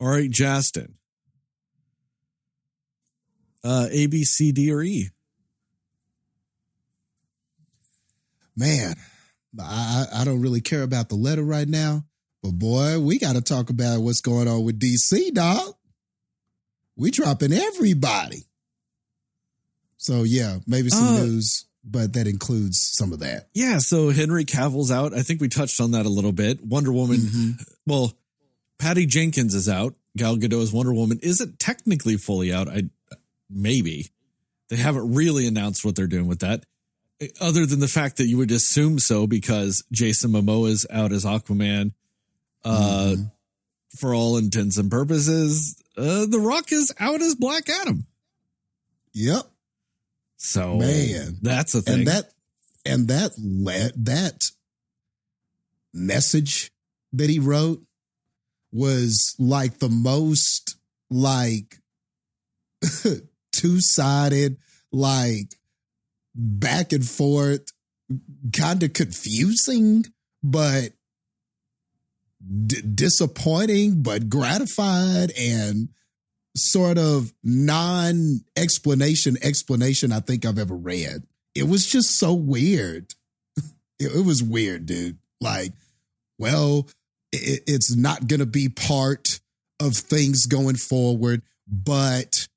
All right, Justin. Uh, A, B, C, D, or E? Man, I, I don't really care about the letter right now, but boy, we got to talk about what's going on with DC, dog. We dropping everybody. So yeah, maybe some Uh, news, but that includes some of that. Yeah, so Henry Cavill's out. I think we touched on that a little bit. Wonder Woman, Mhm. well, Patty Jenkins is out. Gal Gadot's Wonder Woman isn't technically fully out. I maybe they haven't really announced what they're doing with that, other than the fact that you would assume so because Jason Momoa is out as Aquaman. Uh, Mhm. for all intents and purposes, uh, The Rock is out as Black Adam. Yep. So Man. that's a thing. and that and that le- that message that he wrote was like the most like two-sided like back and forth kind of confusing but d- disappointing but gratified and sort of non explanation explanation I think I've ever read. It was just so weird. It, it was weird, dude. Like, well, it, it's not going to be part of things going forward, but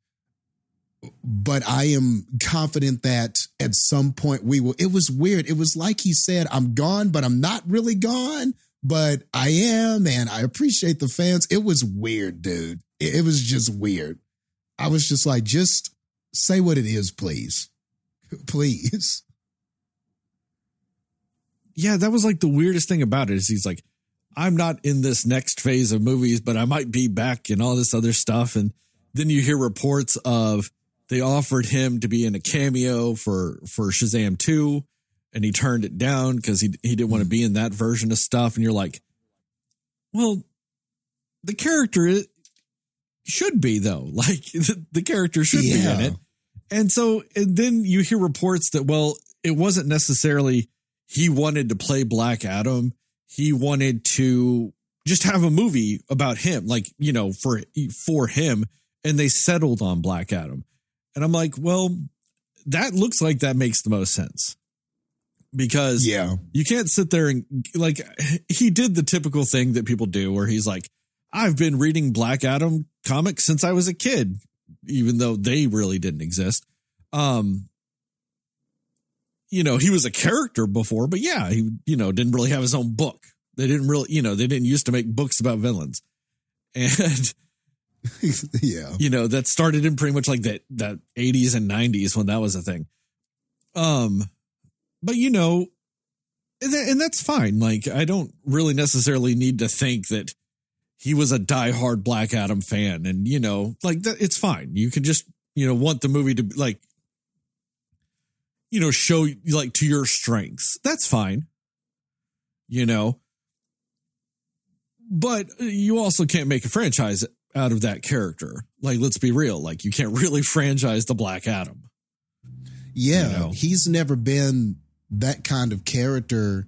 but I am confident that at some point we will. It was weird. It was like he said, I'm gone, but I'm not really gone, but I am, and I appreciate the fans. It was weird, dude. It, it was just weird. I was just like, just say what it is, please. Please. yeah, that was like the weirdest thing about it is he's like, I'm not in this next phase of movies, but I might be back and all this other stuff. And then you hear reports of they offered him to be in a cameo for for Shazam 2 and he turned it down because he he didn't want to hmm. be in that version of stuff. And you're like, well, the character should be though. Like the, the character should be in it. And so and then you hear reports that, well, it wasn't necessarily he wanted to play Black Adam. He wanted to just have a movie about him, like, you know, for for him. And they settled on Black Adam. And I'm like, well, that looks like that makes the most sense. Because Yeah. you can't sit there and like he did the typical thing that people do where he's like, I've been reading Black Adam comics since I was a kid, even though they really didn't exist. Um, you know, he was a character before, but yeah, he, you know, didn't really have his own book. They didn't really, you know, they didn't used to make books about villains. And, yeah. you know, that started in pretty much like that, that 80s and 90s when that was a thing. Um, but you know, and, that, and that's fine. Like, I don't really necessarily need to think that he was a diehard Black Adam fan. And, you know, like that, it's fine. You can just, you know, want the movie to like, you know, show like to your strengths. That's fine. You know, but uh, you also can't make a franchise out of that character. Like, let's be real. Like, you can't really franchise the Black Adam. Yeah. You know? He's never been that kind of character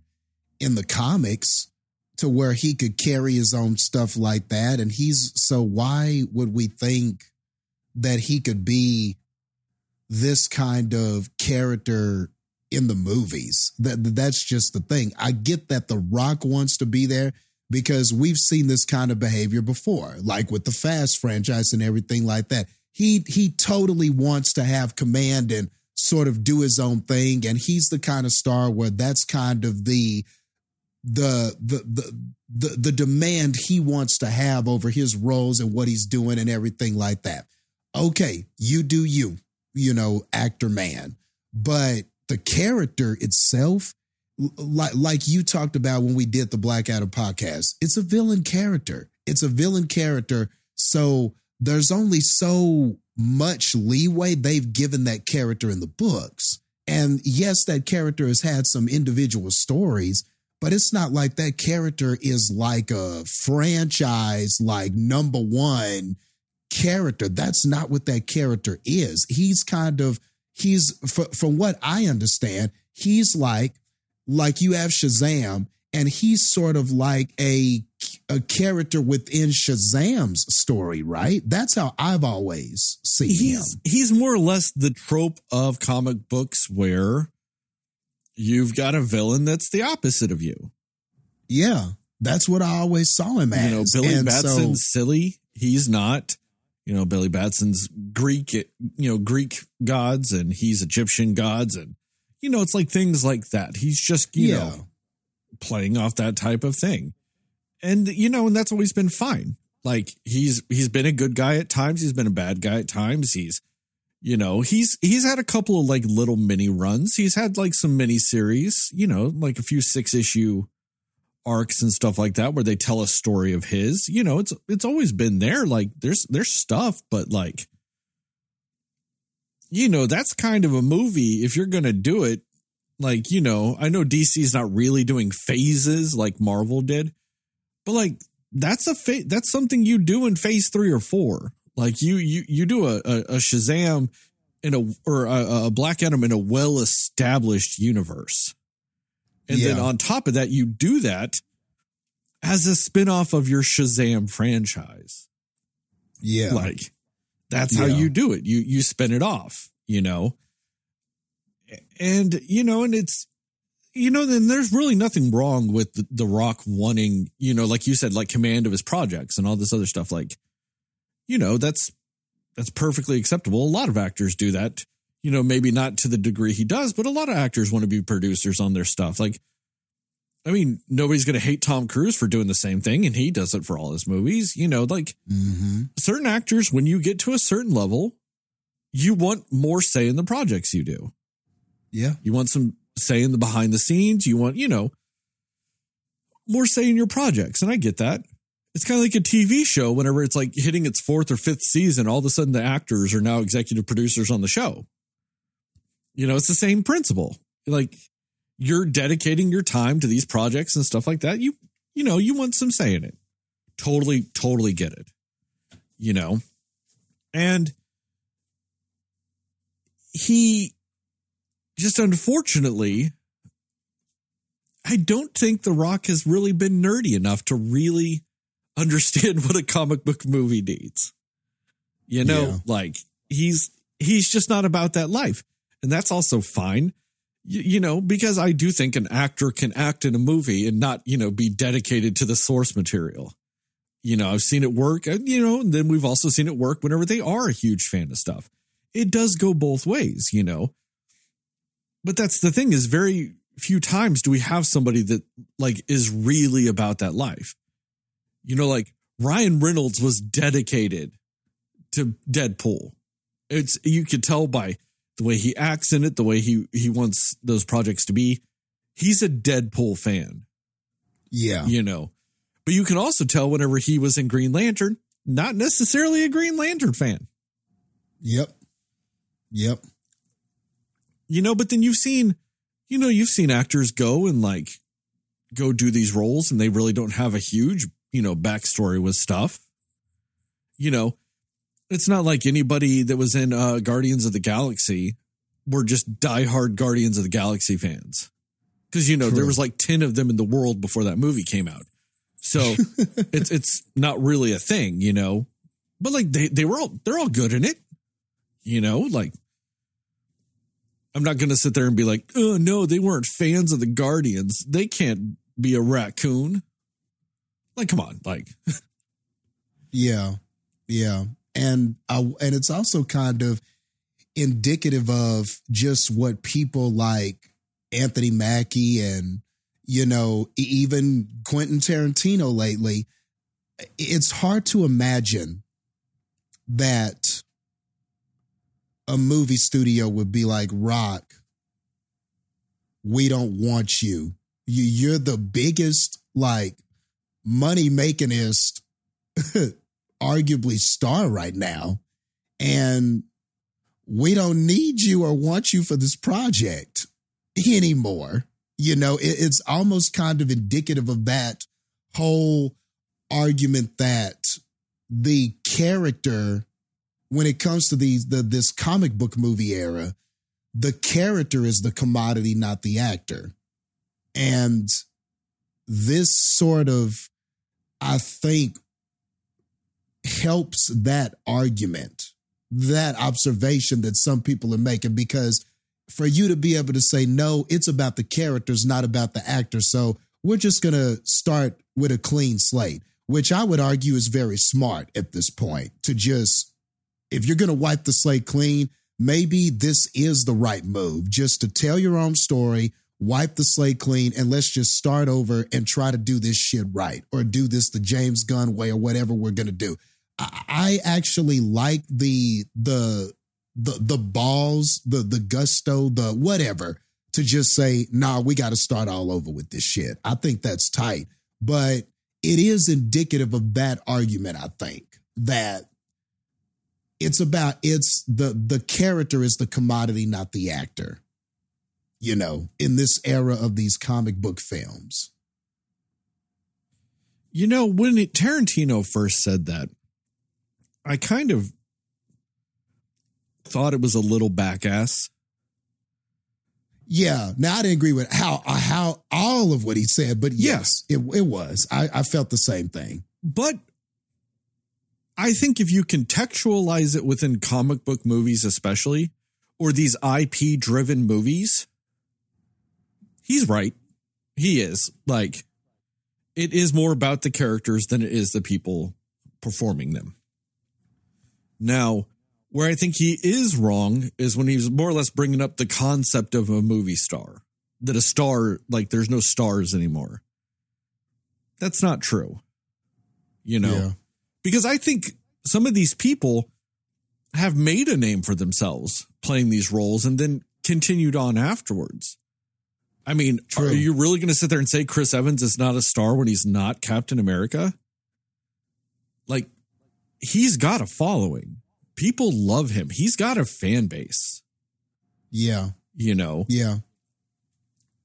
in the comics to where he could carry his own stuff like that. And he's so why would we think that he could be this kind of character in the movies? That that's just the thing. I get that The Rock wants to be there because we've seen this kind of behavior before, like with the Fast franchise and everything like that. He he totally wants to have command and sort of do his own thing, and he's the kind of star where that's kind of the the the the the, the demand he wants to have over his roles and what he's doing and everything like that. Okay, you do you, you know, actor man, but the character itself like like you talked about when we did the Black Adam podcast, it's a villain character. It's a villain character. So there's only so much leeway they've given that character in the books. And yes, that character has had some individual stories, but it's not like that character is like a franchise, like number one character. That's not what that character is. He's kind of, he's, f- from what I understand, he's like, like you have Shazam, and he's sort of like a a character within Shazam's story, right? That's how I've always seen he's, him. He's more or less the trope of comic books where you've got a villain that's the opposite of you. Yeah, that's what I always saw him as. You know, Billy And Batson's so- silly. He's not. You know, Billy Batson's Greek, you know, Greek gods and he's Egyptian gods. And, you know, it's like things like that. He's just, you yeah, know, playing off that type of thing. And, you know, and that's always been fine. Like he's, he's been a good guy at times. He's been a bad guy at times. He's, you know, he's, he's had a couple of like little mini runs. He's had like some mini series, you know, like a few six issue arcs and stuff like that where they tell a story of his you know it's it's always been there. Like there's there's stuff but like you know that's kind of a movie if you're going to do it. Like you know i know dc's not really doing phases like marvel did but like that's a fa- that's something you do in phase 3 or 4 like you you you do a a, a shazam in a or a, a black adam in a well established universe and then on top of that, you do that as a spin-off of your Shazam franchise. yeah, Like that's how you do it. You you spin it off, you know. And you know, and it's you know, then there's really nothing wrong with the, the Rock wanting, you know, like you said, like command of his projects and all this other stuff. Like, you know, that's that's perfectly acceptable. A lot of actors do that. You know, maybe not to the degree he does, but a lot of actors want to be producers on their stuff. Like, I mean, nobody's going to hate Tom Cruise for doing the same thing, and he does it for all his movies. You know, like hmm certain actors, when you get to a certain level, you want more say in the projects you do. yeah, You want some say in the behind the scenes. You want, you know, more say in your projects. And I get that. It's kind of like a TV show whenever it's like hitting its fourth or fifth season, all of a sudden the actors are now executive producers on the show. You know, it's the same principle. Like you're dedicating your time to these projects and stuff like that. You, you know, you want some say in it. Totally, totally get it. You know, and he just unfortunately, I don't think The Rock has really been nerdy enough to really understand what a comic book movie needs. You know, Yeah. like he's he's just not about that life. And that's also fine. You, know, because I do think an actor can act in a movie and not, you know, be dedicated to the source material. You know, I've seen it work, you know, and then we've also seen it work whenever they are a huge fan of stuff. It does go both ways, you know but that's the thing is very few times do we have somebody that like is really about that life you know like ryan reynolds was dedicated to deadpool it's you could tell by the way he acts in it the way he he wants those projects to be he's a deadpool fan. Yeah, you know but you can also tell whenever he was in green lantern not necessarily a green lantern fan. Yep, yep, you know but then you've seen you know you've seen actors go and like go do these roles and they really don't have a huge you know backstory with stuff. You know it's not like anybody that was in uh guardians of the galaxy were just diehard guardians of the galaxy fans because you know there was like 10 of them in the world before that movie came out so it's it's not really a thing you know but like they they were all they're all good in it you know like I'm not going to sit there and be like, oh, no, they weren't fans of the Guardians. They can't be a raccoon. Like, come on. Like, yeah, yeah, and I and it's also kind of indicative of just what people like Anthony Mackie and you know even Quentin Tarantino lately. It's hard to imagine that a movie studio would be like Rock. We don't want you. You you're the biggest like money makingest arguably star right now. And we don't need you or want you for this project anymore. You know it- it's almost kind of indicative of that whole argument that the character when it comes to these the this comic book movie era the character is the commodity not the actor. And this sort of I think helps that argument, that observation that some people are making, because for you to be able to say, no, it's about the characters, not about the actors. So we're just going to start with a clean slate, which I would argue is very smart at this point to just, if you're going to wipe the slate clean, maybe this is the right move just to tell your own story, wipe the slate clean, and let's just start over and try to do this shit right or do this the James Gunn way or whatever we're going to do. I actually like the the the the balls, the the gusto, the whatever to just say, nah, we got to start all over with this shit. I think that's tight. But it is indicative of that argument, I think, that it's about it's the the character is the commodity, not the actor. You know, in this era of these comic book films. You know, when it, Tarantino first said that, I kind of thought it was a little backass. Yeah. Now I didn't agree with how how all of what he said, but yes, it, it was. I, I felt the same thing. But I think if you contextualize it within comic book movies, especially, or these IP driven movies, he's right. He is. Like, it is more about the characters than it is the people performing them. Now, where I think he is wrong is when he's more or less bringing up the concept of a movie star, that a star, like there's no stars anymore. That's not true. You know, yeah. because I think some of these people have made a name for themselves playing these roles and then continued on afterwards. I mean, True. are you really going to sit there and say Chris Evans is not a star when he's not Captain America? Like, he's got a following people love him. He's got a fan base. Yeah. You know? Yeah.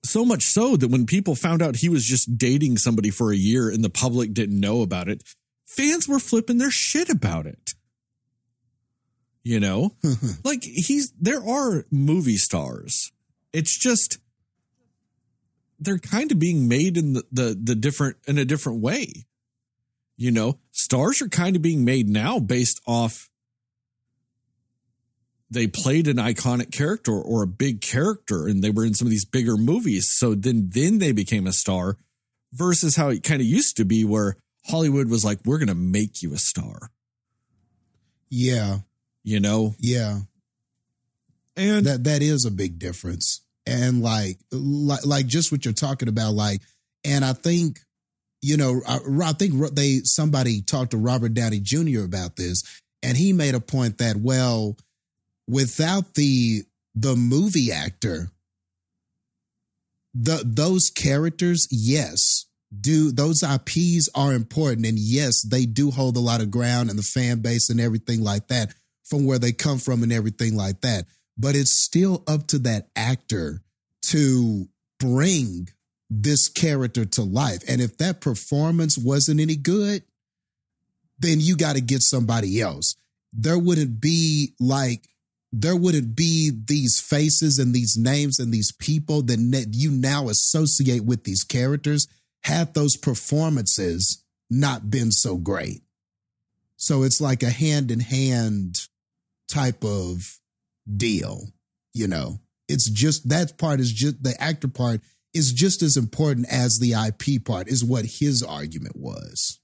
So much so that when people found out he was just dating somebody for a year and the public didn't know about it, fans were flipping their shit about it. You know? like he's there are movie stars. It's just they're kind of being made in the, the, the different in a different way. You know, stars are kind of being made now based off they played an iconic character or a big character and they were in some of these bigger movies. So then then they became a star versus how it kind of used to be where Hollywood was like, we're going to make you a star. Yeah. You know? Yeah. And that that is a big difference. And like like like just what you're talking about like and I think you know I, I think they somebody talked to Robert Downey Jr. about this and he made a point that well without the the movie actor the those characters yes do those IPs are important and yes they do hold a lot of ground and the fan base and everything like that from where they come from and everything like that but it's still up to that actor to bring this character to life and if that performance wasn't any good then you got to get somebody else there wouldn't be like there wouldn't be these faces and these names and these people that you now associate with these characters had those performances not been so great. So it's like a hand in hand type of deal, you know. It's just that part is just the actor part is just as important as the IP part, is what his argument was.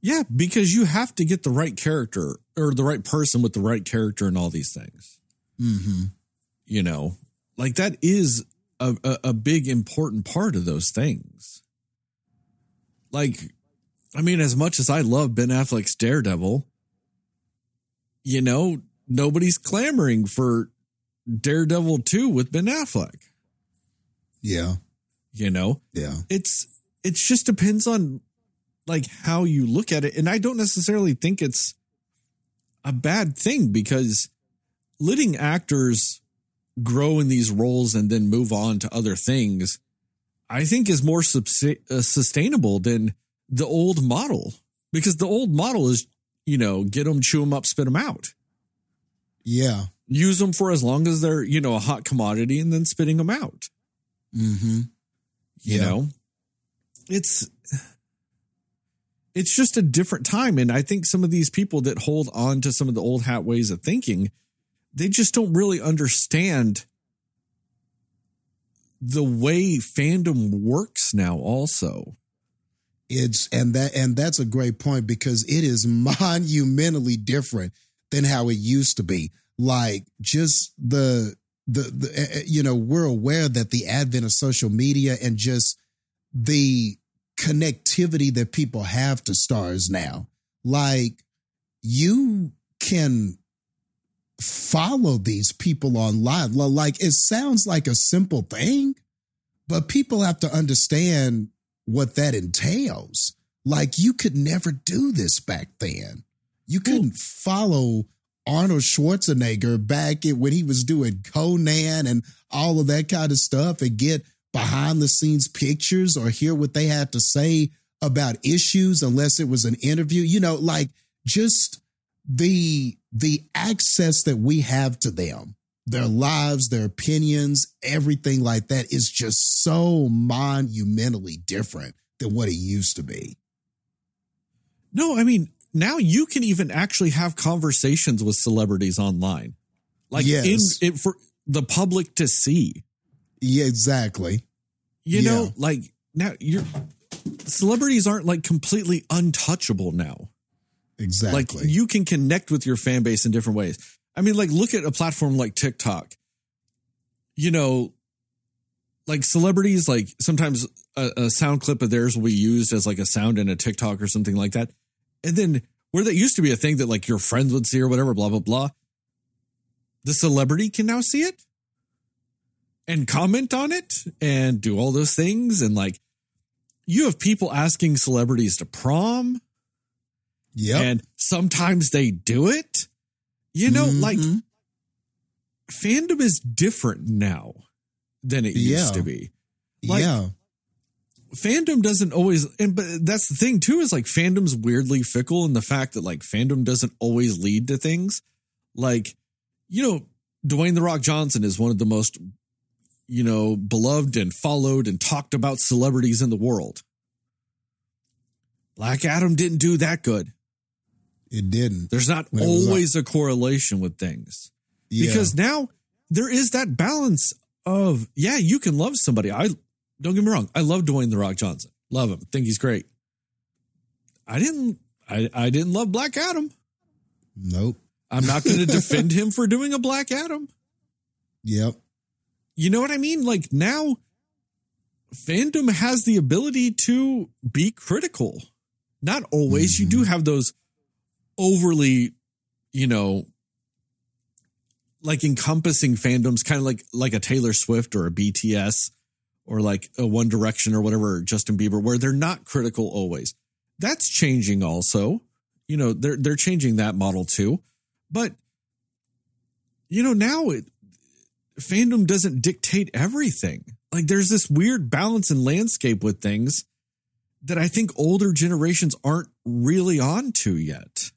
Yeah, because you have to get the right character or the right person with the right character and all these things. Mm-hmm. You know, like that is a, a, a big important part of those things. Like, I mean, as much as I love Ben Affleck's Daredevil, you know, nobody's clamoring for Daredevil 2 with Ben Affleck. Yeah. You know? Yeah. It's it just depends on like how you look at it. And I don't necessarily think it's a bad thing because letting actors grow in these roles and then move on to other things, I think is more uh, sustainable than the old model because the old model is, you know, get them, chew them up, spit them out. Yeah. Use them for as long as they're, you know, a hot commodity and then spitting them out. Mm-hmm. You know, it's it's just a different time. And I think some of these people that hold on to some of the old hat ways of thinking, they just don't really understand the way fandom works now, also. It's and that and that's a great point because it is monumentally different than how it used to be. Like just the the, the eh, eh, you know we're aware that the advent of social media and just the connectivity that people have to stars now. Like you can follow these people online. Like it sounds like a simple thing but people have to understand what that entails. Like you could never do this back then. You couldn't follow Arnold Schwarzenegger back when he was doing Conan and all of that kind of stuff and get behind the scenes pictures or hear what they had to say about issues unless it was an interview. You know, like just the the access that we have to them, their lives, their opinions, everything like that is just so monumentally different than what it used to be. No, I mean, now you can even actually have conversations with celebrities online, like yes. in it for the public to see. Yeah, exactly. You yeah. know, like now you're celebrities aren't like completely untouchable now. Exactly. Like you can connect with your fan base in different ways. I mean, like look at a platform like TikTok. You know, like celebrities, like sometimes a, a sound clip of theirs will be used as like a sound in a TikTok or something like that. And then where that used to be a thing that like your friends would see or whatever, blah, blah, blah. The celebrity can now see it and comment on it and do all those things. And like you have people asking celebrities to prom. Yeah. And sometimes they do it. You know, mm-hmm. like fandom is different now than it yeah. used to be. Like, yeah fandom doesn't always and but that's the thing too is like fandom's weirdly fickle in the fact that like fandom doesn't always lead to things. Like you know Dwayne the Rock Johnson is one of the most you know beloved and followed and talked about celebrities in the world. Black Adam didn't do that good. It didn't. There's not always a correlation with things. Yeah. because now there is that balance of yeah you can love somebody. I don't get me wrong. I love Dwayne the Rock Johnson. Love him. Think he's great. I didn't. I I didn't love Black Adam. Nope. I'm not going to defend him for doing a Black Adam. Yep. You know what I mean? Like now, fandom has the ability to be critical. Not always. Mm-hmm. You do mm-hmm. have those overly, you know, like encompassing fandoms, kind of like like a Taylor Swift or a BTS or like a One Direction or whatever, Justin Bieber, where they're not critical always. That's changing also. You know, they're they're changing that model too. But you know, now it fandom doesn't dictate everything. Like there's this weird balance and landscape with things that I think older generations aren't really on to yet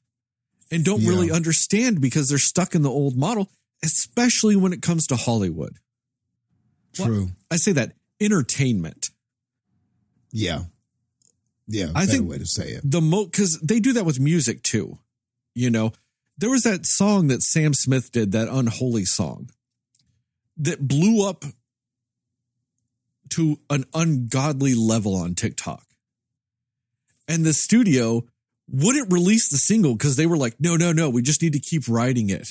and don't yeah. really understand because they're stuck in the old model, especially when it comes to Hollywood. True. Well, I say that entertainment. Yeah. Yeah. I think way to say it. The mo because they do that with music too. You know, there was that song that Sam Smith did, that unholy song, that blew up to an ungodly level on TikTok. And the studio wouldn't release the single because they were like, no, no, no, we just need to keep writing it.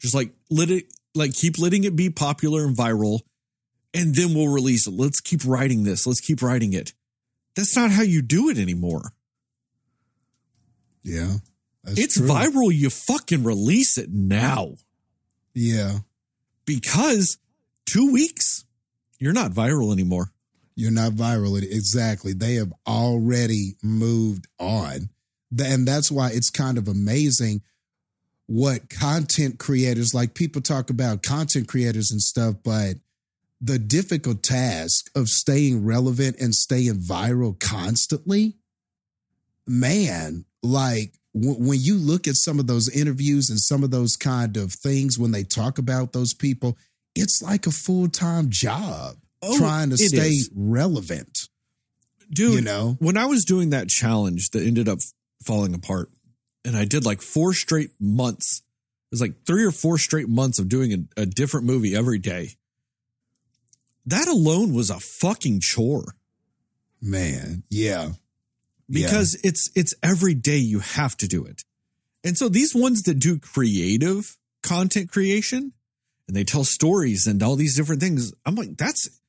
Just like let it like keep letting it be popular and viral and then we'll release it. Let's keep writing this. Let's keep writing it. That's not how you do it anymore. Yeah. It's true. viral. You fucking release it now. Yeah. Because two weeks, you're not viral anymore. You're not viral. Exactly. They have already moved on. And that's why it's kind of amazing what content creators like people talk about content creators and stuff, but the difficult task of staying relevant and staying viral constantly, man, like w- when you look at some of those interviews and some of those kind of things when they talk about those people, it's like a full time job oh, trying to stay is. relevant. Dude, you know, when I was doing that challenge that ended up falling apart, and I did like four straight months, it was like three or four straight months of doing a, a different movie every day. That alone was a fucking chore man. Yeah. because it's it's every day you have to do it. And so these ones that do creative content creation and they tell stories and all these different things, I'm like, that's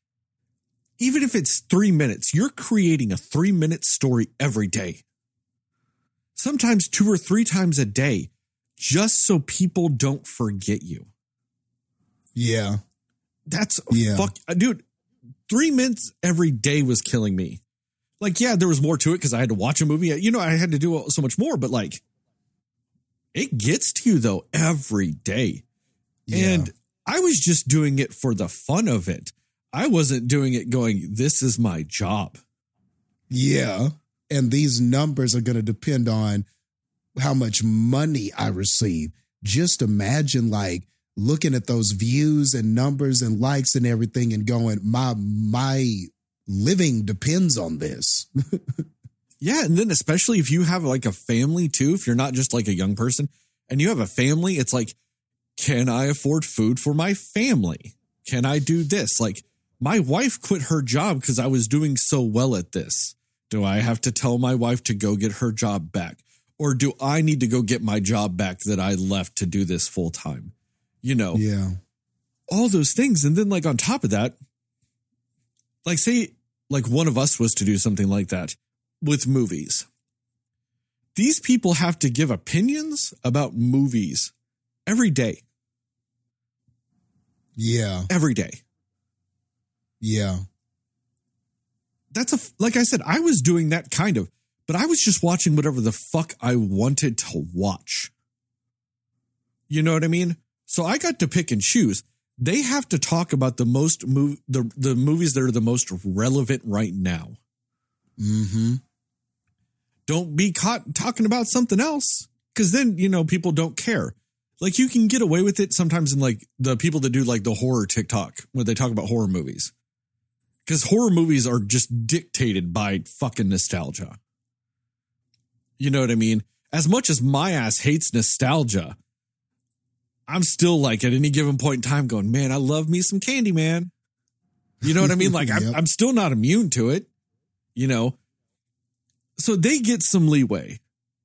even if it's three minutes, you're creating a three minute story every day. Sometimes two or three times a day, just so people don't forget you. Yeah. That's Yeah. fuck, uh, dude. Three minutes every day was killing me. Like, yeah, there was more to it because I had to watch a movie. You know, I had to do so much more, but like, it gets to you though every day. Yeah. And I was just doing it for the fun of it. I wasn't doing it going, this is my job. Yeah. And these numbers are going to depend on how much money I receive. Just imagine like looking at those views and numbers and likes and everything and going, my my living depends on this. Yeah. And then, especially if you have like a family too, if you're not just like a young person and you have a family, it's like, can I afford food for my family? Can I do this? Like, my wife quit her job because I was doing so well at this. Do I have to tell my wife to go get her job back? Or do I need to go get my job back that I left to do this full time? You know, Yeah. all those things. And then, like, on top of that, like, say, like one of us was to do something like that with movies. These people have to give opinions about movies every day, Yeah. every day. Yeah. That's a, like I said, I was doing that kind of, but I was just watching whatever the fuck I wanted to watch. You know what I mean? So I got to pick and choose. They have to talk about the most move the the movies that are the most relevant right now. Mm-hmm. Don't be caught talking about something else because then you know people don't care. Like you can get away with it sometimes in like the people that do like the horror TikTok when they talk about horror movies. Because horror movies are just dictated by fucking nostalgia. You know what I mean? As much as my ass hates nostalgia, I'm still like at any given point in time going, man, I love me some candy, man. You know what I mean? Like I'm, I'm still not immune to it, you know? So they get some leeway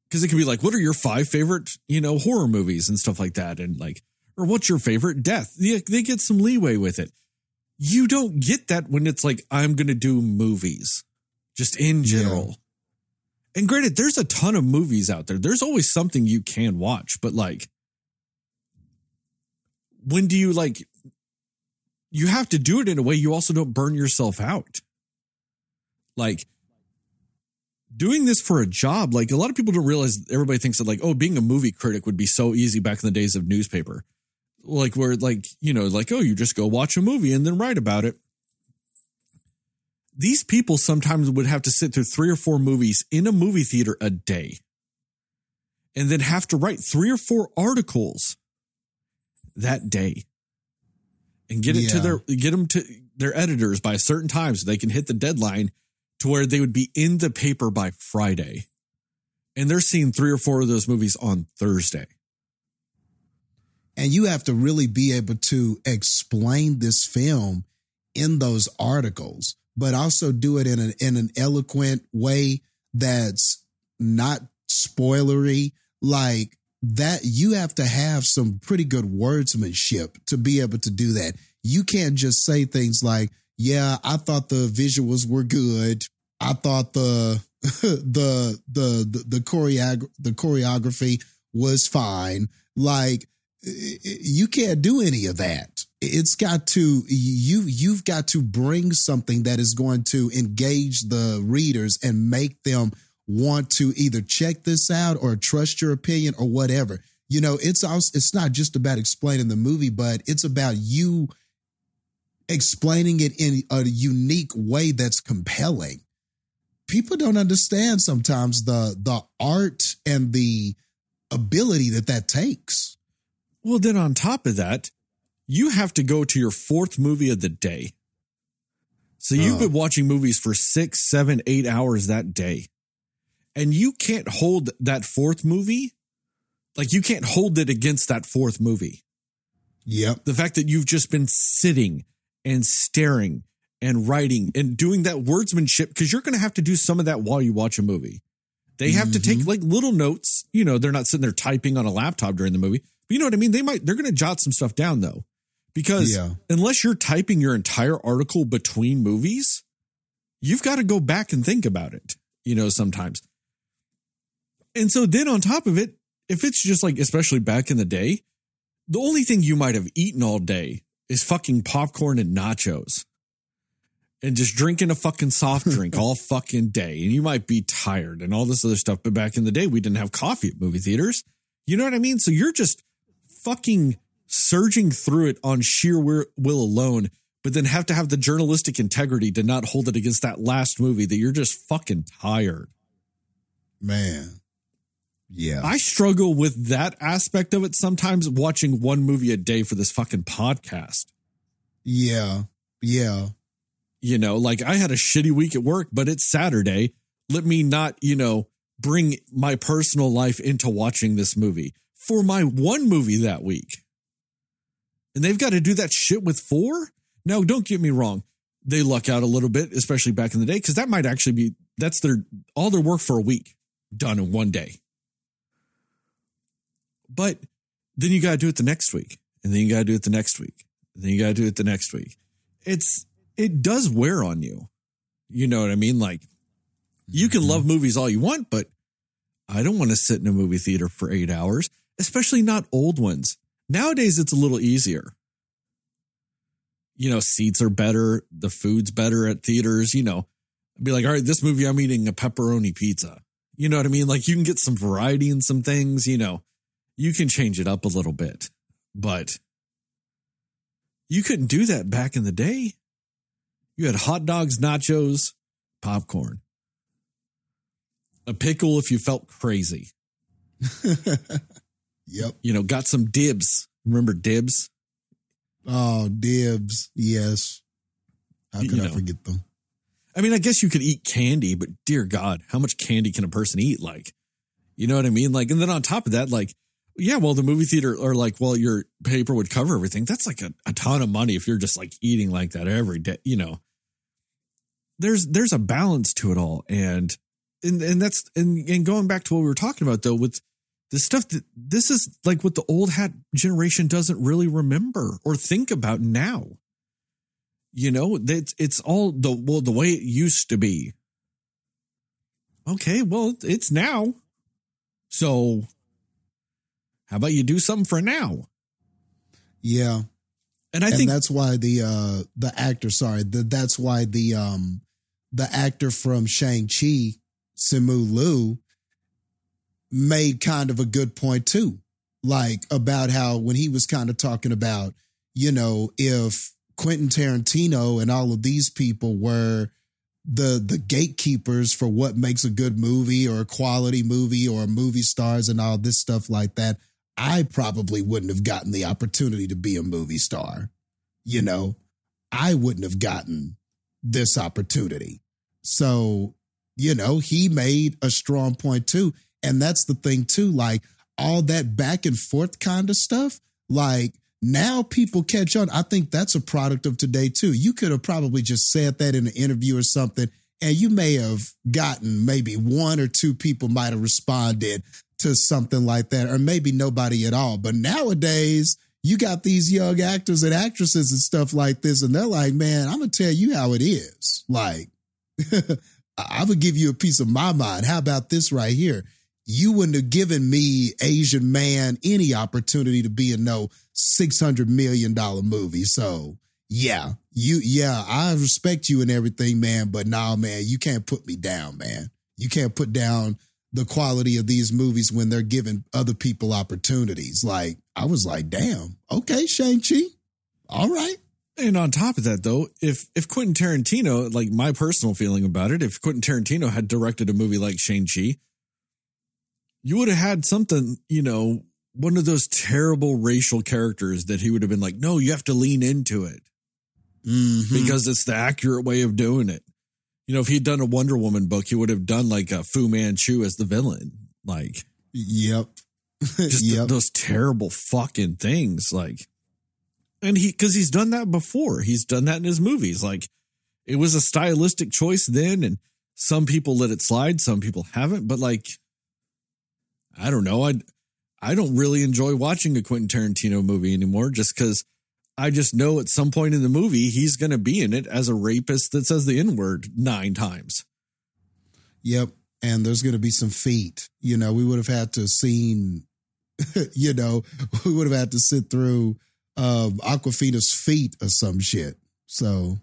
because it can be like, what are your five favorite, you know, horror movies and stuff like that? And like, or what's your favorite death? They, they get some leeway with it. You don't get that when it's like, I'm going to do movies just in general. And granted, there's a ton of movies out there. There's always something you can watch, but like, when do you like, you have to do it in a way you also don't burn yourself out. Like, doing this for a job, like a lot of people don't realize everybody thinks that like, oh, being a movie critic would be so easy back in the days of newspaper. Like where like, you know, like, oh, you just go watch a movie and then write about it. These people sometimes would have to sit through three or four movies in a movie theater a day and then have to write three or four articles that day and get it to their get them to their editors by a certain time so they can hit the deadline to where they would be in the paper by Friday. And they're seeing three or four of those movies on Thursday. And you have to really be able to explain this film in those articles, but also do it in an in an eloquent way that's not spoilery. Like that, you have to have some pretty good wordsmanship to be able to do that. You can't just say things like, "Yeah, I thought the visuals were good. I thought the the the the the, choreog- the choreography was fine." Like you can't do any of that. It's got to you you've got to bring something that is going to engage the readers and make them want to either check this out or trust your opinion or whatever. You know, it's also it's not just about explaining the movie, but it's about you explaining it in a unique way that's compelling. People don't understand sometimes the the art and the ability that that takes. Well, then on top of that, you have to go to your fourth movie of the day. So you've Oh. been watching movies for six, seven, eight hours that day. And you can't hold that fourth movie. Like you can't hold it against that fourth movie. Yep. The fact that you've just been sitting and staring and writing and doing that wordsmanship, because you're going to have to do some of that while you watch a movie. They have to take mm-hmm. like little notes. You know, they're not sitting there typing on a laptop during the movie. But you know what I mean? They might, they're going to jot some stuff down though. Because Yeah. unless you're typing your entire article between movies, you've got to go back and think about it, you know, sometimes. And so then on top of it, if it's just like, especially back in the day, the only thing you might have eaten all day is fucking popcorn and nachos and just drinking a fucking soft drink all fucking day. And you might be tired and all this other stuff. But back in the day, we didn't have coffee at movie theaters. You know what I mean? So you're just fucking surging through it on sheer will alone, but then have to have the journalistic integrity to not hold it against that last movie that you're just fucking tired. Man. Yeah. I struggle with that aspect of it sometimes watching one movie a day for this fucking podcast. yeah. Yeah. You know, like I had a shitty week at work, but it's Saturday. Let me not, you know, bring my personal life into watching this movie for my one movie that week. And they've got to do that shit with four? Now, don't get me wrong. They luck out a little bit, especially back in the day, because that might actually be that's their all their work for a week done in one day. But then you got to do it the next week, and then you got to do it the next week, and then you got to do it the next week. It's it does wear on you. You know what I mean? Like you can mm-hmm. love movies all you want, but I don't want to sit in a movie theater for eight hours, especially not old ones. Nowadays, it's a little easier. You know, seats are better, the food's better at theaters. You know, I'd be like, all right, this movie, I'm eating a pepperoni pizza. You know what I mean? Like you can get some variety in some things, you know, you can change it up a little bit, but you couldn't do that back in the day. You had hot dogs, nachos, popcorn, a pickle if you felt crazy. Yep. You know, got some dibs. Remember dibs? Oh, dibs. Yes. How could You I forget them? I mean, I guess you could eat candy, but dear God, how much candy can a person eat? Like, you know what I mean? Like, and then on top of that, like, yeah, well, the movie theater or like, well, your paper would cover everything. That's like a, a ton of money if you're just like eating like that every day, you know. There's there's a balance to it all. And and and that's and, and going back to what we were talking about though, with the stuff that this is like what the old hat generation doesn't really remember or think about now. You know, it's it's all the well the way it used to be. Okay, well, it's now. So how about you do something for now? Yeah. And I and think that's why the uh the actor, sorry, the, that's why the um the actor from Shang-Chi, Simu Liu, made kind of a good point too. Like about how when he was kind of talking about, you know, if Quentin Tarantino and all of these people were the the gatekeepers for what makes a good movie or a quality movie or movie stars and all this stuff like that, I probably wouldn't have gotten the opportunity to be a movie star. You know, I wouldn't have gotten this opportunity. So, you know, he made a strong point too. And that's the thing too, like all that back and forth kind of stuff, like now people catch on. I think that's a product of today too. You could have probably just said that in an interview or something, and you may have gotten maybe one or two people might have responded to something like that, or maybe nobody at all. But nowadays, you got these young actors and actresses and stuff like this, and they're like, man, I'm gonna tell you how it is. Like, I would give you a piece of my mind. How about this right here? You wouldn't have given me, Asian man, any opportunity to be in no $600 million movie. So, yeah, you, yeah, I respect you and everything, man, but nah, man, you can't put me down, man. You can't put down the quality of these movies when they're giving other people opportunities. Like, I was like, damn, okay, Shang-Chi. All right. And on top of that, though, if if Quentin Tarantino, like my personal feeling about it, if Quentin Tarantino had directed a movie like Shang Chi, you would have had something, you know, one of those terrible racial characters that he would have been like, no, you have to lean into it. Mhm. because it's the accurate way of doing it. You know, if he'd done a Wonder Woman book, he would have done like a Fu Manchu as the villain. Like yep. just yep. those terrible fucking things. Like, and he, cause he's done that before. He's done that in his movies. Like, it was a stylistic choice then, and some people let it slide, some people haven't. But like, I don't know. I, I don't really enjoy watching a Quentin Tarantino movie anymore just because I just know at some point in the movie he's going to be in it as a rapist that says the N word nine times. Yep. And there's going to be some feet. You know, we would have had to seen, you know, we would have had to sit through um, Awkwafina's feet or some shit. So,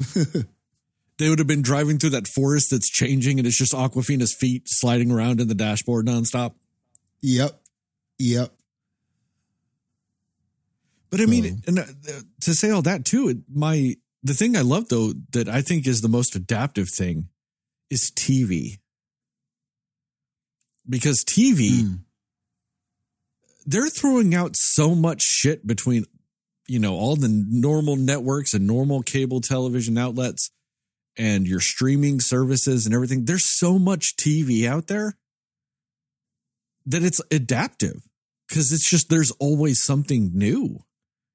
They would have been driving through that forest that's changing and it's just Awkwafina's feet sliding around in the dashboard nonstop. yep. Yep. But I mean, So- and uh, to say all that too, my the thing I love though that I think is the most adaptive thing is TV. Because TV, Mm. they're throwing out so much shit between, you know, all the normal networks and normal cable television outlets and your streaming services and everything. There's so much TV out there that it's adaptive because it's just there's always something new.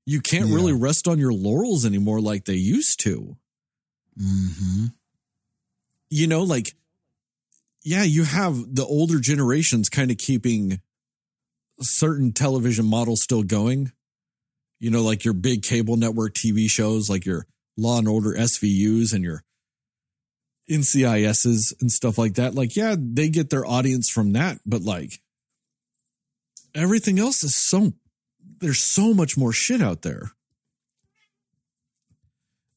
You can't Yeah. really rest on your laurels anymore like they used to. hmm You know, like, yeah, you have the older generations kind of keeping certain television models still going. You know, like your big cable network TV shows, like your Law and Order SVUs and your NCISs and stuff like that. Like, yeah, they get their audience from that, but like everything else is so there's so much more shit out there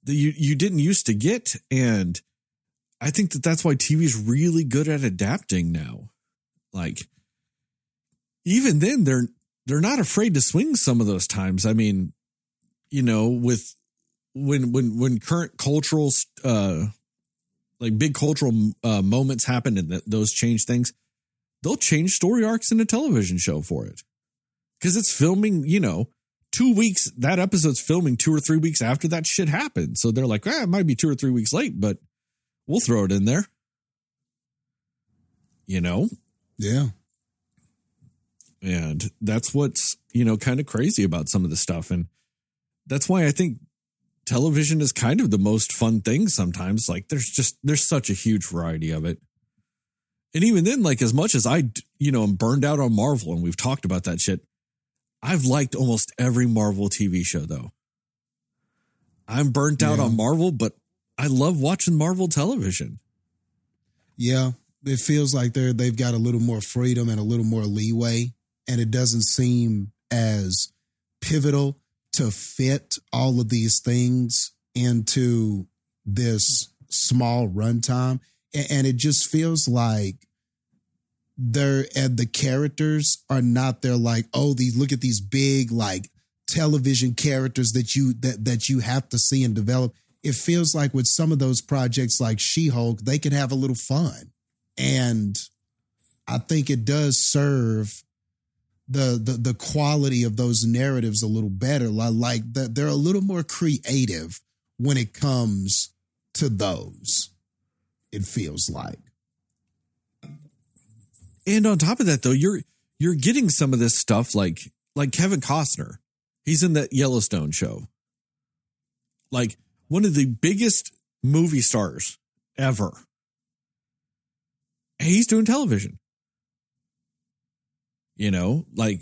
that you you didn't used to get and I think that that's why TV is really good at adapting now. Like even then they're they're not afraid to swing some of those times. I mean, you know, with when when when current cultural uh like big cultural uh, moments happen and th- those change things, they'll change story arcs in a television show for it. Cuz it's filming, you know, 2 weeks that episode's filming 2 or 3 weeks after that shit happened. So they're like, "Ah, it might be 2 or 3 weeks late, but we'll throw it in there." You know? Yeah. And that's what's, you know, kind of crazy about some of the stuff. And that's why I think television is kind of the most fun thing sometimes. Like there's just, there's such a huge variety of it. And even then, like as much as I, you know, I'm burned out on Marvel and we've talked about that shit, I've liked almost every Marvel TV show though. I'm burnt out Yeah. on Marvel, but I love watching Marvel television. Yeah. It feels like they're they've got a little more freedom and a little more leeway. And it doesn't seem as pivotal to fit all of these things into this small runtime. A- And it just feels like they're and the characters are not they're like, oh, these look at these big like television characters that you that that you have to see and develop. It feels like with some of those projects like She-Hulk, they can have a little fun. And I think it does serve the the the quality of those narratives a little better. Like, that they're a little more creative when it comes to those. It feels like. And on top of that, though, you're you're getting some of this stuff like like Kevin Costner. He's in that Yellowstone show. Like one of the biggest movie stars ever. And he's doing television. You know, like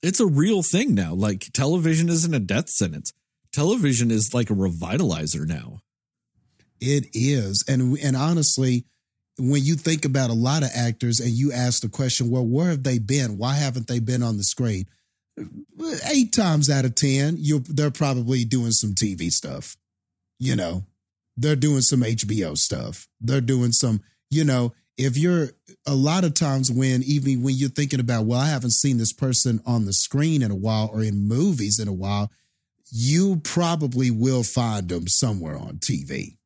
it's a real thing now. Like television isn't a death sentence. Television is like a revitalizer now. It is. And and honestly, when you think about a lot of actors and you ask the question, well, where have they been? Why haven't they been on the screen? Eight times out of ten, you they're probably doing some TV stuff. You know, they're doing some HBO stuff. They're doing some, you know, if you're a lot of times when even when you're thinking about, well, I haven't seen this person on the screen in a while or in movies in a while, you probably will find them somewhere on TV.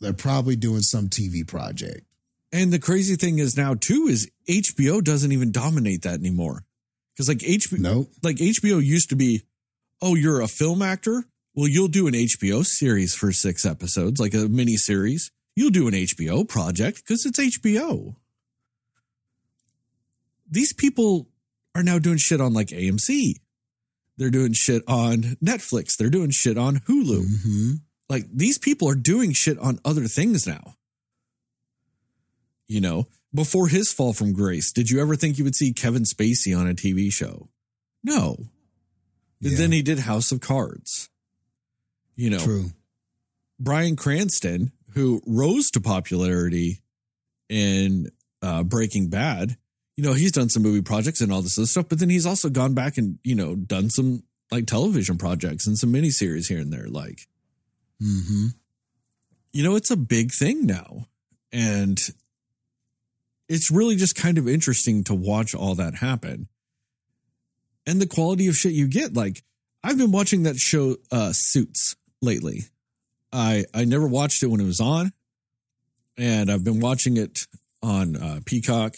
They're probably doing some TV project. And the crazy thing is now too is HBO doesn't even dominate that anymore. Because like HBO, Nope. like HBO used to be, oh, you're a film actor. Well, you'll do an HBO series for six episodes, like a mini series. You'll do an HBO project because it's HBO. These people are now doing shit on like AMC. They're doing shit on Netflix. They're doing shit on Hulu. Mm-hmm. Like these people are doing shit on other things now. You know, before his fall from grace, did you ever think you would see Kevin Spacey on a TV show? No. Yeah. Then he did House of Cards. You know, True. Bryan Cranston, who rose to popularity in uh, Breaking Bad, you know, he's done some movie projects and all this other stuff, but then he's also gone back and, you know, done some like television projects and some miniseries here and there. Like, Mm-hmm. you know, it's a big thing now. And it's really just kind of interesting to watch all that happen. And the quality of shit you get. Like, I've been watching that show uh Suits lately. I I never watched it when it was on. And I've been watching it on uh, Peacock.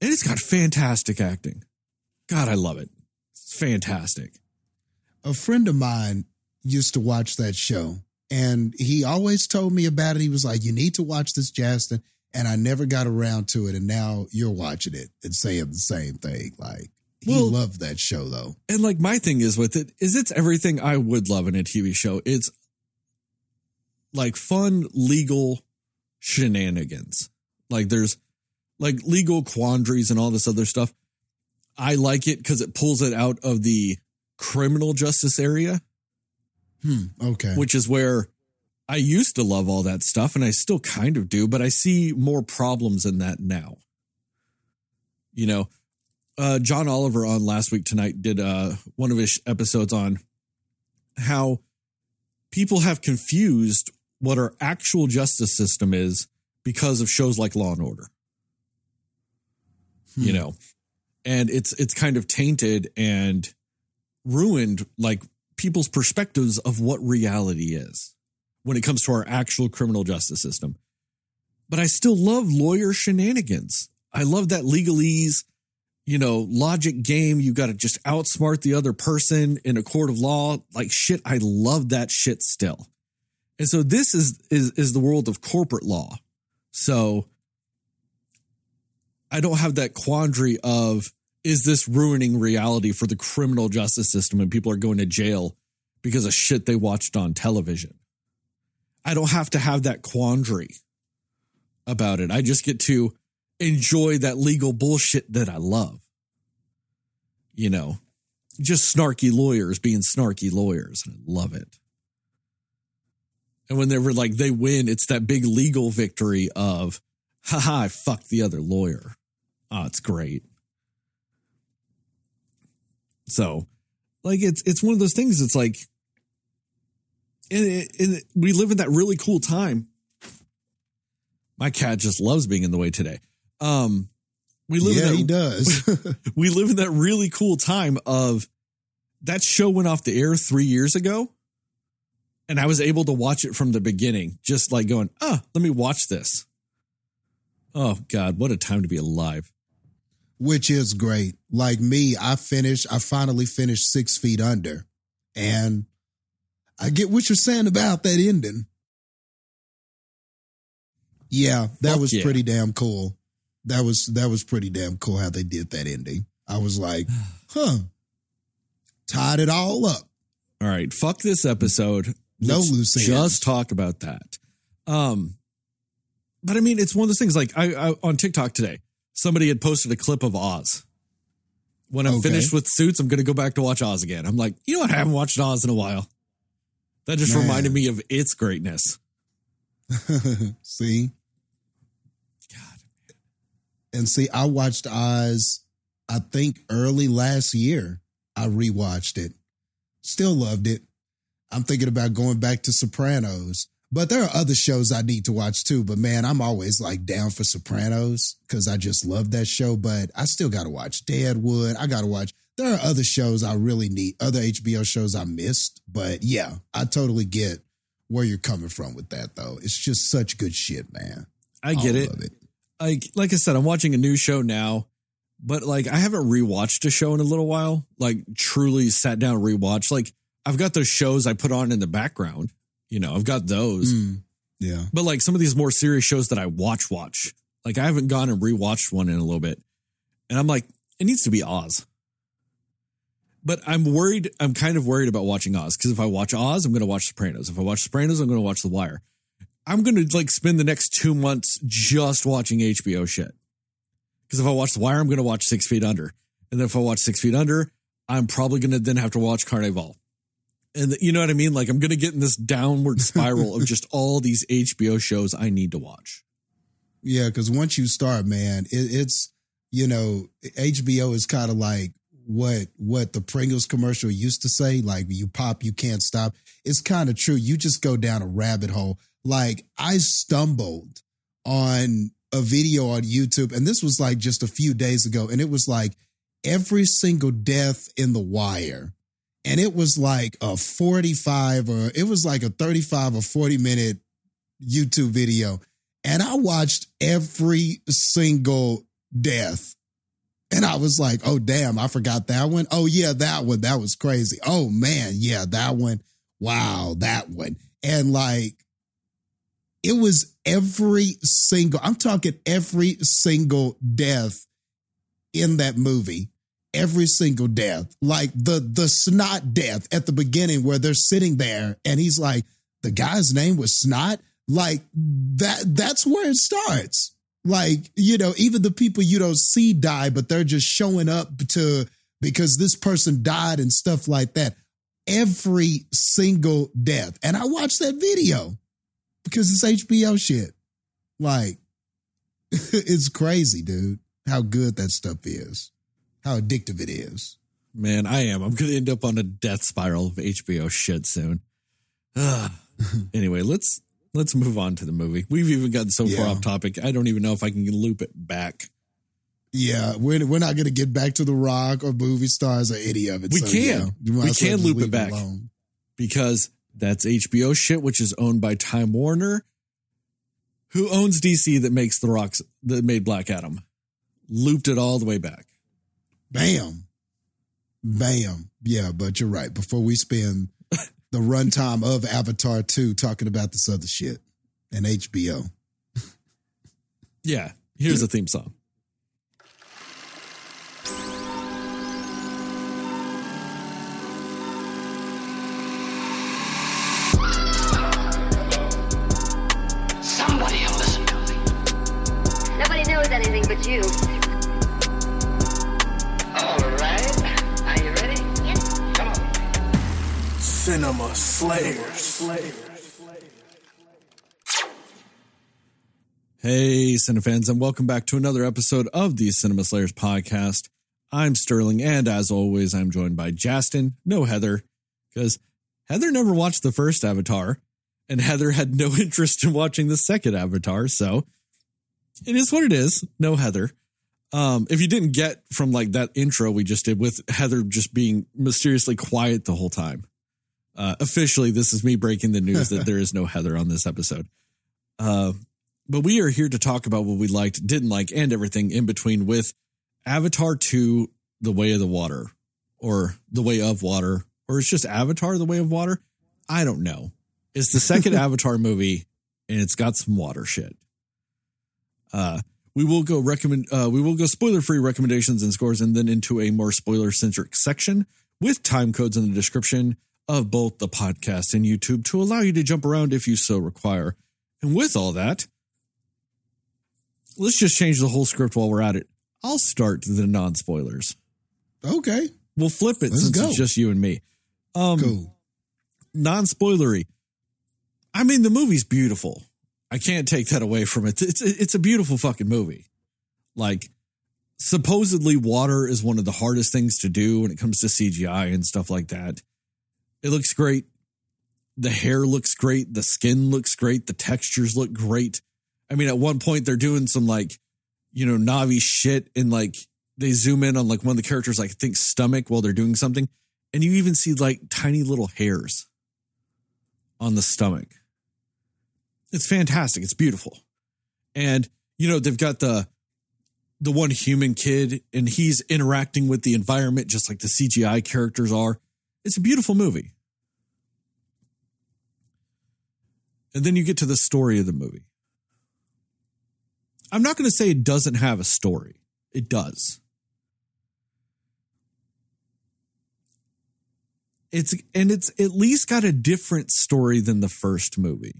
And it's got fantastic acting. God, I love it. It's fantastic. A friend of mine used to watch that show, and he always told me about it. He was like, "You need to watch this, Justin." And I never got around to it, and now you're watching it and saying the same thing. Like he Well- loved that show, though. And like my thing is with it is it's everything I would love in a TV show. It's like fun legal shenanigans. Like there's like legal quandaries and all this other stuff. I like it because it pulls it out of the criminal justice area, Hmm. Okay. which is where I used to love all that stuff and I still kind of do, but I see more problems in that now. You know, uh, John Oliver on last week tonight did uh, one of his episodes on how people have confused what our actual justice system is because of shows like Law and Order. You Hmm. know, and it's it's kind of tainted and ruined like people's perspectives of what reality is when it comes to our actual criminal justice system. But I still love lawyer shenanigans. I love that legalese, you know, logic game. You got to just outsmart the other person in a court of law. Like shit, I love that shit still. And so this is is is the world of corporate law. So I don't have that quandary of is this ruining reality for the criminal justice system and people are going to jail because of shit they watched on television. I don't have to have that quandary about it. I just get to enjoy that legal bullshit that I love. You know, just snarky lawyers being snarky lawyers. And I love it. And when they were like, they win, it's that big legal victory of, haha, I fucked the other lawyer. Oh, it's great. So, like, it's it's one of those things. It's like, and, and we live in that really cool time. My cat just loves being in the way today. Um, we live yeah, in he that, does. we live in that really cool time of that show went off the air three years ago, and I was able to watch it from the beginning, just like going, oh, let me watch this. Oh God, what a time to be alive! Which is great. Like me, I finished, I finally finished Six Feet Under. And I get what you're saying about that ending. Yeah, that Fuck was yeah. pretty damn cool. That was that was pretty damn cool how they did that ending. I was like, huh. Tied it all up. All right, fuck this episode. No Let's. Just talk about that. Um, but I mean, it's one of those things. Like I, I on TikTok today, somebody had posted a clip of Oz. When I'm Okay. finished with Suits, I'm going to go back to watch Oz again. I'm like, you know what? I haven't watched Oz in a while. That just Man. reminded me of its greatness. see? God, And see, I watched Oz, I think early last year. I rewatched it. Still loved it. I'm thinking about going back to Sopranos. But there are other shows I need to watch too. But man, I'm always like down for Sopranos because I just love that show. But I still got to watch Deadwood. I got to watch. There are other shows I really need, other HBO shows I missed. But yeah, I totally get where you're coming from with that though. It's just such good shit, man. I get it. it. like like I said, I'm watching a new show now. but like I haven't rewatched a show in a little while. Like truly sat down and rewatched. Like I've got those shows I put on in the background. You know, I've got those. Mm, yeah. But like some of these more serious shows that I watch, watch. Like I haven't gone and rewatched one in a little bit. And I'm like, it needs to be Oz. But I'm worried. I'm kind of worried about watching Oz because if I watch Oz, I'm going to watch Sopranos. If I watch Sopranos, I'm going to watch The Wire. I'm going to like spend the next two months just watching HBO shit. Because if I watch The Wire, I'm going to watch Six Feet Under. And then if I watch Six Feet Under, I'm probably going to then have to watch Carnivàle. And you know what I mean? Like I'm going to get in this downward spiral of just all these HBO shows I need to watch. Yeah, because once you start, man, it, it's you know HBO is kind of like what what the Pringles commercial used to say, like you pop, you can't stop. It's kind of true. You just go down a rabbit hole. Like I stumbled on a video on YouTube, and this was like just a few days ago, and it was like every single death in the wire. And it was like a 45 or it was like a 35 or 40 minute YouTube video. And I watched every single death and I was like, oh, damn, I forgot that one. Oh, yeah, that one. That was crazy. Oh, man. Yeah, that one. Wow, that one. And like, it was every single, I'm talking every single death in that movie. Every single death, like the the snot death at the beginning, where they're sitting there, and he's like, the guy's name was Snot. Like that. That's where it starts like, you know, even the people you don't see die, but they're just showing up to because this person died and stuff like that. Every single death. And I watched that video because it's HBO shit. Like, it's crazy, dude, how good that stuff is, how addictive it is. Man, I am. I'm going to end up on a death spiral of HBO shit soon. anyway, let's let's move on to the movie. We've even gotten so yeah. far off topic. I don't even know if I can loop it back. Yeah, we're we're not going to get back to the Rock or movie stars or any of it. We so, can. Yeah, we can loop it back alone. because that's HBO shit, which is owned by Time Warner, who owns DC that makes the Rocks that made Black Adam. Looped it all the way back. Bam, bam. Yeah, but you're right. Before we spend the runtime of Avatar 2 talking about this other shit and HBO. yeah, here's the theme song. Somebody will listen to me. Nobody knows anything but you. Cinema Slayers. Hey, Cinefans, and welcome back to another episode of the Cinema Slayers podcast. I'm Sterling, and as always, I'm joined by Justin, no Heather, because Heather never watched the first Avatar, and Heather had no interest in watching the second Avatar, so it is what it is. No Heather. Um, if you didn't get from like that intro we just did with Heather just being mysteriously quiet the whole time, uh, officially, this is me breaking the news that there is no Heather on this episode. Uh, but we are here to talk about what we liked, didn't like, and everything in between with Avatar 2, The Way of the Water, or The Way of Water, or it's just Avatar, The Way of Water. I don't know. It's the second Avatar movie, and it's got some water shit. Uh, we will go recommend. Uh, we will go spoiler free recommendations and scores, and then into a more spoiler centric section with time codes in the description of both the podcast and YouTube to allow you to jump around if you so require. And with all that, let's just change the whole script while we're at it. I'll start the non spoilers. Okay. We'll flip it let's since go. it's just you and me. Um, cool. Non spoilery. I mean, the movie's beautiful. I can't take that away from it. It's it's a beautiful fucking movie. Like supposedly water is one of the hardest things to do when it comes to CGI and stuff like that. It looks great. The hair looks great. The skin looks great. The textures look great. I mean, at one point they're doing some like, you know, Na'vi shit and like they zoom in on like one of the characters, like I think stomach while they're doing something. And you even see like tiny little hairs on the stomach. It's fantastic. It's beautiful. And, you know, they've got the, the one human kid and he's interacting with the environment just like the CGI characters are. It's a beautiful movie. And then you get to the story of the movie. I'm not going to say it doesn't have a story. It does. It's and it's at least got a different story than the first movie.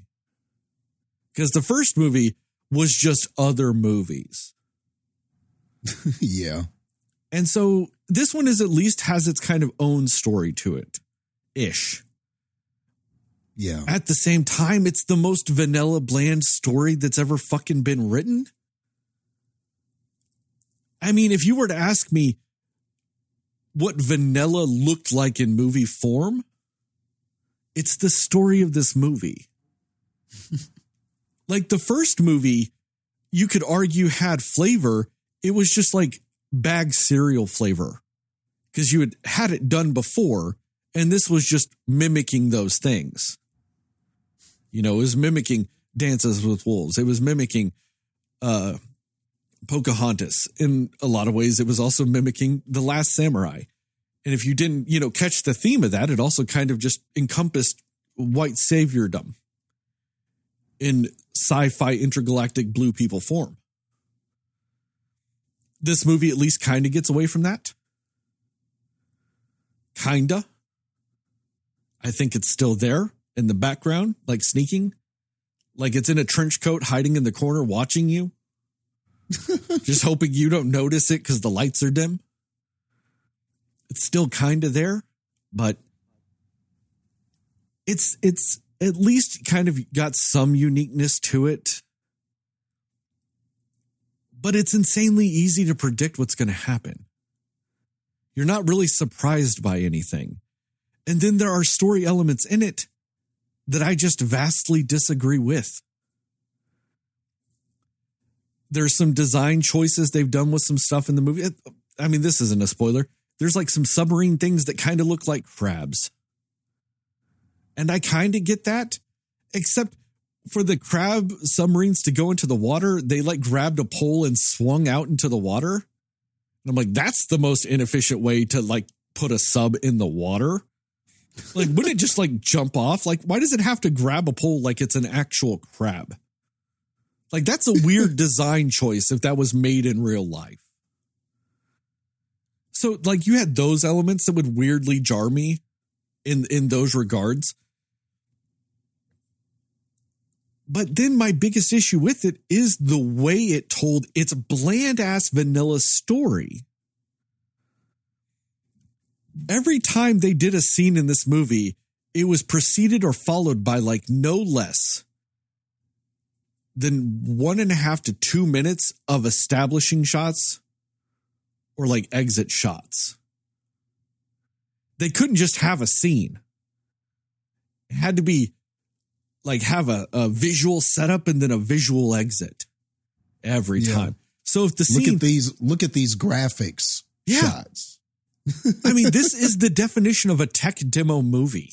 Because the first movie was just other movies. yeah. And so this one is at least has its kind of own story to it ish. Yeah. At the same time, it's the most vanilla, bland story that's ever fucking been written. I mean, if you were to ask me what vanilla looked like in movie form, it's the story of this movie. like the first movie, you could argue had flavor. It was just like bag cereal flavor because you had had it done before. And this was just mimicking those things. You know, it was mimicking Dances with Wolves. It was mimicking uh, Pocahontas. In a lot of ways, it was also mimicking The Last Samurai. And if you didn't, you know, catch the theme of that, it also kind of just encompassed white saviordom in sci-fi intergalactic blue people form. This movie at least kind of gets away from that. Kinda. I think it's still there in the background, like sneaking, like it's in a trench coat hiding in the corner watching you, just hoping you don't notice it because the lights are dim. It's still kind of there, but it's it's at least kind of got some uniqueness to it. But it's insanely easy to predict what's going to happen. You're not really surprised by anything. And then there are story elements in it that I just vastly disagree with. There's some design choices they've done with some stuff in the movie. I mean, this isn't a spoiler. There's like some submarine things that kind of look like crabs. And I kind of get that, except for the crab submarines to go into the water, they like grabbed a pole and swung out into the water. And I'm like, that's the most inefficient way to like put a sub in the water. Like, wouldn't it just like jump off? Like, why does it have to grab a pole like it's an actual crab? Like, that's a weird design choice if that was made in real life. So, like, you had those elements that would weirdly jar me in in those regards. But then my biggest issue with it is the way it told its bland ass vanilla story every time they did a scene in this movie, it was preceded or followed by like no less than one and a half to two minutes of establishing shots or like exit shots. They couldn't just have a scene. It had to be like have a, a visual setup and then a visual exit every Yeah. time. So if the Look at these look at these graphics Yeah. shots. I mean, this is the definition of a tech demo movie.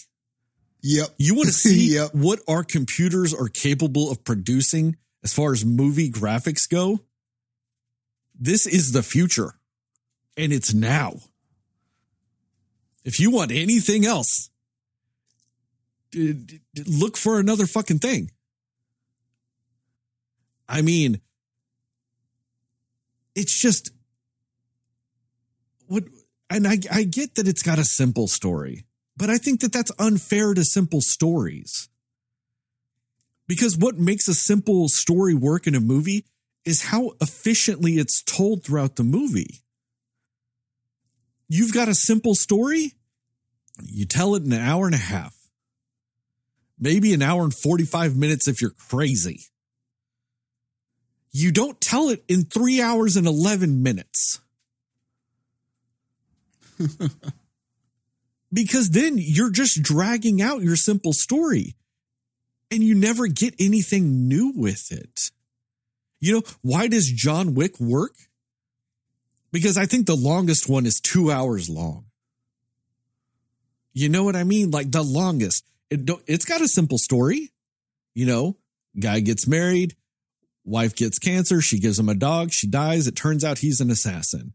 Yep. You want to see Yep. what our computers are capable of producing as far as movie graphics go? This is the future, and it's now. If you want anything else, look for another fucking thing. I mean, it's just what, and I, I get that it's got a simple story, but I think that that's unfair to simple stories. Because what makes a simple story work in a movie is how efficiently it's told throughout the movie. You've got a simple story, you tell it in an hour and a half, maybe an hour and 45 minutes if you're crazy. You don't tell it in three hours and 11 minutes. because then you're just dragging out your simple story and you never get anything new with it. You know, why does John Wick work? Because I think the longest one is two hours long. You know what I mean? Like the longest. It it's got a simple story. You know, guy gets married, Wife gets cancer. She gives him a dog. She dies. It turns out he's an assassin.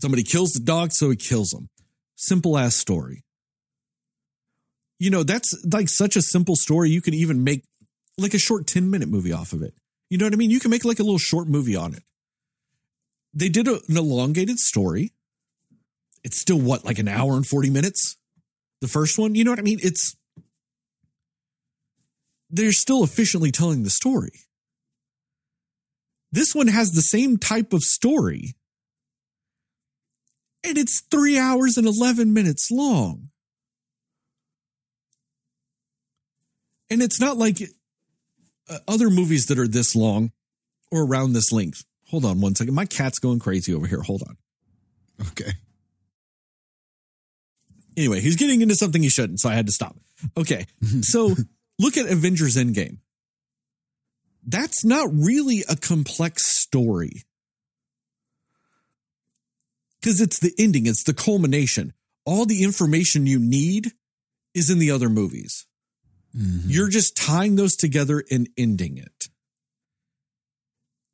Somebody kills the dog, so he kills him. Simple ass story. You know, that's like such a simple story. You can even make like a short 10 minute movie off of it. You know what I mean? You can make like a little short movie on it. They did a, an elongated story. It's still what, like an hour and 40 minutes? The first one? You know what I mean? It's, they're still efficiently telling the story. This one has the same type of story, and it's three hours and 11 minutes long. And it's not like uh, other movies that are this long or around this length. Hold on one second. My cat's going crazy over here. Hold on. Okay. Anyway, he's getting into something he shouldn't, so I had to stop. Okay. So look at Avengers Endgame. That's not really a complex story. Because it's the ending, it's the culmination. All the information you need is in the other movies. Mm-hmm. You're just tying those together and ending it.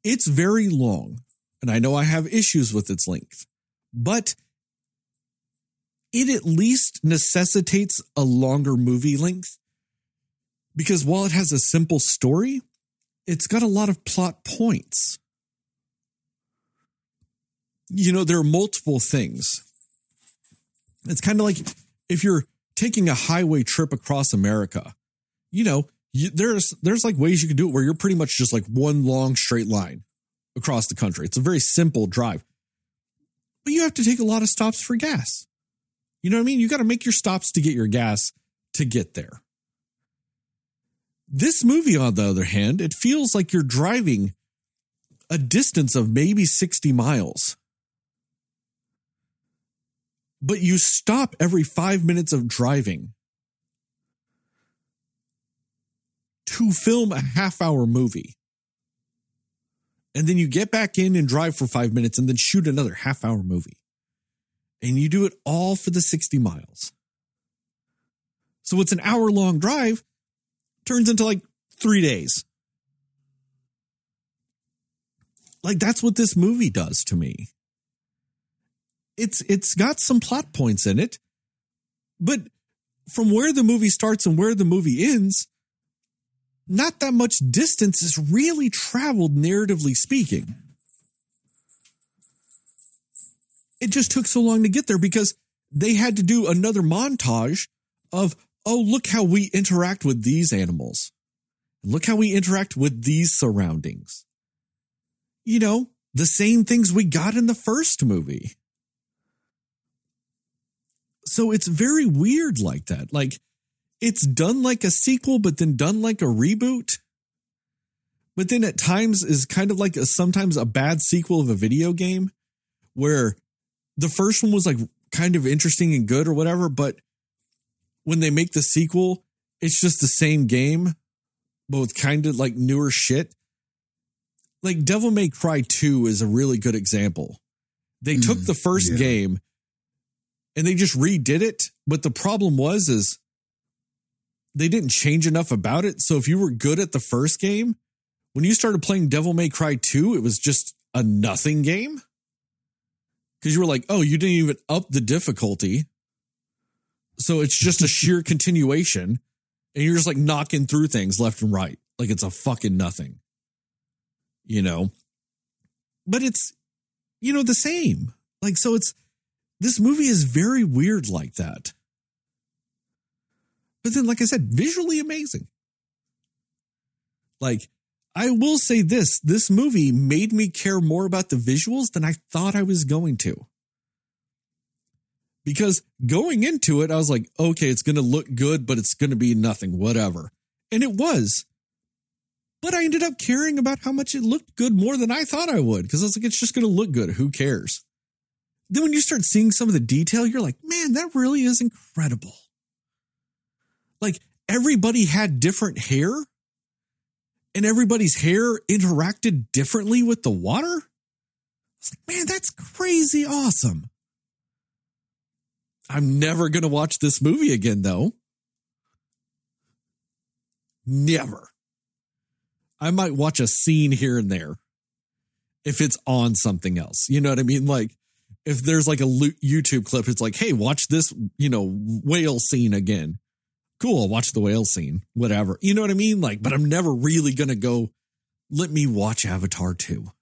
It's very long, and I know I have issues with its length, but it at least necessitates a longer movie length because while it has a simple story, it's got a lot of plot points. You know, there are multiple things. It's kind of like if you're taking a highway trip across America, you know, you, there's there's like ways you can do it where you're pretty much just like one long straight line across the country. It's a very simple drive. But you have to take a lot of stops for gas. You know what I mean? You got to make your stops to get your gas to get there. This movie, on the other hand, it feels like you're driving a distance of maybe 60 miles. But you stop every five minutes of driving to film a half hour movie. And then you get back in and drive for five minutes and then shoot another half hour movie. And you do it all for the 60 miles. So it's an hour long drive, turns into like three days. Like that's what this movie does to me. It's it's got some plot points in it, but from where the movie starts and where the movie ends, not that much distance is really traveled, narratively speaking. It just took so long to get there because they had to do another montage of, oh, look how we interact with these animals. Look how we interact with these surroundings. You know, the same things we got in the first movie. So it's very weird like that. Like, it's done like a sequel, but then done like a reboot. But then at times is kind of like a, sometimes a bad sequel of a video game where the first one was like kind of interesting and good or whatever, but when they make the sequel, it's just the same game, but with kind of like newer shit. Like Devil May Cry 2 is a really good example. They took Mm, the first yeah. game and they just redid it, but the problem was is they didn't change enough about it. So if you were good at the first game, when you started playing Devil May Cry 2, it was just a nothing game. Because you were like, oh, you didn't even up the difficulty. So it's just a sheer continuation. And you're just like knocking through things left and right. Like it's a fucking nothing. You know? But it's, you know, the same. Like, so it's, this movie is very weird like that. But then, like I said, visually amazing. Like, I will say this this movie made me care more about the visuals than I thought I was going to. Because going into it, I was like, okay, it's going to look good, but it's going to be nothing, whatever. And it was. But I ended up caring about how much it looked good more than I thought I would. Because I was like, it's just going to look good. Who cares? Then when you start seeing some of the detail, you're like, man, that really is incredible. Like everybody had different hair and everybody's hair interacted differently with the water. It's like, man, that's crazy awesome. I'm never going to watch this movie again, though. Never. I might watch a scene here and there if it's on something else. You know what I mean? Like if there's like a YouTube clip, it's like, hey, watch this, you know, whale scene again. Cool, I'll watch the whale scene, whatever. You know what I mean? Like, but I'm never really going to go, let me watch Avatar 2.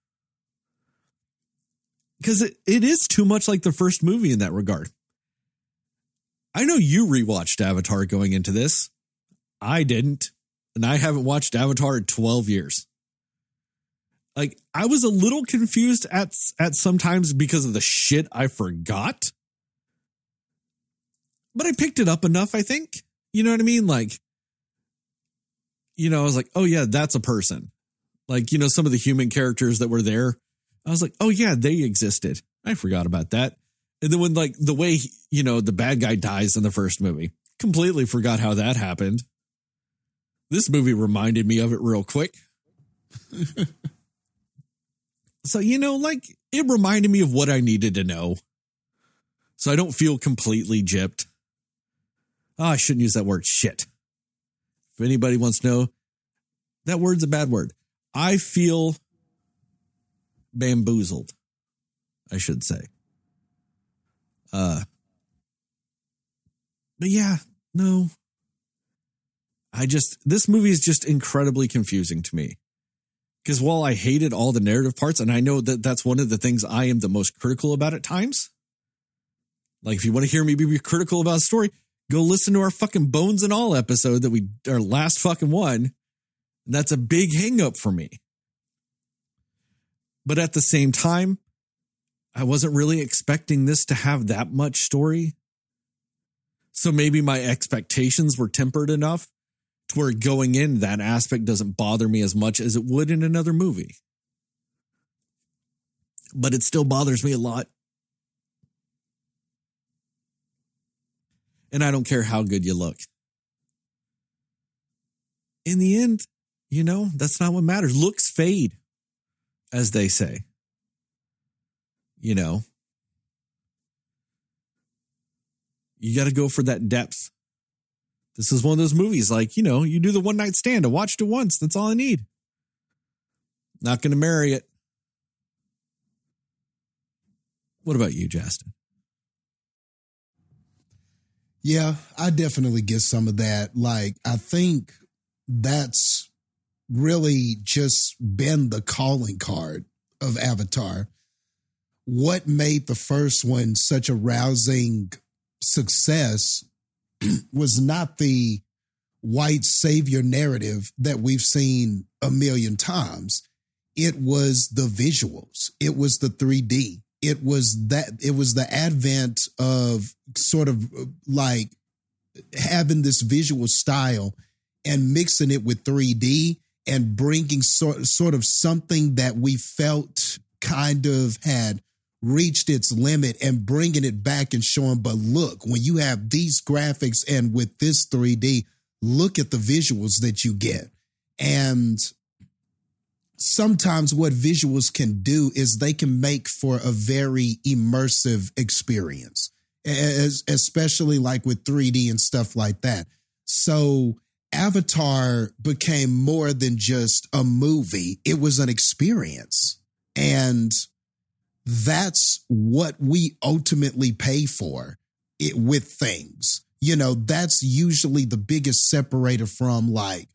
Because it, it is too much like the first movie in that regard. I know you rewatched Avatar going into this. I didn't. And I haven't watched Avatar in 12 years. Like I was a little confused at at sometimes because of the shit I forgot. But I picked it up enough, I think. You know what I mean? Like you know, I was like, "Oh yeah, that's a person." Like, you know, some of the human characters that were there, I was like, "Oh yeah, they existed." I forgot about that. And then when like the way, you know, the bad guy dies in the first movie, completely forgot how that happened. This movie reminded me of it real quick. so, you know, like it reminded me of what I needed to know. So I don't feel completely gypped. Oh, I shouldn't use that word shit. If anybody wants to know, that word's a bad word. I feel bamboozled, I should say. Uh, but yeah, no. I just, this movie is just incredibly confusing to me. Because while I hated all the narrative parts, and I know that that's one of the things I am the most critical about at times. Like, if you want to hear me be critical about a story, go listen to our fucking Bones and All episode that we, our last fucking one. That's a big hangup for me. But at the same time, I wasn't really expecting this to have that much story. So maybe my expectations were tempered enough to where going in, that aspect doesn't bother me as much as it would in another movie. But it still bothers me a lot. And I don't care how good you look. In the end, you know, that's not what matters. Looks fade, as they say. You know, you got to go for that depth this is one of those movies like, you know, you do the one night stand. I watched it once. That's all I need. Not going to marry it. What about you, Justin? Yeah, I definitely get some of that. Like, I think that's really just been the calling card of Avatar. What made the first one such a rousing success was not the white savior narrative that we've seen a million times. It was the visuals. It was the 3D. It was that it was the advent of sort of like having this visual style and mixing it with 3D and bringing sort, sort of something that we felt kind of had reached its limit and bringing it back and showing, but look, when you have these graphics and with this 3D, look at the visuals that you get. And sometimes what visuals can do is they can make for a very immersive experience, as, especially like with 3D and stuff like that. So Avatar became more than just a movie, it was an experience. And that's what we ultimately pay for it with things. You know, that's usually the biggest separator from like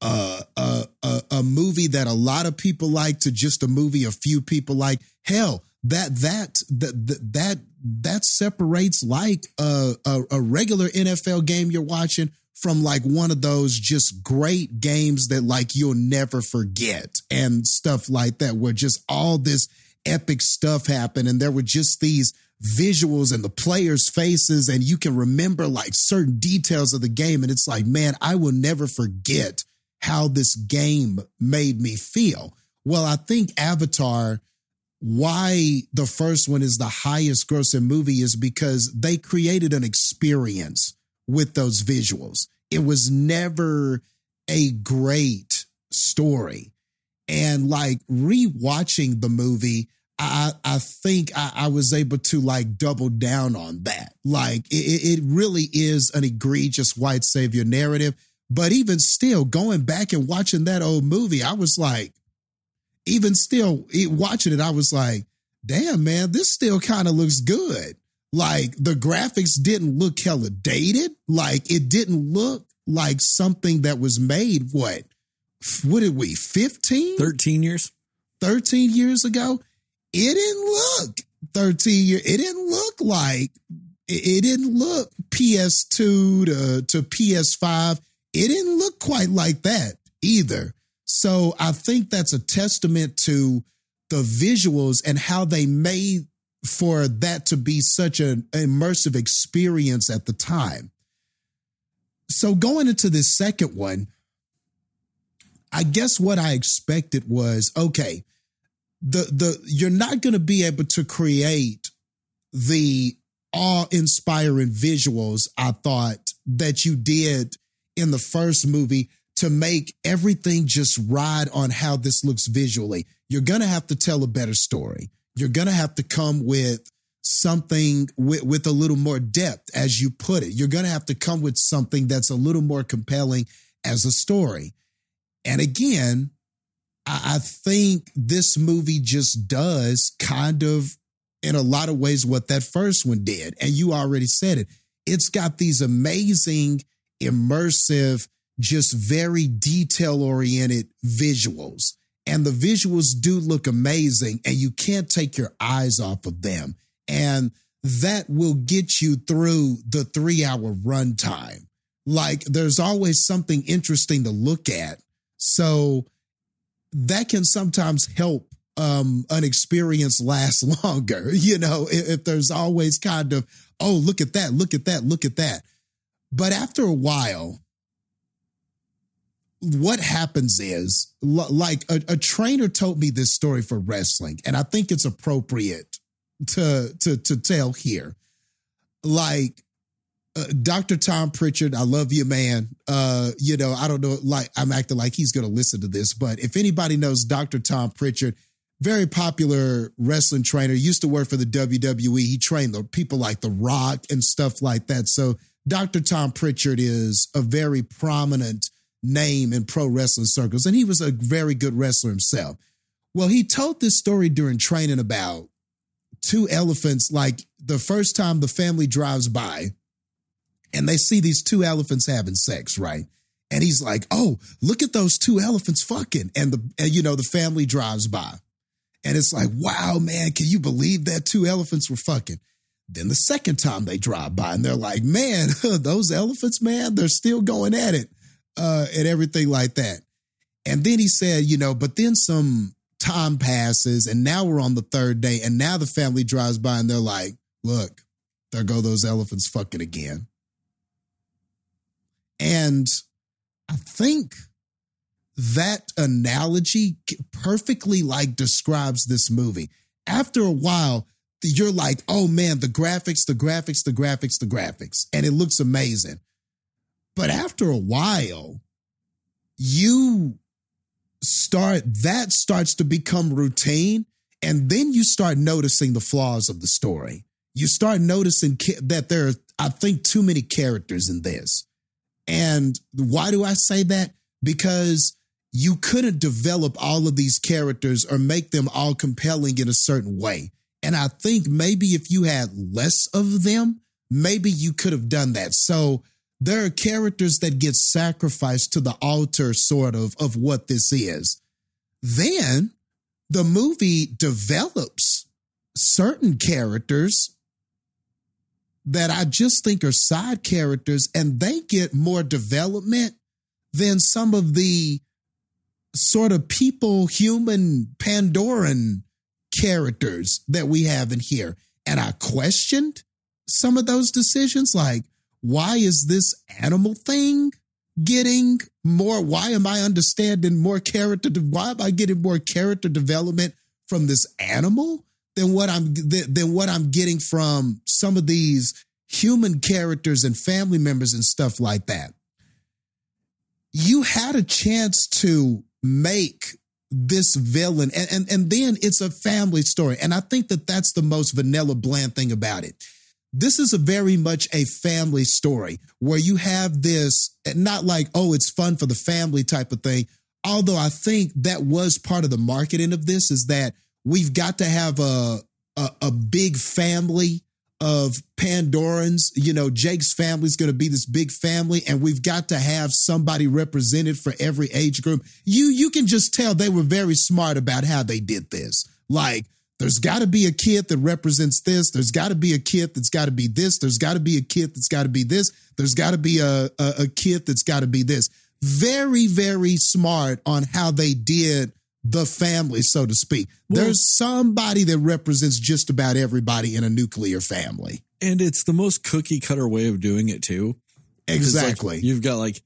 uh, a, a, a movie that a lot of people like to just a movie a few people like. Hell, that that that that that separates like a, a, a regular NFL game you're watching from like one of those just great games that like you'll never forget and stuff like that, where just all this epic stuff happened And there were just these visuals and the players' faces, and you can remember like certain details of the game. And it's like, man, I will never forget how this game made me feel. Well, I think Avatar, why the first one is the highest grossing movie is because they created an experience with those visuals. It was never a great story. And like rewatching the movie, I, I think I, I, was able to like double down on that. Like it, it really is an egregious white savior narrative, But even still, going back and watching that old movie, I was like, even still watching it, I was like, damn, man, this still kind of looks good. Like the graphics didn't look hella dated. Like it didn't look like something that was made, what? What did we, 15? 13 years? 13 years ago? It didn't look 13 years. It didn't look like, it, didn't look PS2 to, to PS5. It didn't look quite like that either. So I think that's a testament to the visuals and how they made for that to be such an immersive experience at the time. So going into this second one, I guess what I expected was okay, the the you're not going to be able to create the awe-inspiring visuals I thought that you did in the first movie to make everything just ride on how this looks visually. You're going to have to tell a better story. You're going to have to come with something with, with a little more depth, as you put it. You're going to have to come with something that's a little more compelling as a story. And again, I, I think this movie just does kind of, in a lot of ways, what that first one did. And you already said it. It's got these amazing, immersive, just very detail oriented visuals. And the visuals do look amazing, and you can't take your eyes off of them. And that will get you through the three hour runtime. Like there's always something interesting to look at. So that can sometimes help um, an experience last longer, you know, if, if there's always kind of, oh, look at that, look at that, look at that. But after a while, what happens is like a, a, trainer told me this story for wrestling and i think it's appropriate to to to tell here. Like uh, dr tom prichard i love you man. Uh you know i don't know like i'm acting like he's gonna listen to this but if anybody knows dr tom prichard very popular wrestling trainer used to work for the wwe he trained the people like the rock and stuff like that. So dr tom prichard is a very prominent name in pro wrestling circles, and he was a very good wrestler himself. Well, he told this story during training about two elephants, like the first time the family drives by and they see these two elephants having sex, right? And he's like, "Oh, look at those two elephants fucking." And the and, you know, the family drives by. And it's like, "Wow, man, can you believe that two elephants were fucking?" Then the second time they drive by and they're like, "Man, those elephants, man, they're still going at it." uh, and everything like that. And then he said, you know, but then some time passes and now we're on the third day and now the family drives by and they're like, look, there go those elephants fucking again. And I think that analogy perfectly like describes this movie. After a while, you're like, oh man, the graphics, the graphics, the graphics, the graphics, and it looks amazing. But after a while, you start, that starts to become routine. And then you start noticing the flaws of the story. You start noticing that there are, I think, too many characters in this. And why do I say that? Because you couldn't develop all of these characters or make them all compelling in a certain way. And I think maybe if you had less of them, maybe you could have done that. So there are characters that get sacrificed to the altar, sort of, of what this is. Then the movie develops certain characters that I just think are side characters, and they get more development than some of the sort of people, human Pandoran characters that we have in here. And I questioned some of those decisions, like, why is this animal thing getting more? Why am I understanding more character? Why am I getting more character development from this animal than what I'm than what I'm getting from some of these human characters and family members and stuff like that? You had a chance to make this villain. And, and and then it's a family story. And i think that that's the most vanilla bland thing about it. This is a very much a family story where you have this not like oh it's fun for the family type of thing. Although i think that was part of the marketing of this is that we've got to have a a, a big family of pandorans you know jake's family is going to be this big family and we've got to have somebody represented for every age group you you can just tell they were very smart about how they did this like there's got to be a kid that represents this. There's got to be a kid that's got to be this. There's got to be a kid that's got to be this. There's got to be a, a, a kid that's got to be this. Very, very smart on how they did the family, so to speak. Well- There's somebody that represents just about everybody in a nuclear family. And it's the most cookie cutter way of doing it too. 'Cause, like, Exactly. you've got like,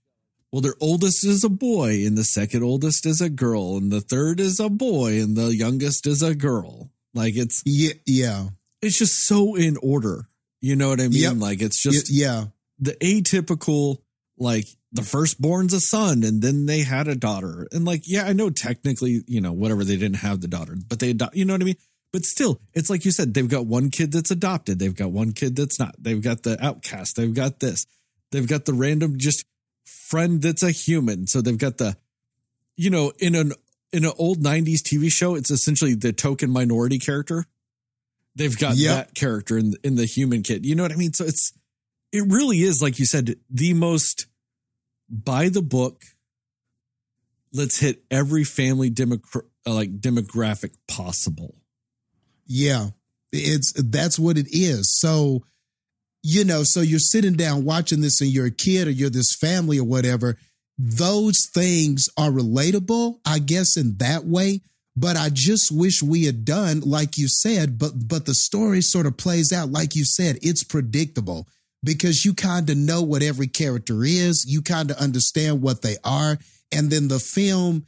well, their oldest is a boy, and the second oldest is a girl, and the third is a boy, and the youngest is a girl. Like it's yeah, yeah, it's just so in order. You know what I mean? Yep. Like it's Y- just yeah, the atypical, like the firstborn's a son, and then they had a daughter, and like yeah, I know technically, you know, whatever they didn't have the daughter, but they, ado- you know what I mean. But still, it's like you said, they've got one kid that's adopted, they've got one kid that's not, they've got the outcast, they've got this, they've got the random just friend that's a human, so they've got the, you know, in an in an old '90s TV show, it's essentially the token minority character. They've got Yep. that character in in the human kid. You know what I mean? So it's it really is like you said the most by the book. Let's hit every family like demographic possible. Yeah, it's that's what it is. So, you know, so you're sitting down watching this and you're a kid or you're this family or whatever. Those things are relatable, I guess, in that way. But I just wish we had done, like you said, but but the story sort of plays out, like you said, it's predictable because you kind of know what every character is, you kind of understand what they are, and then the film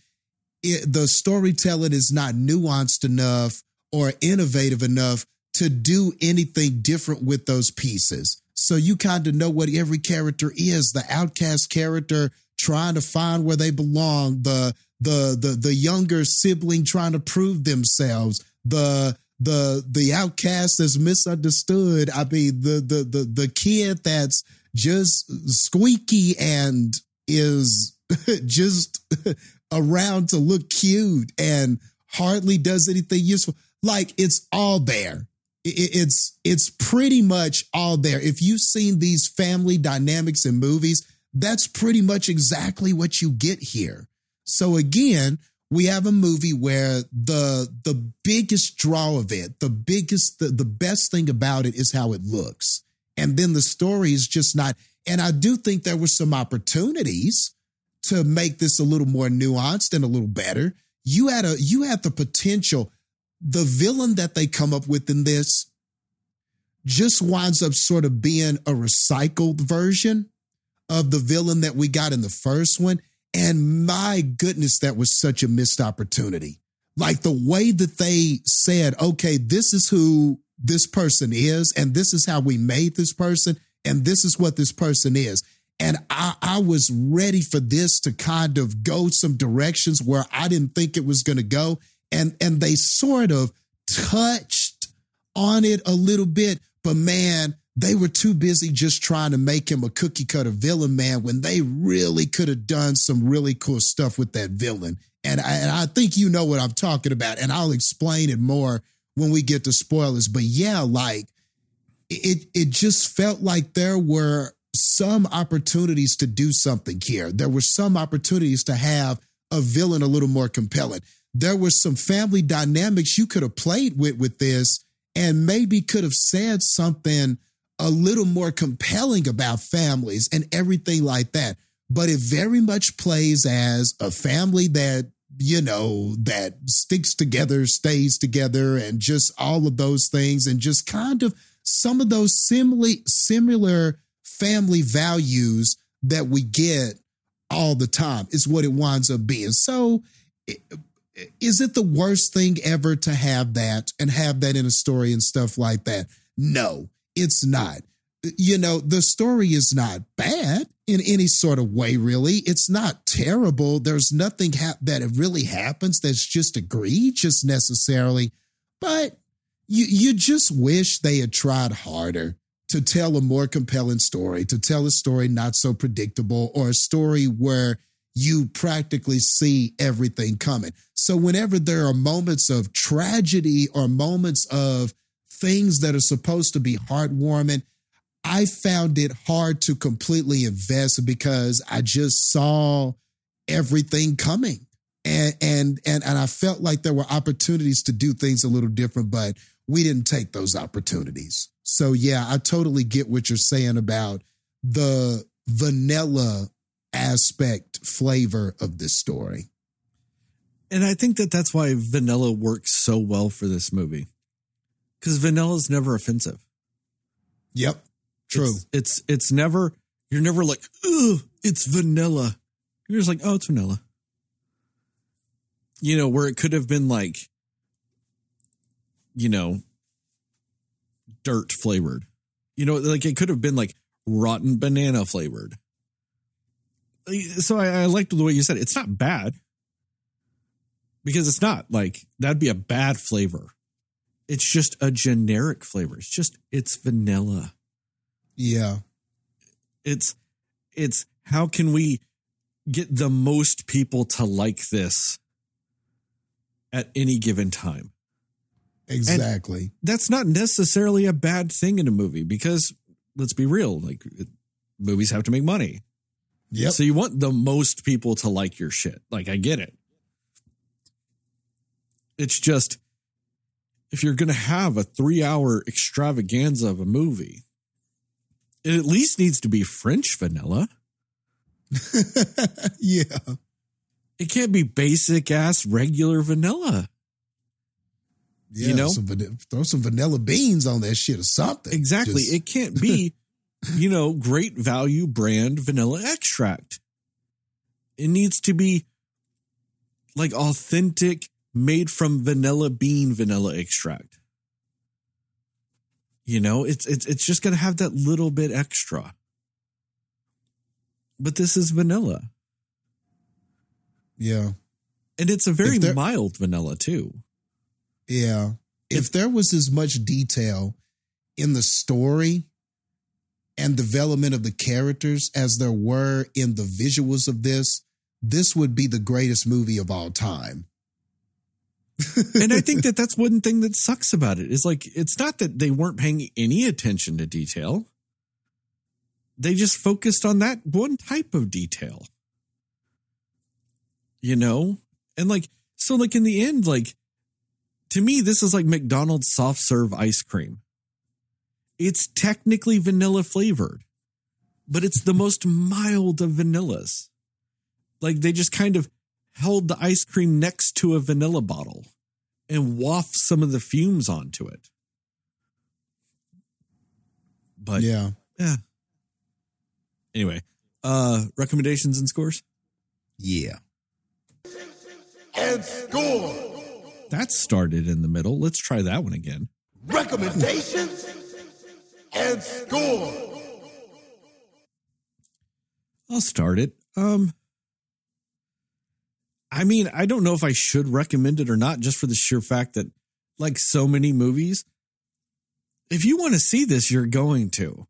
it, the storytelling is not nuanced enough or innovative enough to do anything different with those pieces. So you kind of know what every character is. The outcast character trying to find where they belong, the the the the younger sibling trying to prove themselves, the the the outcast that's misunderstood. I mean, the the the the kid that's just squeaky and is just around to look cute and hardly does anything useful. Like it's all there. It's it's pretty much all there. If you've seen these family dynamics in movies, that's pretty much exactly what you get here. So again, we have a movie where the the biggest draw of it, the biggest the, the best thing about it is how it looks. And then the story is just not and I do think there were some opportunities to make this a little more nuanced and a little better. You had a you had the potential. The villain that they come up with in this just winds up sort of being a recycled version of the villain that we got in the first one. And my goodness, that was such a missed opportunity. Like the way that they said, okay, this is who this person is, and this is how we made this person, and this is what this person is. And I, I was ready for this to kind of go some directions where I didn't think it was going to go. And, and they sort of touched on it a little bit, but man, they were too busy just trying to make him a cookie cutter villain, man, when they really could have done some really cool stuff with that villain. And I, and I think you know what I'm talking about, and I'll explain it more when we get to spoilers. But yeah, like it, it just felt like there were some opportunities to do something here. There were some opportunities to have a villain a little more compelling. There were some family dynamics you could have played with with this and maybe could have said something a little more compelling about families and everything like that. But it very much plays as a family that, you know, that sticks together, stays together, and just all of those things, and just kind of some of those similar, similar family values that we get all the time is what it winds up being. So, is it the worst thing ever to have that and have that in a story and stuff like that? No, it's not. You know, the story is not bad in any sort of way, really. It's not terrible. There's nothing hap- that really happens that's just egregious necessarily, but you you just wish they had tried harder to tell a more compelling story, to tell a story not so predictable, or a story where you practically see everything coming. So, whenever there are moments of tragedy or moments of things that are supposed to be heartwarming, I found it hard to completely invest because I just saw everything coming. And and and and I felt like there were opportunities to do things a little different, but we didn't take those opportunities. So yeah, I totally get what you're saying about the vanilla aspect flavor of this story. And I think that that's why vanilla works so well for this movie. Cuz vanilla is never offensive. Yep. True. It's, it's it's never you're never like, "Ugh, it's vanilla." You're just like, "Oh, it's vanilla." You know, where it could have been like you know, dirt flavored. You know, like it could have been like rotten banana flavored. So I, I liked the way you said it. It's not bad because it's not like that'd be a bad flavor. It's just a generic flavor. It's just it's vanilla. Yeah. It's it's how can we get the most people to like this at any given time? Exactly. And that's not necessarily a bad thing in a movie because let's be real, like it, movies have to make money. Yeah. So you want the most people to like your shit. Like I get it. It's just if you're going to have a 3-hour extravaganza of a movie, it at least needs to be French vanilla. yeah. It can't be basic ass regular vanilla. Yeah, you know, some van- throw some vanilla beans on that shit or something. Exactly. Just- it can't be, you know, great value brand vanilla extract. It needs to be like authentic, made from vanilla bean vanilla extract. You know, it's it's it's just gonna have that little bit extra. But this is vanilla. yeah, And it's a very there- mild vanilla too. yeah. If there was as much detail in the story and development of the characters as there were in the visuals of this, this would be the greatest movie of all time. And I think that that's one thing that sucks about it is like it's not that they weren't paying any attention to detail. They just focused on that one type of detail. You know? And like so like in the end like to me this is like McDonald's soft serve ice cream. It's technically vanilla flavored, but it's the most mild of vanillas. Like they just kind of held the ice cream next to a vanilla bottle and waft some of the fumes onto it. But yeah. yeah, Anyway, uh recommendations and scores? yeah. And score. That started in the middle. Let's try that one again. Recommendations and score. I'll start it. Um I mean, I don't know if I should recommend it or not just for the sheer fact that like so many movies if you want to see this you're going to.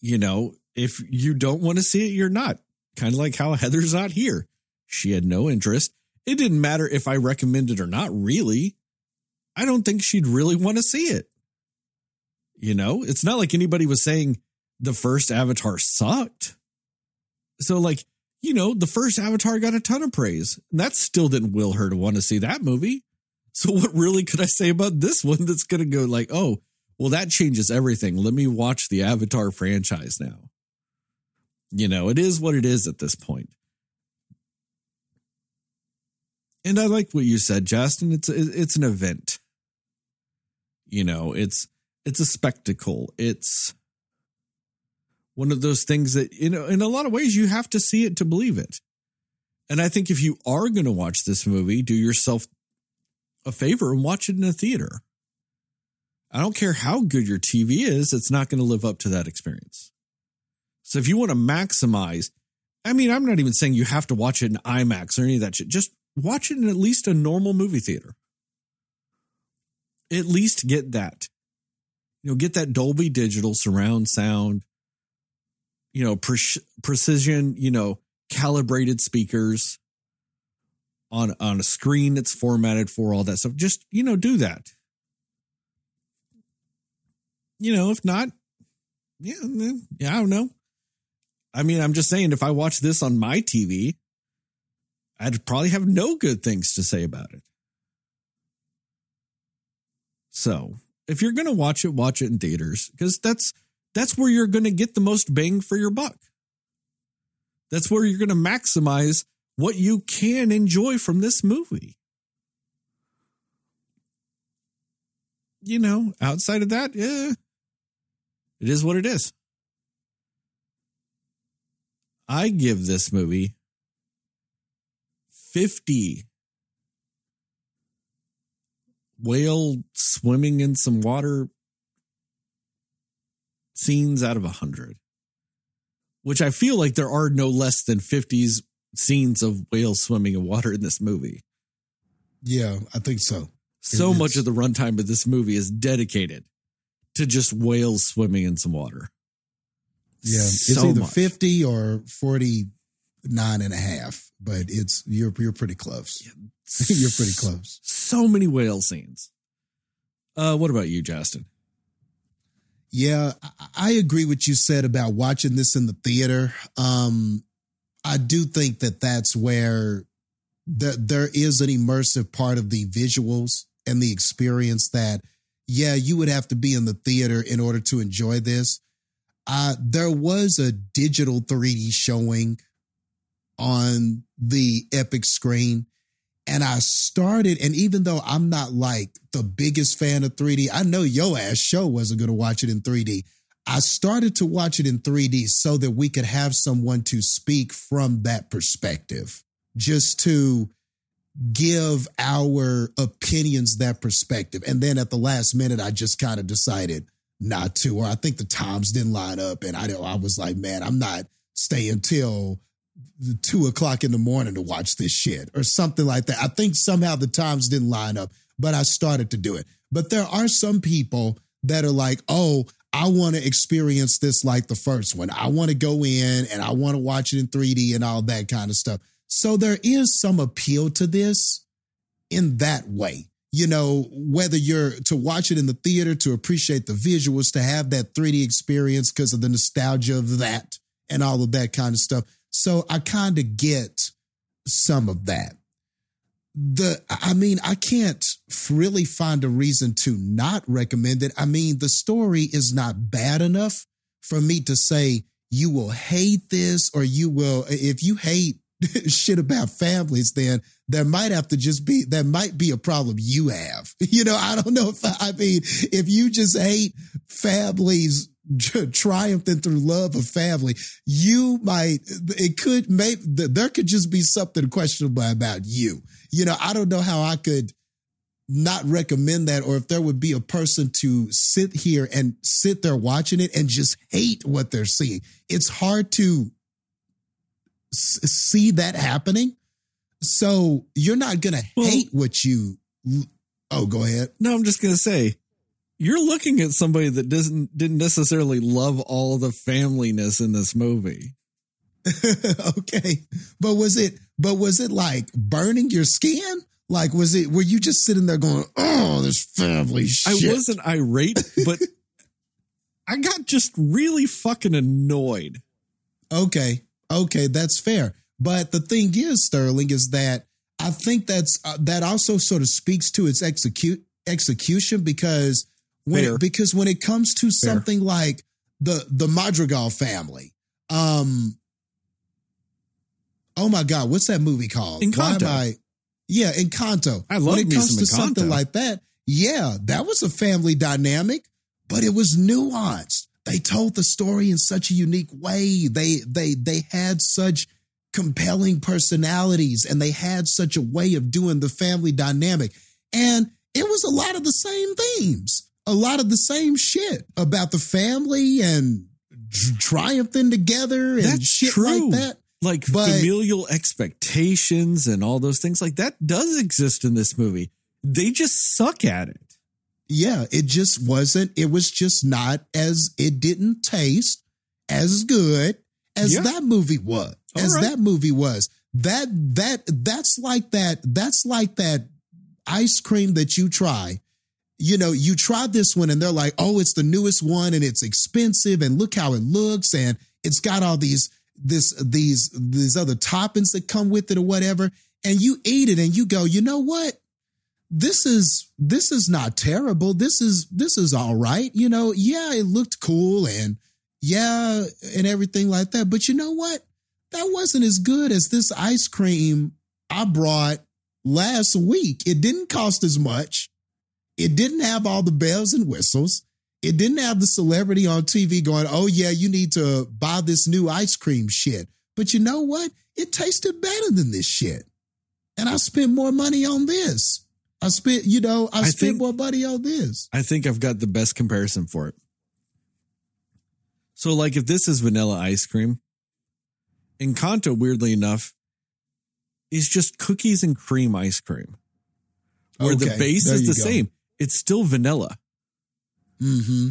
You know, if you don't want to see it you're not. Kind of like how Heather's not here. She had no interest. It didn't matter if I recommended or not really. I don't think she'd really want to see it. You know, it's not like anybody was saying the first Avatar sucked. So, like, you know, the first Avatar got a ton of praise. And that still didn't will her to want to see that movie. So, what really could I say about this one that's going to go like, oh, well, that changes everything. Let me watch the Avatar franchise now. You know, it is what it is at this point. And I like what you said, Justin. It's it's an event. You know, it's it's a spectacle. It's one of those things that you know in a lot of ways you have to see it to believe it. And I think if you are going to watch this movie, do yourself a favor and watch it in a theater. I don't care how good your TV is, it's not going to live up to that experience. So if you want to maximize, I mean, I'm not even saying you have to watch it in IMAX or any of that shit. Just watch it in at least a normal movie theater. At least get that. you know, get that Dolby digital surround sound, you know, pre- precision, you know, calibrated speakers on on a screen that's formatted for all that stuff. Just, you know, do that. You know, if not, yeah, yeah, I don't know. I mean, I'm just saying if I watch this on my TV, I'd probably have no good things to say about it. So, if you're going to watch it, watch it in theaters because that's that's where you're going to get the most bang for your buck. That's where you're going to maximize what you can enjoy from this movie. You know, outside of that, yeah, it is what it is. I give this movie 50 whale swimming in some water scenes out of 100 which i feel like there are no less than 50s scenes of whales swimming in water in this movie Yeah, I think so. so It much is. of the runtime of this movie is dedicated to just whales swimming in some water Yeah, it's either much. 50 or 49 and a half, but it's you're you're pretty close. you're pretty close. so many whale scenes uh what about you justin Yeah, I- agree with you said about watching this in the theater. Um, I do think that that's where there, there is an immersive part of the visuals and the experience that, yeah, you would have to be in the theater in order to enjoy this. Uh, there was a digital 3D showing on the Epic screen. And I started, and even though I'm not like the biggest fan of 3D, I know your ass show wasn't going to watch it in 3D. I started to watch it in 3D so that we could have someone to speak from that perspective, just to give our opinions that perspective. And then at the last minute, I just kind of decided not to, or I think the times didn't line up. And I, I was like, man, I'm not staying till two o'clock in the morning to watch this shit or something like that. I think somehow the times didn't line up, but I started to do it. But there are some people that are like, oh, I want to experience this like the first one. I want to go in and I want to watch it in 3D and all that kind of stuff. So there is some appeal to this in that way. You know, whether you're to watch it in the theater, to appreciate the visuals, to have that 3D experience because of the nostalgia of that and all of that kind of stuff. So I kind of get some of that. The, I mean, I can't really find a reason to not recommend it. I mean, the story is not bad enough for me to say you will hate this or you will, if you hate shit about families, then there might have to just be, there might be a problem you have. You know, I don't know if, I mean, if you just hate families triumphing through love of family, you might, it could, maybe, there could just be something questionable about you. You know, I don't know how I could not recommend that or if there would be a person to sit here and sit there watching it and just hate what they're seeing. It's hard to s- see that happening. So you're not going to Well- hate what you. Oh, go ahead. No, I'm just gonna say, you're looking at somebody that doesn't didn't necessarily love all the familyness in this movie. okay. But was it but was it like burning your skin? Like was it were you just sitting there going, "Oh, this family shit." I wasn't irate, but I got just really fucking annoyed. Okay. Okay, that's fair. But the thing is, Sterling, is that I think that's uh, that also sort of speaks to its execute execution because when it, because when it comes to Fair. something like the the Madrigal family, um, oh my God, what's that movie called? Encanto. I? Yeah, Encanto. I love when it me comes to something like that. Yeah, that was a family dynamic, but it was nuanced. They told the story in such a unique way. They they they had such compelling personalities and they had such a way of doing the family dynamic. And it was a lot of the same themes, a lot of the same shit about the family and tr- triumphing together and That's shit true. like that. Like But- familial expectations and all those things like that does exist in this movie. They just suck at it. Yeah, it just wasn't, it was just not as, it didn't taste as good as Yeah. that movie was. All As right. that movie was. That, that, that's like that, that's like that ice cream that you try. You know, you try this one and they're like, oh, it's the newest one and it's expensive and look how it looks and it's got all these, this, these, these other toppings that come with it or whatever. And you eat it and you go, you know what? this is this is not terrible. This is this is all right. You know yeah it looked cool and yeah and everything like that. But you know what? That wasn't as good as this ice cream i brought last week. It didn't cost as much it didn't have all the bells and whistles it didn't have the celebrity on tv going oh yeah you need to buy this new ice cream shit but you know what it tasted better than this shit and i spent more money on this I spent, you know, I, I spent think- more money on this. I think I've got the best comparison for it. So, like, if this is vanilla ice cream, Encanto, weirdly enough, is just cookies and cream ice cream, where the base is the go. same. It's still vanilla, Mm-hmm.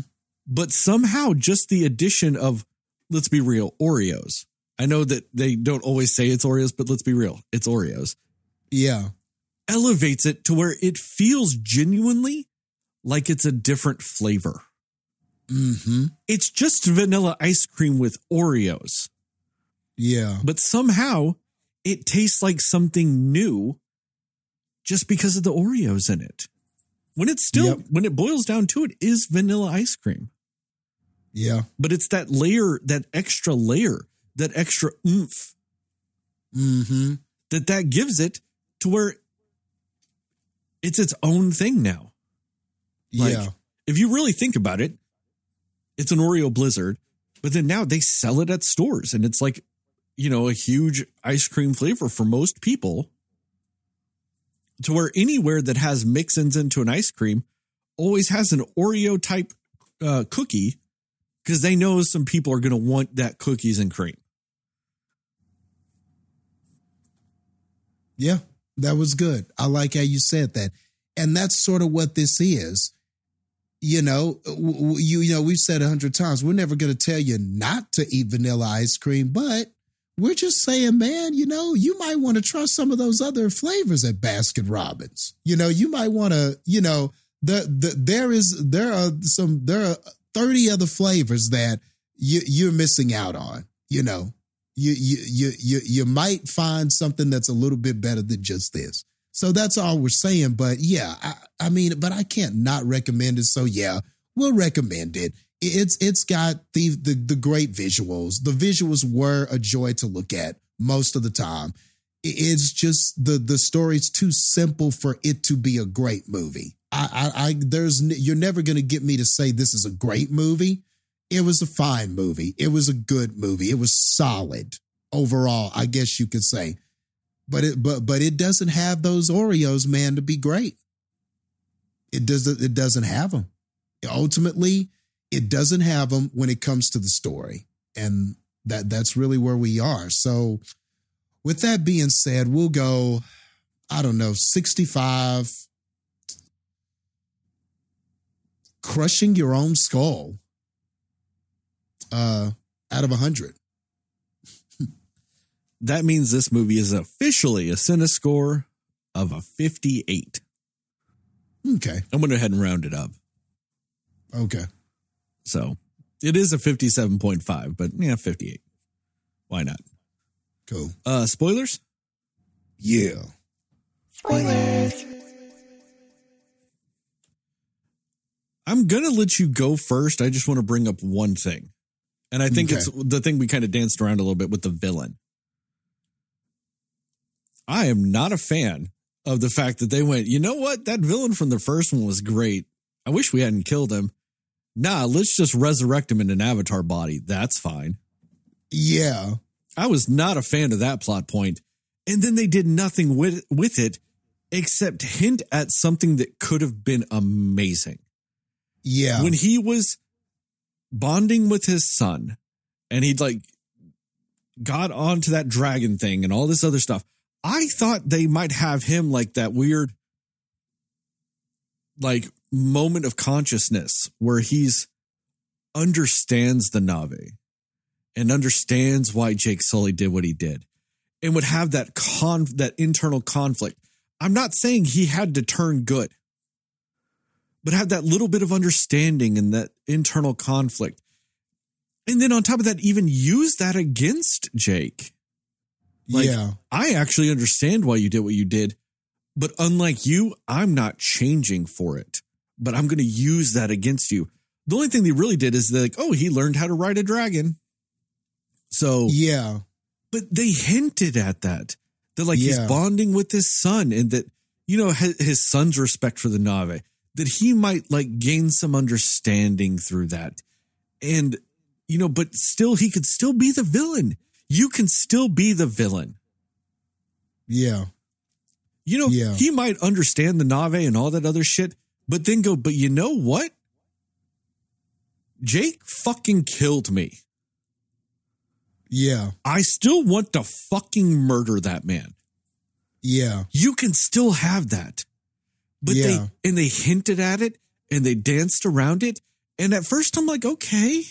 but somehow just the addition of, let's be real, Oreos. I know that they don't always say it's Oreos, but let's be real, it's Oreos. Yeah. Elevates it to where it feels genuinely like it's a different flavor. Mm-hmm. It's just vanilla ice cream with Oreos. Yeah. but somehow it tastes like something new just because of the Oreos in it. When it's still, Yep. when it boils down to it, is vanilla ice cream. Yeah. But it's that layer, that extra layer, that extra oomph Mm-hmm. that that gives it to where it's its own thing now. Like, yeah. If you really think about it, it's an Oreo Blizzard, but then now they sell it at stores and it's like, you know, a huge ice cream flavor for most people. To where anywhere that has mix-ins into an ice cream always has an Oreo type uh, cookie because they know some people are going to want that cookies and cream. Yeah. That was good. I like how you said that. And that's sort of what this is. You know, you, you know, we've said a hundred times, we're never going to tell you not to eat vanilla ice cream, but we're just saying, man, you know, you might want to try some of those other flavors at Baskin Robbins. You know, you might want to, you know, the, the there is there are some there are 30 other flavors that you you're missing out on, you know. You you you you you might find something that's a little bit better than just this. So that's all we're saying. But yeah, I, I mean, but I can't not recommend it. So yeah, we'll recommend it. It's it's got the the the great visuals. The visuals were a joy to look at most of the time. It's just the the story's too simple for it to be a great movie. I I, I there's you're never gonna get me to say this is a great movie. It was a fine movie. It was a good movie. It was solid overall, I guess you could say. But it but but it doesn't have those Oreos, man, to be great. It doesn't it doesn't have them. Ultimately, it doesn't have them when it comes to the story. And that that's really where we are. So with that being said, we'll go I don't know, 65 crushing your own skull uh out of a 100. That means this movie is officially a Cinescore of a 58. Okay. I'm going to go ahead and round it up. Okay. So it is a 57.5, but yeah, 58. Why not? Cool. Uh, spoilers? Yeah. Spoilers. I'm going to let you go first. I just want to bring up one thing. And I think Okay. it's the thing we kind of danced around a little bit with the villain. I am not a fan of the fact that they went, you know what? That villain from the first one was great. I wish we hadn't killed him. Nah, let's just resurrect him in an avatar body. That's fine. Yeah. I was not a fan of that plot point. And then they did nothing with with it except hint at something that could have been amazing. Yeah. When he was bonding with his son and he'd like got onto that dragon thing and all this other stuff, I thought they might have him like that weird like moment of consciousness where he's understands the Na'vi and understands why Jake Sully did what he did and would have that con that internal conflict. I'm not saying he had to turn good, but have that little bit of understanding and that internal conflict. And then on top of that, even use that against Jake. Like, yeah. I actually understand why you did what you did, but unlike you, I'm not changing for it. But I'm going to use that against you. The only thing they really did is they're like, oh, he learned how to ride a dragon. So, Yeah. but they hinted at that. That like he's bonding with his son and that, you know, his, his son's respect for the Na'vi, that he might like gain some understanding through that. And, you know, but still, he could still be the villain. You can still be the villain. Yeah. You know, Yeah. he might understand the Na'vi and all that other shit, but then go, but you know what? Jake fucking killed me. Yeah. I still want to fucking murder that man. Yeah. You can still have that. But Yeah. they and they hinted at it and they danced around it. And at first I'm like, okay.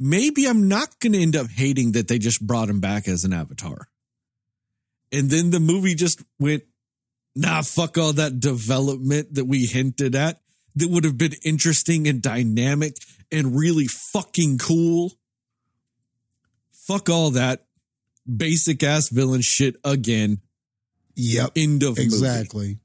Maybe I'm not gonna end up hating that they just brought him back as an avatar. And then the movie just went, nah, fuck all that development that we hinted at that would have been interesting and dynamic and really fucking cool. Fuck all that basic ass villain shit again. Yep. End of movie. Exactly.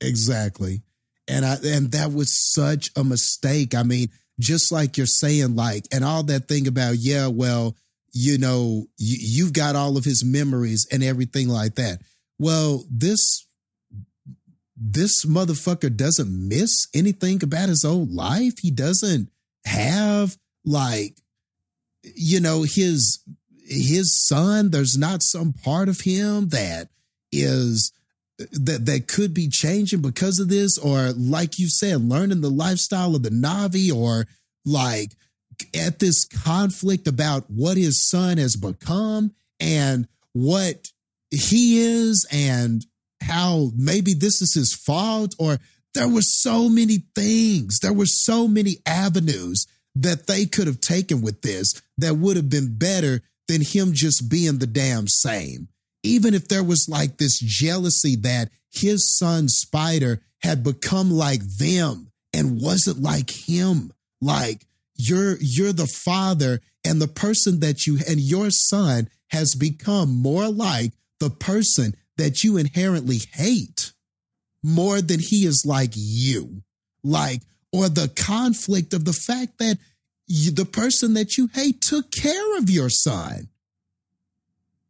Exactly. And I and that was such a mistake. I mean, just like you're saying, like, and all that thing about, yeah, well, you know, you, you've got all of his memories and everything like that. Well, this this motherfucker doesn't miss anything about his old life. He doesn't have like, you know, his his son. There's not some part of him that is that that could be changing because of this, or like you said, learning the lifestyle of the Na'vi, or like at this conflict about what his son has become and what he is and how maybe this is his fault or there were so many things there were so many avenues that they could have taken with this that would have been better than him just being the damn same. Even if there was like this jealousy that his son Spider had become like them and wasn't like him. Like you're you're the father and the person that you and your son has become more like the person that you inherently hate more than he is like you like or the conflict of the fact that you, the person that you hate took care of your son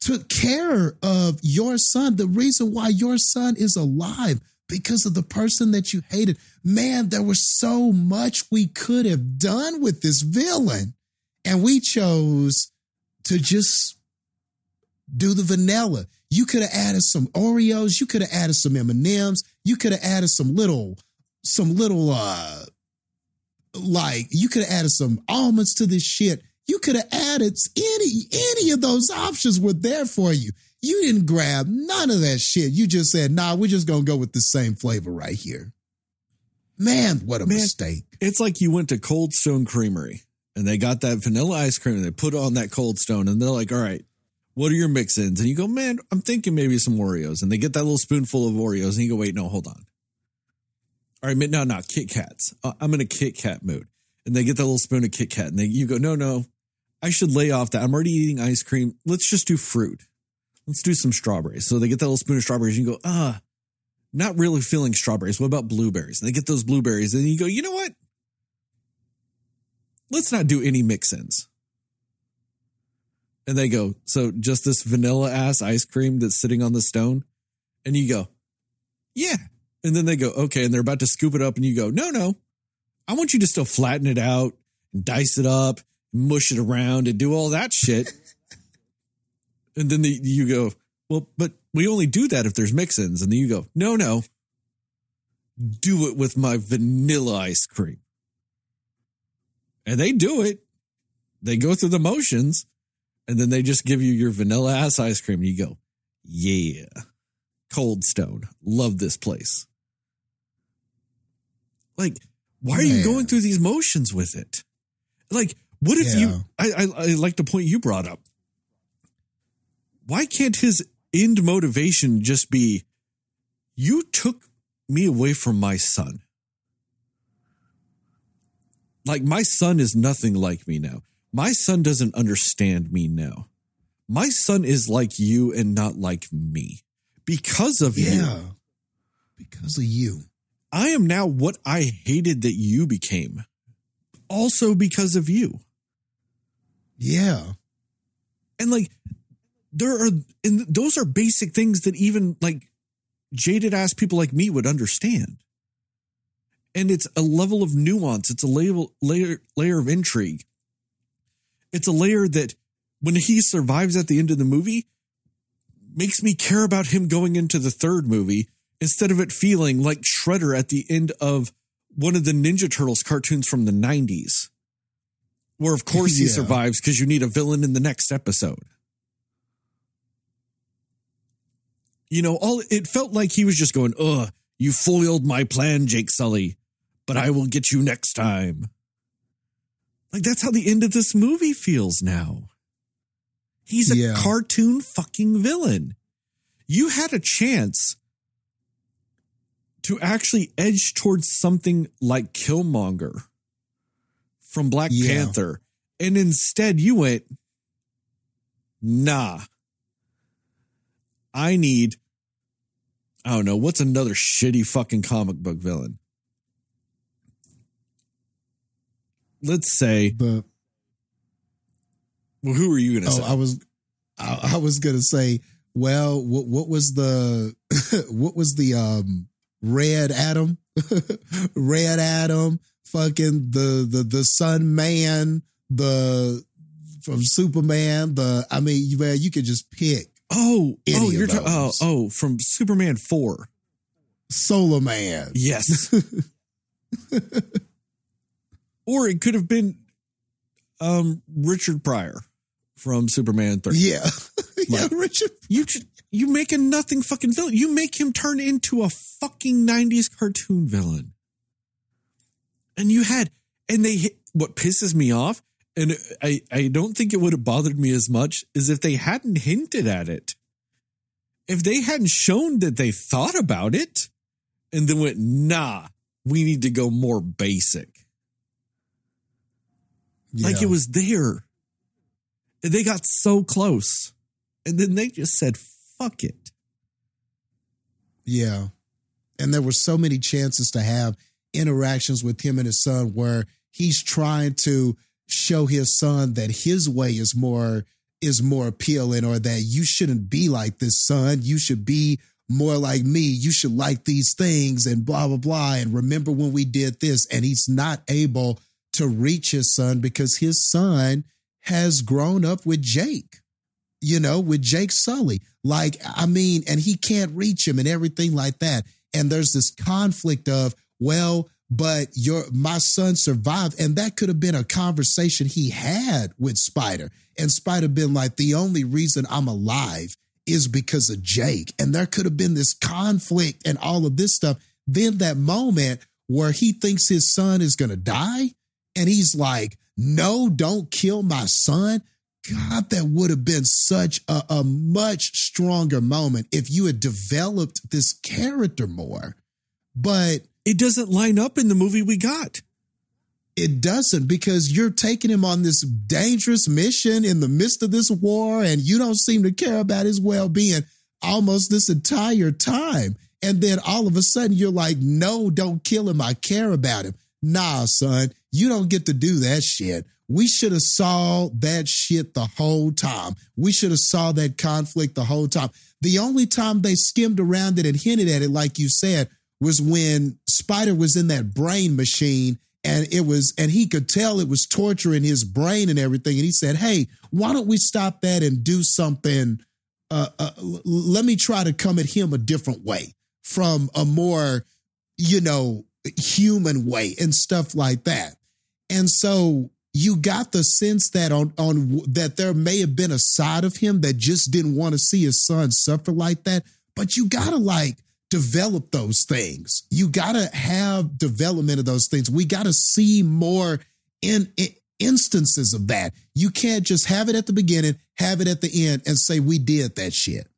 took care of your son. The reason why your son is alive because of the person that you hated. Man, there was so much we could have done with this villain. And we chose to just do the vanilla. You could have added some Oreos, you could have added some M&Ms, you could have added some little some little uh like you could have added some almonds to this shit. You could have added any any of those options were there for you. You didn't grab none of that shit. You just said, "Nah, we're just gonna go with the same flavor right here." Man, what a Man. mistake! It's like you went to Cold Stone Creamery and they got that vanilla ice cream and they put on that Cold Stone and they're like, all right, what are your mix ins? And you go, man, I'm thinking maybe some Oreos. And they get that little spoonful of Oreos and you go, wait, no, hold on. All right, no, no, Kit Kats. Uh, I'm in a Kit Kat mood. And they get that little spoon of Kit Kat and they, you go, no, no, I should lay off that. I'm already eating ice cream. Let's just do fruit. Let's do some strawberries. So they get that little spoon of strawberries and you go, ah, not really feeling strawberries. What about blueberries? And they get those blueberries and you go, you know what? Let's not do any mix ins. And they go, so just this vanilla ass ice cream that's sitting on the stone? And you go, yeah. And then they go, okay. And they're about to scoop it up and you go, no, no. I want you to still flatten it out and dice it up, mush it around and do all that shit. and then the, you go, well, but we only do that if there's mix ins. And then you go, no, no. Do it with my vanilla ice cream. And they do it. They go through the motions and then they just give you your vanilla ass ice cream. And you go, yeah, Cold Stone. Love this place. Like, why are you going through these motions with it? Like, what if Yeah. you? I, I I like the point you brought up. Why can't his end motivation just be, you took me away from my son? Like my son is nothing like me now. My son doesn't understand me now. My son is like you and not like me because of you. Yeah. Because of you. I am now what I hated that you became, also because of you. Yeah. And like, there are, and those are basic things that even like jaded ass people like me would understand. And it's a level of nuance. It's a layer, layer, layer of intrigue. It's a layer that when he survives at the end of the movie makes me care about him going into the third movie instead of it feeling like Shredder at the end of one of the Ninja Turtles cartoons from the 90s, where of course he survives because you need a villain in the next episode. You know, all it felt like he was just going, Ugh, you foiled my plan, Jake Sully, but I will get you next time. Like that's how the end of this movie feels now. He's a Yeah. cartoon fucking villain. You had a chance to actually edge towards something like Killmonger from Black Yeah. Panther. And instead you went, nah. I need, I don't know, what's another shitty fucking comic book villain? Let's say, But well, who are you going to oh, say? I was I, I was gonna say, well, what what was the what was the um red Adam? red Adam, fucking the the the Sun Man, the from Superman, the I mean, you man, you could just pick oh, oh, you're ta- oh, oh, from Superman 4. Solar Man. Yes. or it could have been um Richard Pryor from Superman 3. Yeah. yeah, Like- Richard. You you make a nothing fucking villain. You make him turn into a fucking 90s cartoon villain. And you had and they hit, what pisses me off and I I don't think it would have bothered me as much is if they hadn't hinted at it. If they hadn't shown that they thought about it and then went, "Nah, we need to go more basic." Like it was there. And they got so close. And then they just said, fuck it. Yeah. And there were so many chances to have interactions with him and his son where he's trying to show his son that his way is more is more appealing or that you shouldn't be like this son. You should be more like me. You should like these things and blah blah blah and remember when we did this and he's not able to reach his son because his son has grown up with Jake you know, with Jake Sully. Like, I mean, and he can't reach him and everything like that. And there's this conflict of, well, but your my son survived. And that could have been a conversation he had with Spider. And Spider been like, the only reason I'm alive is because of Jake. And there could have been this conflict and all of this stuff. Then that moment where he thinks his son is gonna die, and he's like, no, don't kill my son. God, that would have been such a, a much stronger moment if you had developed this character more. But It doesn't line up in the movie we got. it doesn't because you're taking him on this dangerous mission in the midst of this war and you don't seem to care about his well-being almost this entire time and then all of a sudden you're like no don't kill him i care about him nah son you don't get to do that shit. We should have saw that shit the whole time. We should have saw that conflict the whole time. The only time they skimmed around it and hinted at it like you said was when spider was in that brain machine and it was and he could tell it was torturing his brain and everything. And he said hey why don't we stop that and do something? Uh, uh let me try to come at him a different way from a more you know human way and stuff like that and so you got the sense that on on that there may have been a side of him that just didn't want to see his son suffer like that but you gotta like develop those things. You got to have development of those things. We got to see more in, in instances of that. You can't just have it at the beginning, have it at the end, and say we did that shit.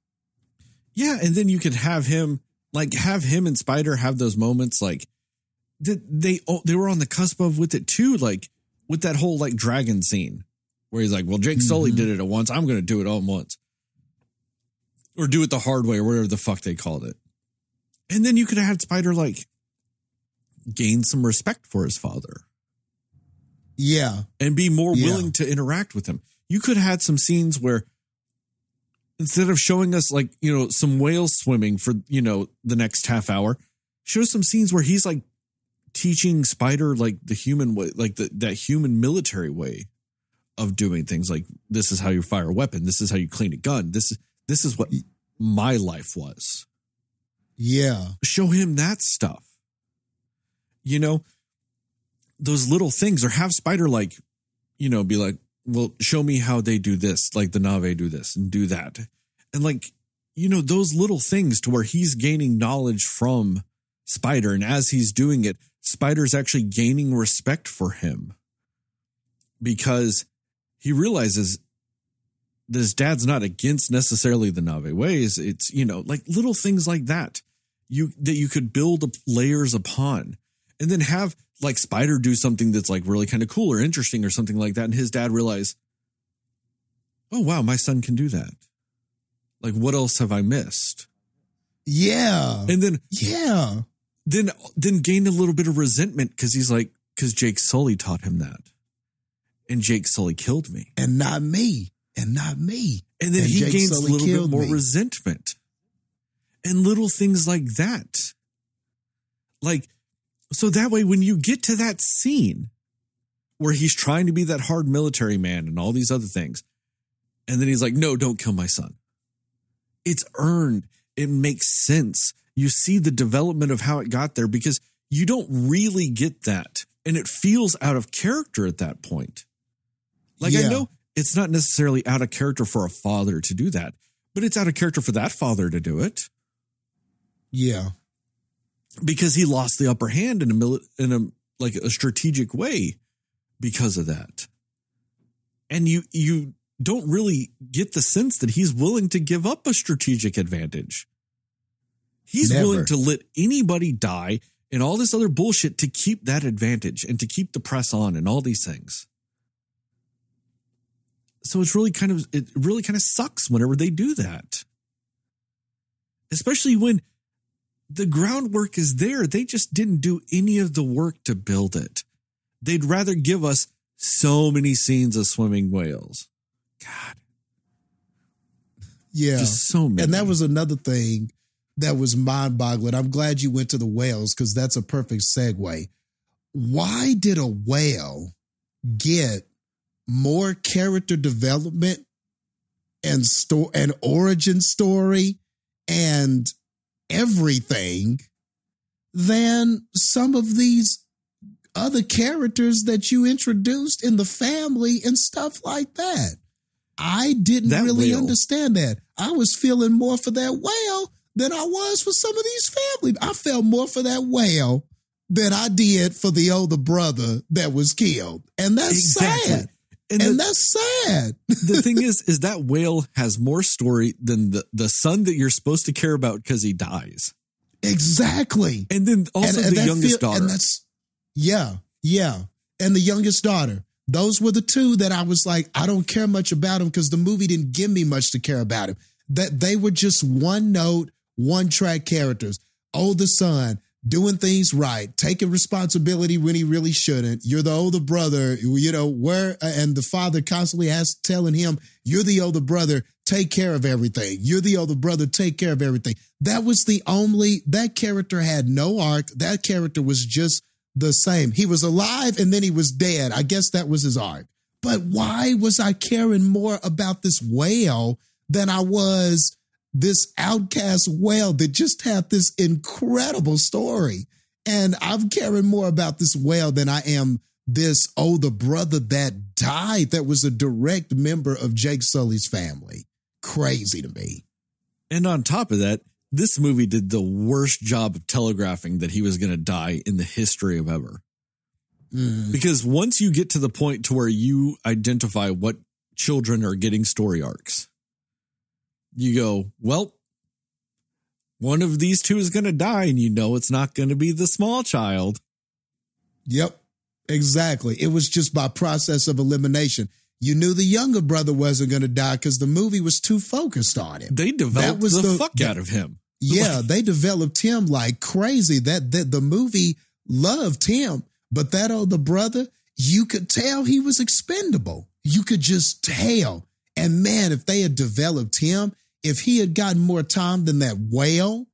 Yeah, and then you could have him like have him and Spider have those moments like that they oh, they were on the cusp of with it too, like with that whole like dragon scene where he's like, "Well, Jake Sully Mhm. did it at once. I'm going to do it all at once, or do it the hard way, or whatever the fuck they called it." And then you could have had Spider like gain some respect for his father Yeah. and be more Yeah. willing to interact with him. You could have had some scenes where instead of showing us like, you know, some whales swimming for, you know, the next half hour, show some scenes where he's like teaching Spider like the human way, like the, that human military way of doing things. Like this is how you fire a weapon. This is how you clean a gun. This is this is what my life was Yeah. show him that stuff. You know, those little things, or have Spider like, you know, be like, well, show me how they do this, like the Na'vi do this and do that. And like, you know, those little things to where he's gaining knowledge from Spider. And as he's doing it, Spider's actually gaining respect for him because he realizes that his dad's not against necessarily the Na'vi ways. It's, you know, like little things like that you that you could build layers upon and then have like spider do something that's like really kind of cool or interesting or something like that and his dad realize oh wow my son can do that like what else have i missed Yeah. and then yeah. Then then gain a little bit of resentment because he's like because jake sully taught him that. And jake sully killed me. And not me. And not me. and then And he Jake gains a little bit more me. resentment. And little things like that. Like so that way when you get to that scene where he's trying to be that hard military man and all these other things and then he's like no don't kill my son. It's earned. It makes sense you see the development of how it got there because you don't really get that and it feels out of character at that point like I know it's not necessarily out of character for a father to do that, but it's out of character for that father to do it Yeah. because he lost the upper hand in a mili- in a like a strategic way because of that. And you you don't really get the sense that he's willing to give up a strategic advantage. He's Never. willing to let anybody die and all this other bullshit to keep that advantage and to keep the press on and all these things. So it's really kind of it really kind of sucks whenever they do that. Especially when the groundwork is there. They just didn't do any of the work to build it. They'd rather give us so many scenes of swimming whales. God, Yeah. just so many. And that was another thing that was mind boggling. I'm glad you went to the whales because that's a perfect segue. Why did a whale get more character development and store and origin story and everything than some of these other characters that you introduced in the family and stuff like that? I didn't That really whale. understand that. I was feeling more for that whale than I was for some of these family. I felt more for that whale than I did for the older brother that was killed. And that's exactly. sad. And, And the, that's sad. the thing is, is that whale has more story than the, the son that you're supposed to care about because he dies. exactly. And then also the that youngest feel- daughter. And that's yeah, yeah. And the youngest daughter. Those were the two that I was like, I don't care much about him because the movie didn't give me much to care about him. That they were just one note, one track characters. Oh, older son doing things right, taking responsibility when he really shouldn't. You're the older brother, you know, where and the father constantly has telling him, You're the older brother, take care of everything. You're the older brother, take care of everything. That was the only that character had no arc. That character was just the same. He was alive and then he was dead. I guess that was his arc. But why was I caring more about this whale than I was this outcast whale that just had this incredible story? And I'm caring more about this whale than I am this oh, the brother that died that was a direct member of Jake Sully's family. Crazy to me. And on top of that, this movie did the worst job of telegraphing that he was going to die in the history of ever. Mm. Because once you get to the point to where you identify what children are getting story arcs, you go, well, one of these two is going to die, and you know it's not going to be the small child. Yep, exactly. It was just by process of elimination. You knew the younger brother wasn't going to die because the movie was too focused on him. They developed was the, the- fuck that- out of him. Yeah, they developed him like crazy. That that the movie loved him, but that older brother, you could tell he was expendable. You could just tell. And man, if they had developed him, if he had gotten more time than that whale,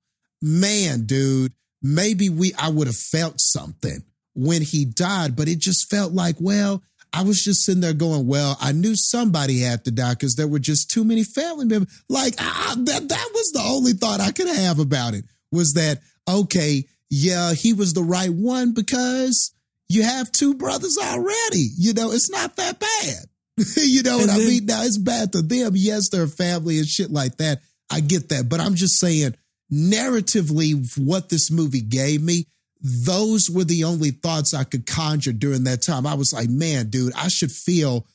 man, dude, maybe we I would have felt something when he died. But it just felt like, well, I was just sitting there going, well, I knew somebody had to die because there were just too many family members. Like ah, that, that was the only thought I could have about it was that, okay, yeah, he was the right one because you have two brothers already. You know, it's not that bad. you know what And I then- mean? Now it's bad to them. Yes, they're a family and shit like that. I get that. But I'm just saying, narratively, what this movie gave me, those were the only thoughts I could conjure during that time. I was like, man, dude, I should feel,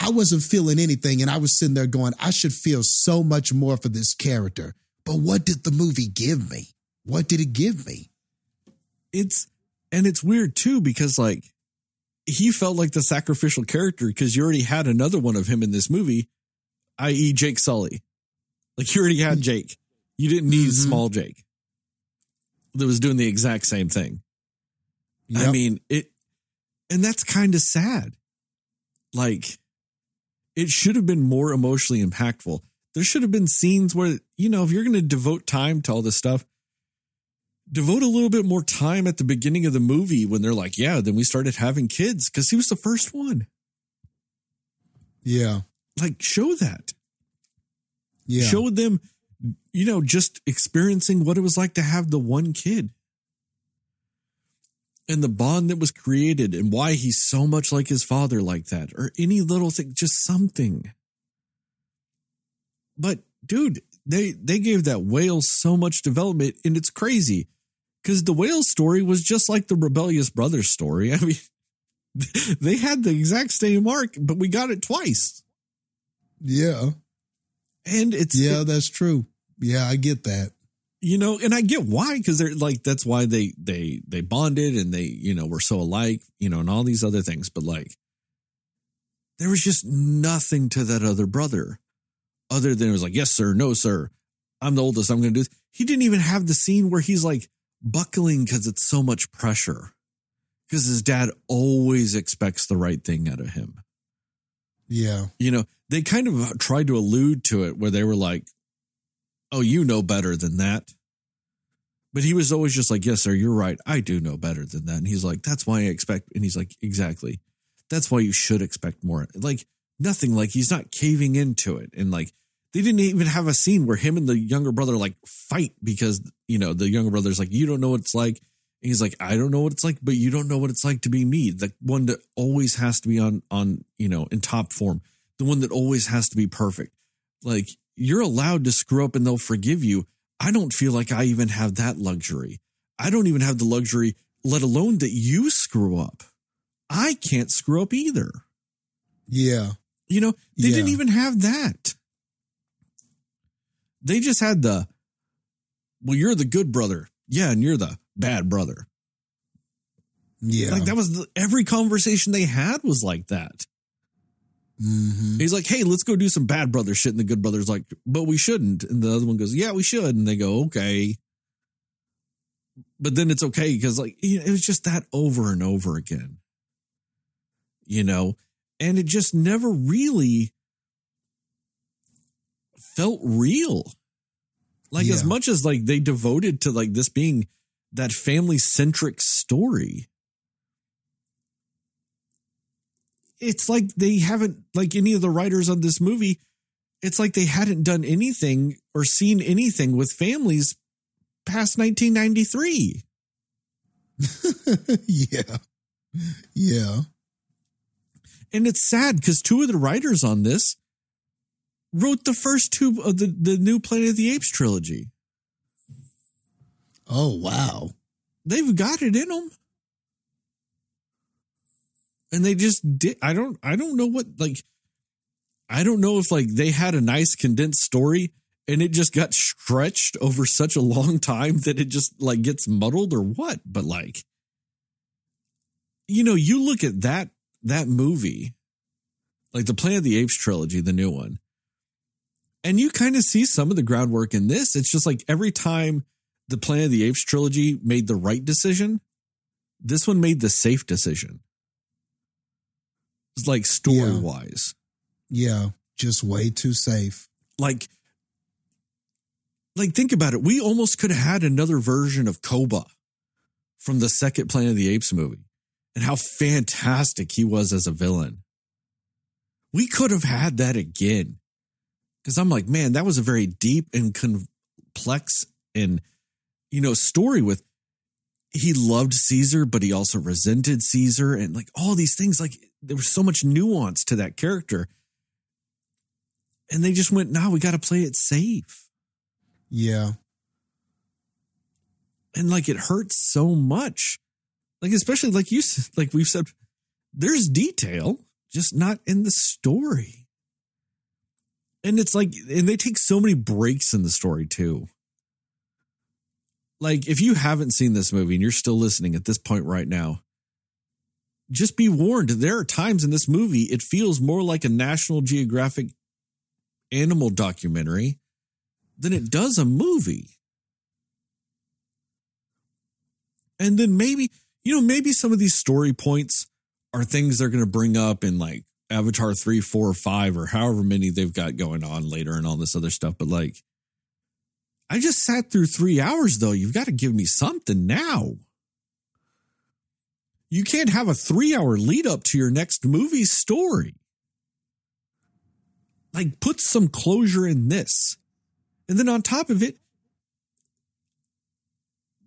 I wasn't feeling anything. And I was sitting there going, I should feel so much more for this character. But what did the movie give me? What did it give me? It's and it's weird too because like he felt like the sacrificial character because you already had another one of him in this movie, i.e., Jake Sully. Like you already had Jake. You didn't need Mhm. small Jake that was doing the exact same thing. I mean, it, and that's kind of sad. Like, it should have been more emotionally impactful. There should have been scenes where, you know, if you're going to devote time to all this stuff, devote a little bit more time at the beginning of the movie when they're like, yeah, then we started having kids because he was the first one. yeah. Like, show that. Yeah. Show them, you know, just experiencing what it was like to have the one kid and the bond that was created and why he's so much like his father like that or any little thing, just something. But dude, they they gave that whale so much development and it's crazy because the whale story was just like the rebellious brothers story. I mean, they had the exact same arc, but we got it twice. yeah. And it's Yeah, that's true. Yeah, I get that. you know and i get why because they're like that's why they they they bonded and they you know were so alike you know and all these other things but like there was just nothing to that other brother other than it was like yes sir no sir i'm the oldest i'm gonna do this. he didn't even have the scene where he's like buckling because it's so much pressure because his dad always expects the right thing out of him Yeah. you know, they kind of tried to allude to it where they were like, oh, you know better than that. But he was always just like, yes, sir, you're right. I do know better than that. And he's like, that's why I expect. And he's like, exactly. That's why you should expect more. Like, nothing. Like, he's not caving into it. And like, they didn't even have a scene where him and the younger brother like fight because, you know, the younger brother's like, you don't know what it's like. And he's like, I don't know what it's like, but you don't know what it's like to be me. The one that always has to be on, on, you know, in top form the one that always has to be perfect. Like you're allowed to screw up and they'll forgive you. I don't feel like I even have that luxury. I don't even have the luxury, let alone that you screw up. I can't screw up either. Yeah. You know, they Yeah. didn't even have that. They just had the, well, you're the good brother. Yeah, and you're the bad brother. Yeah. Like that was the, every conversation they had was like that. hmm He's like, hey, let's go do some bad brother shit. And the good brother's like, but we shouldn't. And the other one goes, yeah, we should. And they go, okay. But then it's okay because, like, it was just that over and over again, you know? And it just never really felt real. Like, as much as, like, they devoted to, like, this being that family centric story, it's like they haven't like any of the writers on this movie it's like they hadn't done anything or seen anything with families past 1993 yeah. Yeah. and it's sad because two of the writers on this wrote the first two of the, the new planet of the apes trilogy Oh wow. They've got it in them. And they just did I don't I don't know what like I don't know if like they had a nice condensed story and it just got stretched over such a long time that it just like gets muddled or what, but like you know, you look at that that movie, like the Planet of the Apes trilogy, the new one, and you kind of see some of the groundwork in this. It's just like every time the Planet of the Apes trilogy made the right decision, this one made the safe decision. It's like story Yeah. wise. Yeah, just way too safe. Like, like think about it. We almost could have had another version of Koba from the second Planet of the Apes movie and how fantastic he was as a villain. We could have had that again. Cause I'm like, man, that was a very deep and complex and, you know, story with he loved Caesar, but he also resented Caesar and like all these things. Like there was so much nuance to that character. And they just went, no, we got to play it safe. Yeah. And like it hurts so much. Like, especially like you, like we've said, there's detail, just not in the story. And it's like, and they take so many breaks in the story too. Like, if you haven't seen this movie and you're still listening at this point right now, just be warned there are times in this movie it feels more like a National Geographic animal documentary than it does a movie. And then maybe, you know, maybe some of these story points are things they're going to bring up in like Avatar 3, 4, or 5, or however many they've got going on later and all this other stuff. But like, I just sat through three hours though. You've got to give me something now. You can't have a three hour lead up to your next movie story. Like, put some closure in this. And then on top of it,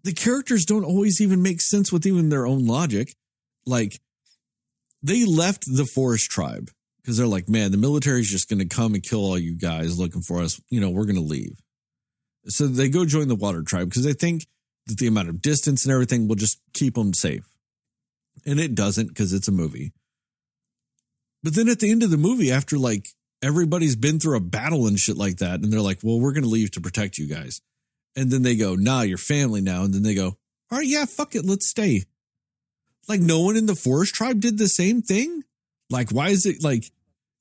the characters don't always even make sense with even their own logic. Like, they left the forest tribe because they're like, man, the military's just going to come and kill all you guys looking for us. You know, we're going to leave. So they go join the water tribe because they think that the amount of distance and everything will just keep them safe. And it doesn't because it's a movie. But then at the end of the movie, after like everybody's been through a battle and shit like that, and they're like, well, we're going to leave to protect you guys. And then they go, nah, you're family now. And then they go, all right, yeah, fuck it, let's stay. Like no one in the forest tribe did the same thing. Like, why is it like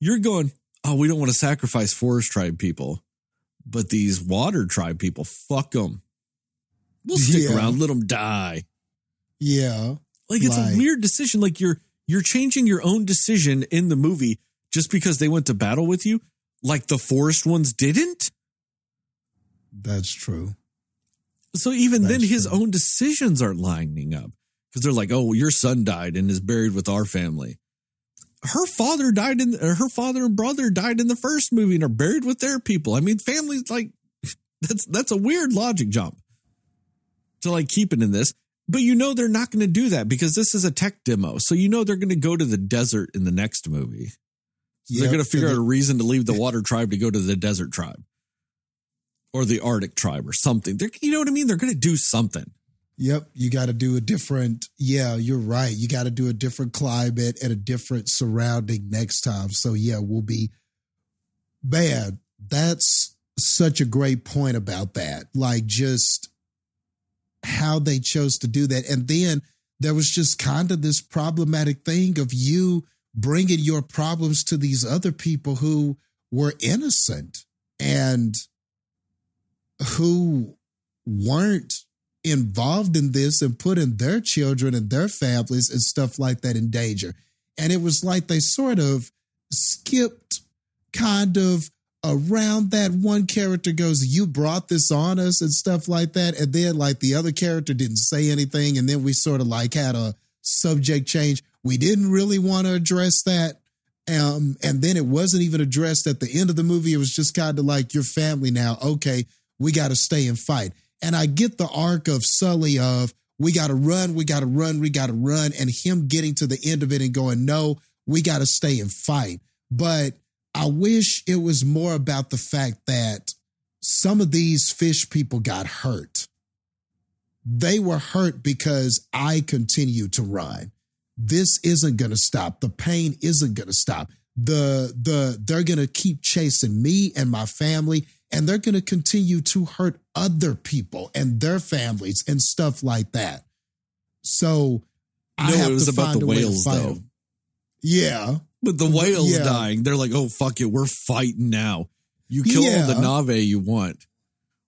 you're going, oh, we don't want to sacrifice forest tribe people, but these water tribe people, fuck them. We'll stick Yeah. around, let them die. Yeah. Like it's Right. a weird decision. Like you're you're changing your own decision in the movie just because they went to battle with you, like the forest ones didn't. That's true. So even then, his true. own decisions aren't lining up because they're like, "Oh, your son died and is buried with our family." Her father died in her father and brother died in the first movie and are buried with their people. I mean, families like that's that's a weird logic jump to like keep it in this. But you know they're not going to do that because this is a tech demo. So you know they're going to go to the desert in the next movie. So they're going to figure out a reason to leave the water tribe to go to the desert tribe or the Arctic tribe or something. They're, you know what I mean? They're going to do something. Yep, you got to do a different. Yeah, you're right. You got to do a different climate and a different surrounding next time. So yeah, we'll be bad. That's such a great point about that. Like just how they chose to do that, and then there was just kind of this problematic thing of you bringing your problems to these other people who were innocent and who weren't involved in this and putting their children and their families and stuff like that in danger. And it was like they sort of skipped kind of around that one character goes, You brought this on us and stuff like that. And then like the other character didn't say anything. And then we sort of like had a subject change. We didn't really want to address that. Um, and then it wasn't even addressed at the end of the movie. It was just kind of like your family now. Okay, we got to stay and fight. And I get the arc of Sully of we got to run, we got to run, we got to run, and him getting to the end of it and going, no, we got to stay and fight. But I wish it was more about the fact that some of these fish people got hurt. they were hurt because I continue to run. This isn't going to stop. The pain isn't going to stop. The the they're going to keep chasing me and my family and they're going to continue to hurt other people and their families and stuff like that. So I No, have it was to about find the a way to whales, fight though. 'em. Yeah. But the whales Yeah. dying, they're like, oh fuck it, we're fighting now. You kill all the Na'vi you want.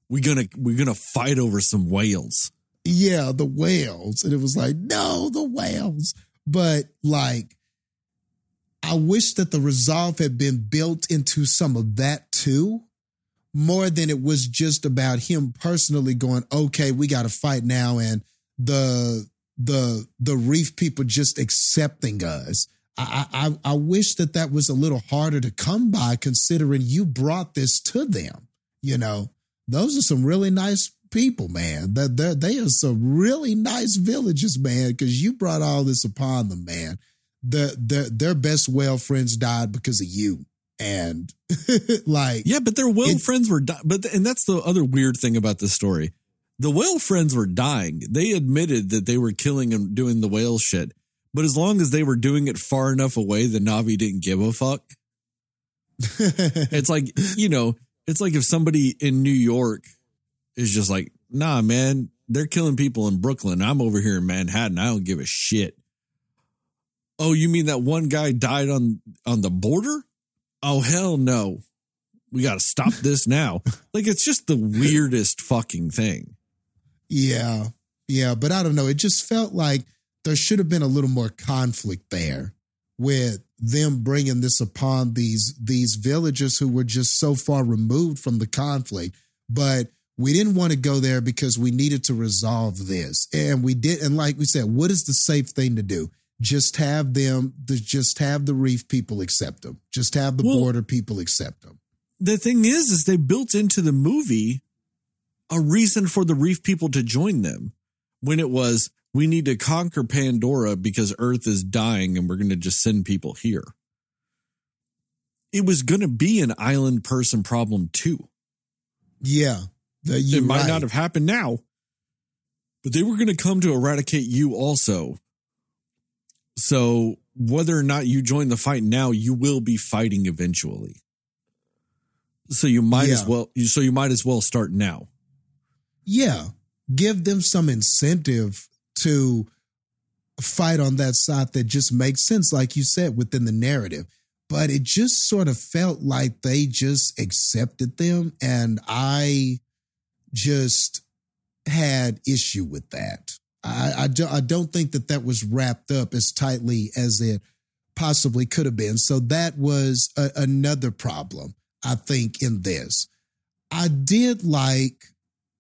We're gonna we're gonna fight over some whales. yeah, the whales. And it was like, no, the whales. But like, I wish that the resolve had been built into some of that too, more than it was just about him personally going, okay, we got to fight now. And the, the, the reef people just accepting us. I, I, I wish that that was a little harder to come by considering you brought this to them. You know, those are some really nice people, man. That they they are some really nice villages, man. Because you brought all this upon them, man. The their their best whale friends died because of you, and like Yeah, but their whale friends were di- but and that's the other weird thing about this story. The whale friends were dying. They admitted that they were killing and doing the whale shit. But as long as they were doing it far enough away, the Na'vi didn't give a fuck. It's like, you know, it's like if somebody in New York is just like, nah, man, they're killing people in Brooklyn. I'm over here in Manhattan. I don't give a shit. Oh, you mean that one guy died on on the border? Oh hell no. We got to stop this now. like it's just the weirdest fucking thing. Yeah. Yeah. But I don't know. It just felt like there should have been a little more conflict there with them bringing this upon these these villagers who were just so far removed from the conflict. But we didn't want to go there because we needed to resolve this. And we did. And like we said, what is the safe thing to do? Just have them, the, just have the reef people accept them. Just have the Well- border people accept them. The thing is is they built into the movie a reason for the reef people to join them when it was we need to conquer Pandora because Earth is dying and we're going to just send people here. It was going to be an island person problem too. Yeah. It might right. not have happened now, but they were going to come to eradicate you also. So whether or not you join the fight now, you will be fighting eventually. So you might as well. So you might as well start now. yeah, give them some incentive to fight on that side that just makes sense, like you said, within the narrative. But it just sort of felt like they just accepted them. And I just had issue with that. I, I, do, I don't think that that was wrapped up as tightly as it possibly could have been. So that was a, another problem, I think, in this. I did like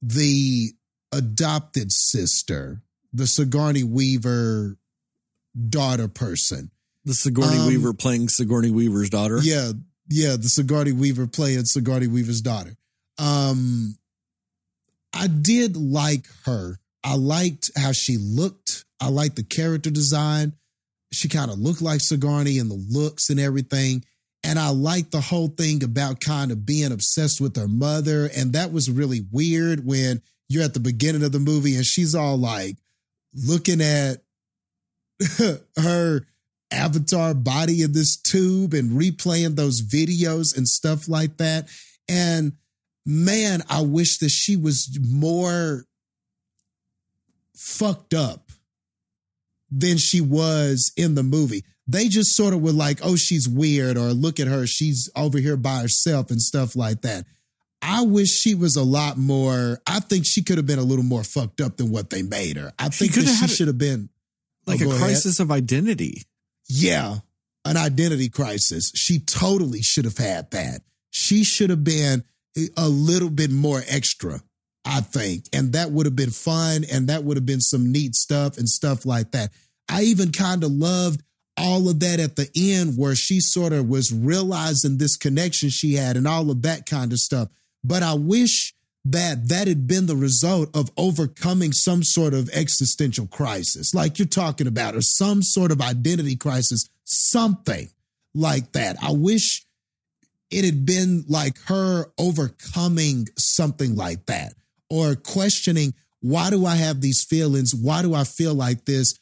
the adopted sister, the Sigourney Weaver daughter person. The Sigourney Um, Weaver playing Sigourney Weaver's daughter. Yeah, yeah, the Sigourney Weaver playing Sigourney Weaver's daughter. Um, I did like her. I liked how she looked. I liked the character design. She kind of looked like Sigourney and the looks and everything. And I liked the whole thing about kind of being obsessed with her mother. And that was really weird when you're at the beginning of the movie and she's all like looking at her avatar body in this tube and replaying those videos and stuff like that. And man, I wish that she was more fucked up than she was in the movie. They just sort of were like, oh, she's weird, or look at her, she's over here by herself and stuff like that. I wish she was a lot more. I think she could have been a little more fucked up than what they made her. I She think that she should have been oh, like Oh, a go ahead. crisis of identity. yeah, an identity crisis. She totally should have had that. She should have been a little bit more extra, I think. And that would have been fun and that would have been some neat stuff and stuff like that. I even kind of loved all of that at the end where she sort of was realizing this connection she had and all of that kind of stuff. But I wish that that had been the result of overcoming some sort of existential crisis, like you're talking about, or some sort of identity crisis, something like that. I wish it had been like her overcoming something like that or questioning why do I have these feelings? Why do I feel like this?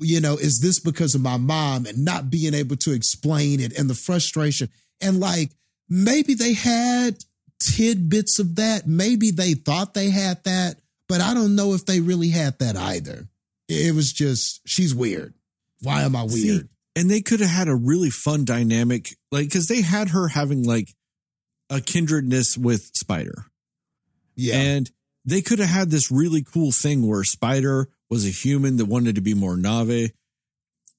You know, is this because of my mom and not being able to explain it and the frustration? And like maybe they had tidbits of that. Maybe they thought they had that, but I don't know if they really had that either. It was just, she's weird. Why am I weird? See, and they could have had a really fun dynamic, like, because they had her having like a kindredness with Spider. yeah. And they could have had this really cool thing where Spider was a human that wanted to be more Na'vi.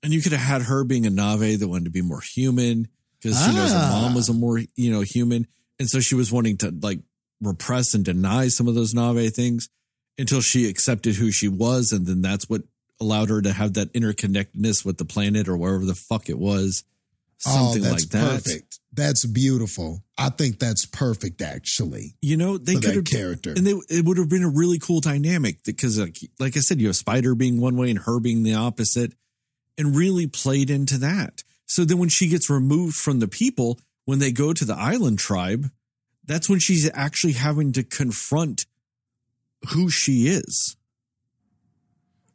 And you could have had her being a Na'vi that wanted to be more human because she knows her Ah. mom was a more, you know, human. And so she was wanting to like repress and deny some of those Na'vi things until she accepted who she was. And then that's what allowed her to have that interconnectedness with the planet or wherever the fuck it was. Something oh, like that. perfect. That's beautiful. I think that's perfect, actually. You know, they could have character. and they, it would have been a really cool dynamic because, like, like I said, you have Spider being one way and her being the opposite, and really played into that. So then, when she gets removed from the people, when they go to the island tribe, that's when she's actually having to confront who she is.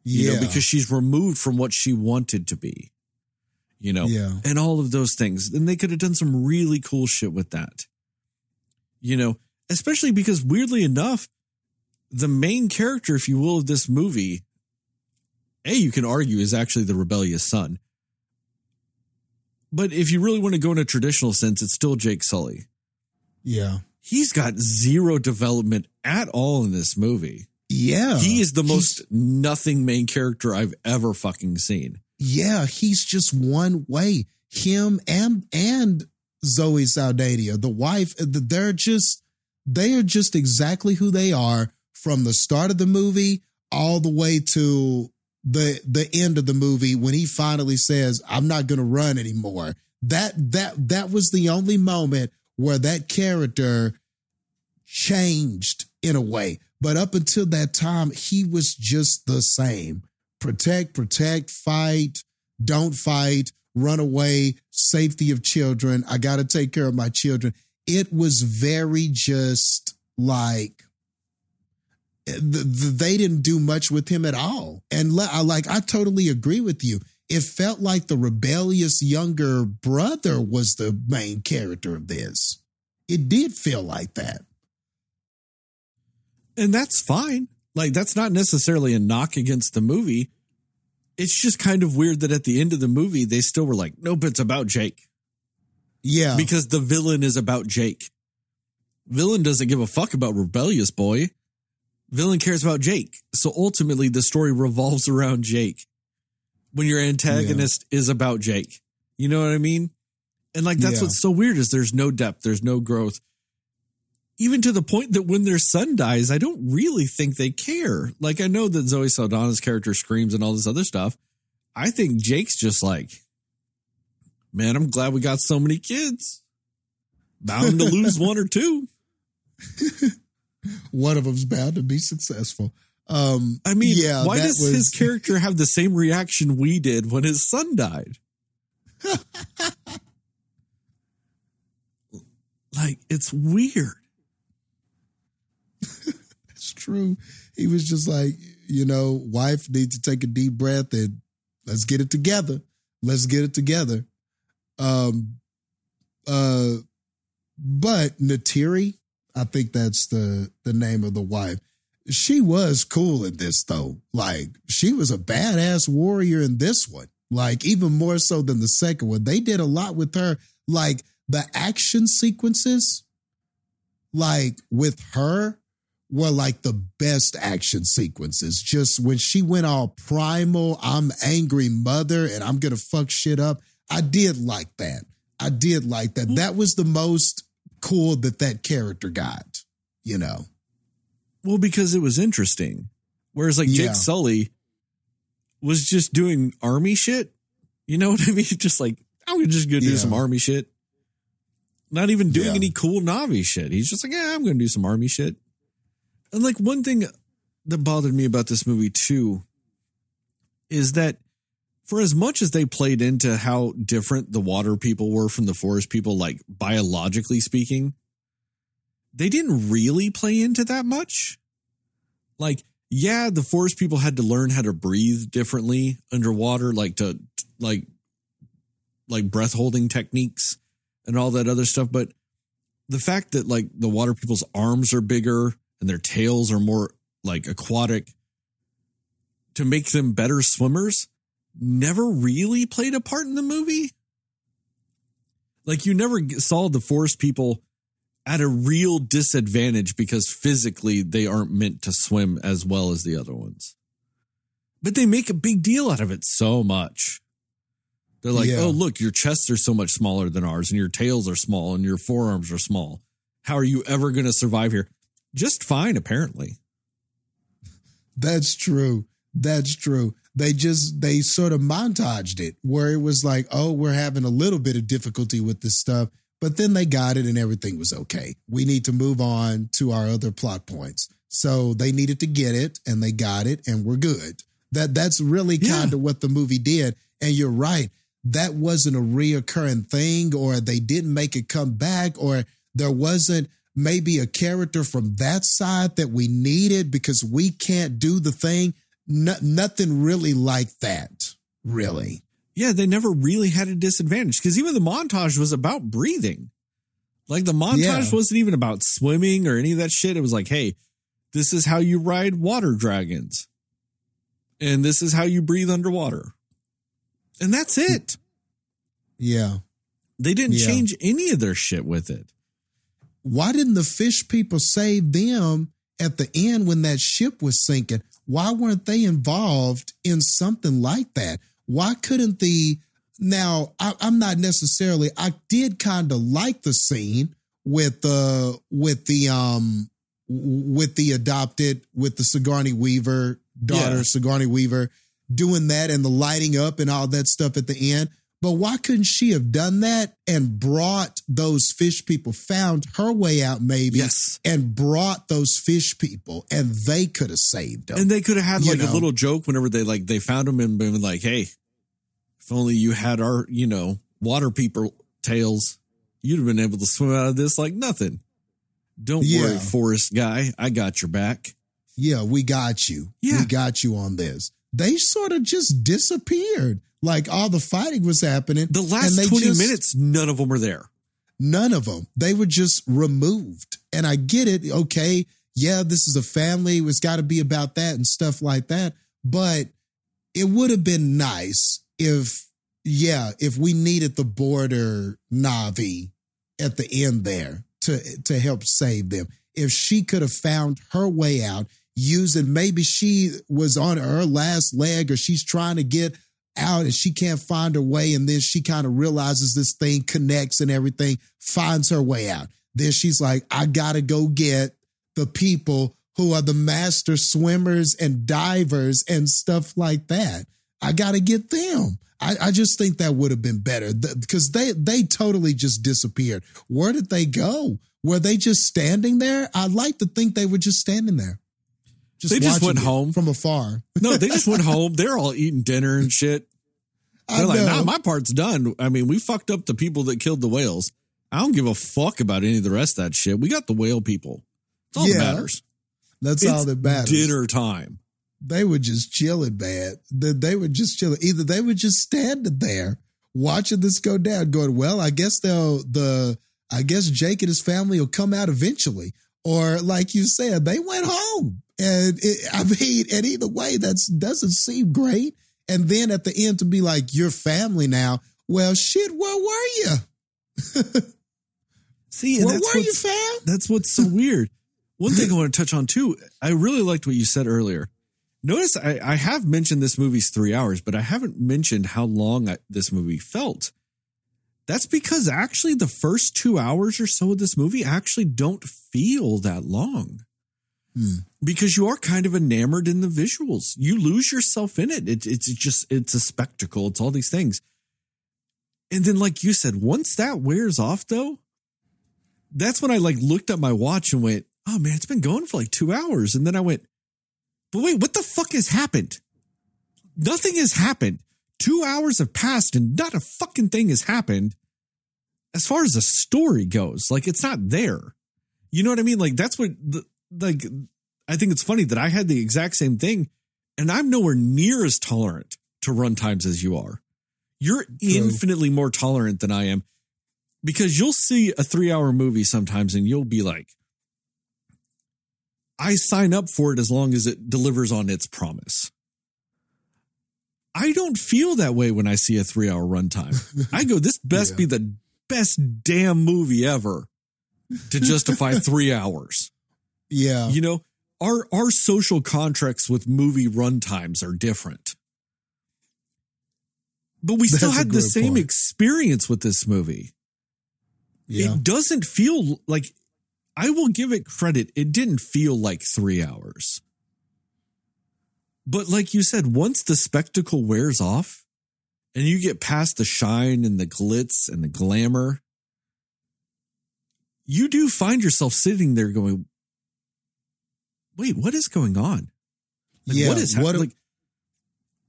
You yeah. know, because she's removed from what she wanted to be. You know, yeah. and all of those things. And they could have done some really cool shit with that. You know, especially because weirdly enough, the main character, if you will, of this movie, A, you can argue is actually the rebellious son. But if you really want to go in a traditional sense, it's still Jake Sully. Yeah. He's got zero development at all in this movie. Yeah. he is the He's- most nothing main character I've ever fucking seen. Yeah, he's just one way. Him and and Zoe Saldana, the wife, uh, they're just they are just exactly who they are from the start of the movie all the way to the the end of the movie when he finally says, "I'm not going to run anymore." That that that was the only moment where that character changed in a way. But up until that time, he was just the same protect, protect, fight, don't fight, run away, safety of children. I got to take care of my children. It was very just like eh, th- they didn't do much with him at all. And le- I like I totally agree with you. It felt like the rebellious younger brother was the main character of this. It did feel like that. And that's fine. Like, that's not necessarily a knock against the movie. It's just kind of weird that at the end of the movie, they still were like, nope, it's about Jake Yeah. because the villain is about Jake. Villain doesn't give a fuck about Rebellious Boy. Villain cares about Jake. So ultimately, the story revolves around Jake when your antagonist is about Jake. You know what I mean? And like, that's Yeah. what's so weird is there's no depth, there's no growth. Even to the point that when their son dies, I don't really think they care. Like, I know that Zoe Saldana's character screams and all this other stuff. I think Jake's just like, man, I'm glad we got so many kids. Bound to lose one or two. One of them's bound to be successful. Um, I mean, yeah, why does was- his character have the same reaction we did when his son died? like, it's weird. It's true. He was just like, you know, wife needs to take a deep breath and let's get it together. Let's get it together. Um uh but Neytiri, I think that's the the name of the wife. She was cool in this though. Like she was a badass warrior in this one. Like even more so than the second one. They did a lot with her. Like the action sequences, like with her, were like the best action sequences. Just when she went all primal, I'm angry mother and I'm gonna fuck shit up. I did like that. I did like that. That was the most cool that that character got. You know. Well, because it was interesting. Whereas, like, Yeah. Jake Sully was just doing army shit. You know what I mean? Just like, I'm just gonna do Yeah. some army shit. Not even doing Yeah. any cool Na'vi shit. He's just like, yeah, I'm gonna do some army shit. And like one thing that bothered me about this movie too is that for as much as they played into how different the water people were from the forest people, like biologically speaking, they didn't really play into that much. Like yeah, the forest people had to learn how to breathe differently underwater, like to like like breath holding techniques and all that other stuff. But the fact that like the water people's arms are bigger and their tails are more like aquatic to make them better swimmers never really played a part in the movie. Like you never saw the forest people at a real disadvantage because physically they aren't meant to swim as well as the other ones. But they make a big deal out of it so much. They're like, Yeah. oh, look, your chests are so much smaller than ours, and your tails are small, and your forearms are small. How are you ever going to survive here? Just fine, apparently. That's true. That's true. They just they sort of montaged it where it was like, oh, we're having a little bit of difficulty with this stuff, but then they got it and everything was okay. We need to move on to our other plot points. So they needed to get it and they got it and we're good. That that's really Yeah. kind of what the movie did. And you're right. That wasn't a reoccurring thing, or they didn't make it come back, or there wasn't maybe a character from that side that we needed because we can't do the thing. No, nothing really like that, really. Yeah, they never really had a disadvantage because even the montage was about breathing. Like the montage Yeah. wasn't even about swimming or any of that shit. It was like, hey, this is how you ride water dragons. And this is how you breathe underwater. And that's it. Yeah. They didn't Yeah. change any of their shit with it. Why didn't the fish people save them at the end when that ship was sinking? Why weren't they involved in something like that? Why couldn't the now I, I'm not necessarily I did kind of like the scene with the with the um with the adopted with the Sigourney Weaver daughter Yeah. Sigourney Weaver doing that and the lighting up and all that stuff at the end. But why couldn't she have done that and brought those fish people, found her way out maybe, Yes. and brought those fish people, and they could have saved them. And they could have had You like a little joke whenever they like they found them and been like, hey, if only you had our, you know, water people tails, you'd have been able to swim out of this like nothing. Don't worry, forest guy. I got your back. yeah, we got you. Yeah. We got you on this. They sort of just disappeared. Like all the fighting was happening. The last they 20 just- minutes, none of them were there. None of them. They were just removed. And I get it. Okay. Yeah, this is a family. It's got to be about that and stuff like that. But it would have been nice if, yeah, if we needed the border Na'vi at the end there to, to help save them. If she could have found her way out using, maybe she was on her last leg or she's trying to get out and she can't find her way. And then she kind of realizes this thing connects and everything, finds her way out. Then she's like, I got to go get the people who are the master swimmers and divers and stuff like that. I got to get them. I, I just think that would have been better because they they totally just disappeared. Where did they go? Were they just standing there? I'd like to think they were just standing there. They just went home. from afar. No, they just went home. They're all eating dinner and shit. They're like, know. nah, my part's done. I mean, we fucked up the people that killed the whales. I don't give a fuck about any of the rest of that shit. We got the whale people. That's all Yeah. that matters. That's It's all that matters. dinner time. they were just chilling, man. They, they were just chilling. Either they were just standing there watching this go down, going, "Well, I guess they'll the I guess Jake and his family will come out eventually," or like you said, they went home. And it, I mean, and either way, that doesn't seem great. And then at the end to be like, "Your family now." Well, shit, where were you? See, Where that's were you, fam? that's what's so weird. One thing I want to touch on too, I really liked what you said earlier. Notice I, I have mentioned this movie's three hours, but I haven't mentioned how long I, this movie felt. That's because actually the first two hours or so of this movie actually don't feel that long. Because you are kind of enamored in the visuals. You lose yourself in it. it. It's just, it's a spectacle. It's all these things. And then, like you said, once that wears off, though, that's when I like looked at my watch and went, oh man, it's been going for like two hours. And then I went, but wait, what the fuck has happened? Nothing has happened. Two hours have passed and not a fucking thing has happened as far as the story goes. Like it's not there. You know what I mean? Like that's what the, like I think it's funny that I had the exact same thing, and I'm nowhere near as tolerant to run times as you are. You're infinitely more tolerant than I am because you'll see a three hour movie sometimes and you'll be like, I sign up for it as long as it delivers on its promise. I don't feel that way when I see a three hour runtime. I go, this best Yeah. be the best damn movie ever to justify three hours. Yeah. You know, our our social contracts with movie runtimes are different. But we still That's a had the same point. experience with this movie. yeah. It doesn't feel like I will give it credit. It didn't feel like 3 hours. But like you said, once the spectacle wears off and you get past the shine and the glitz and the glamour, you do find yourself sitting there going, wait, what is going on? Like, yeah. what is what? Like,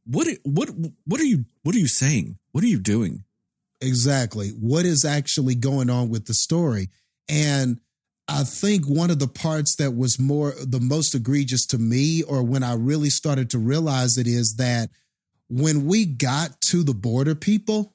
what, what, what are you, what are you saying? What are you doing? exactly what is actually going on with the story and i think one of the parts that was more the most egregious to me or when i really started to realize it is that when we got to the border people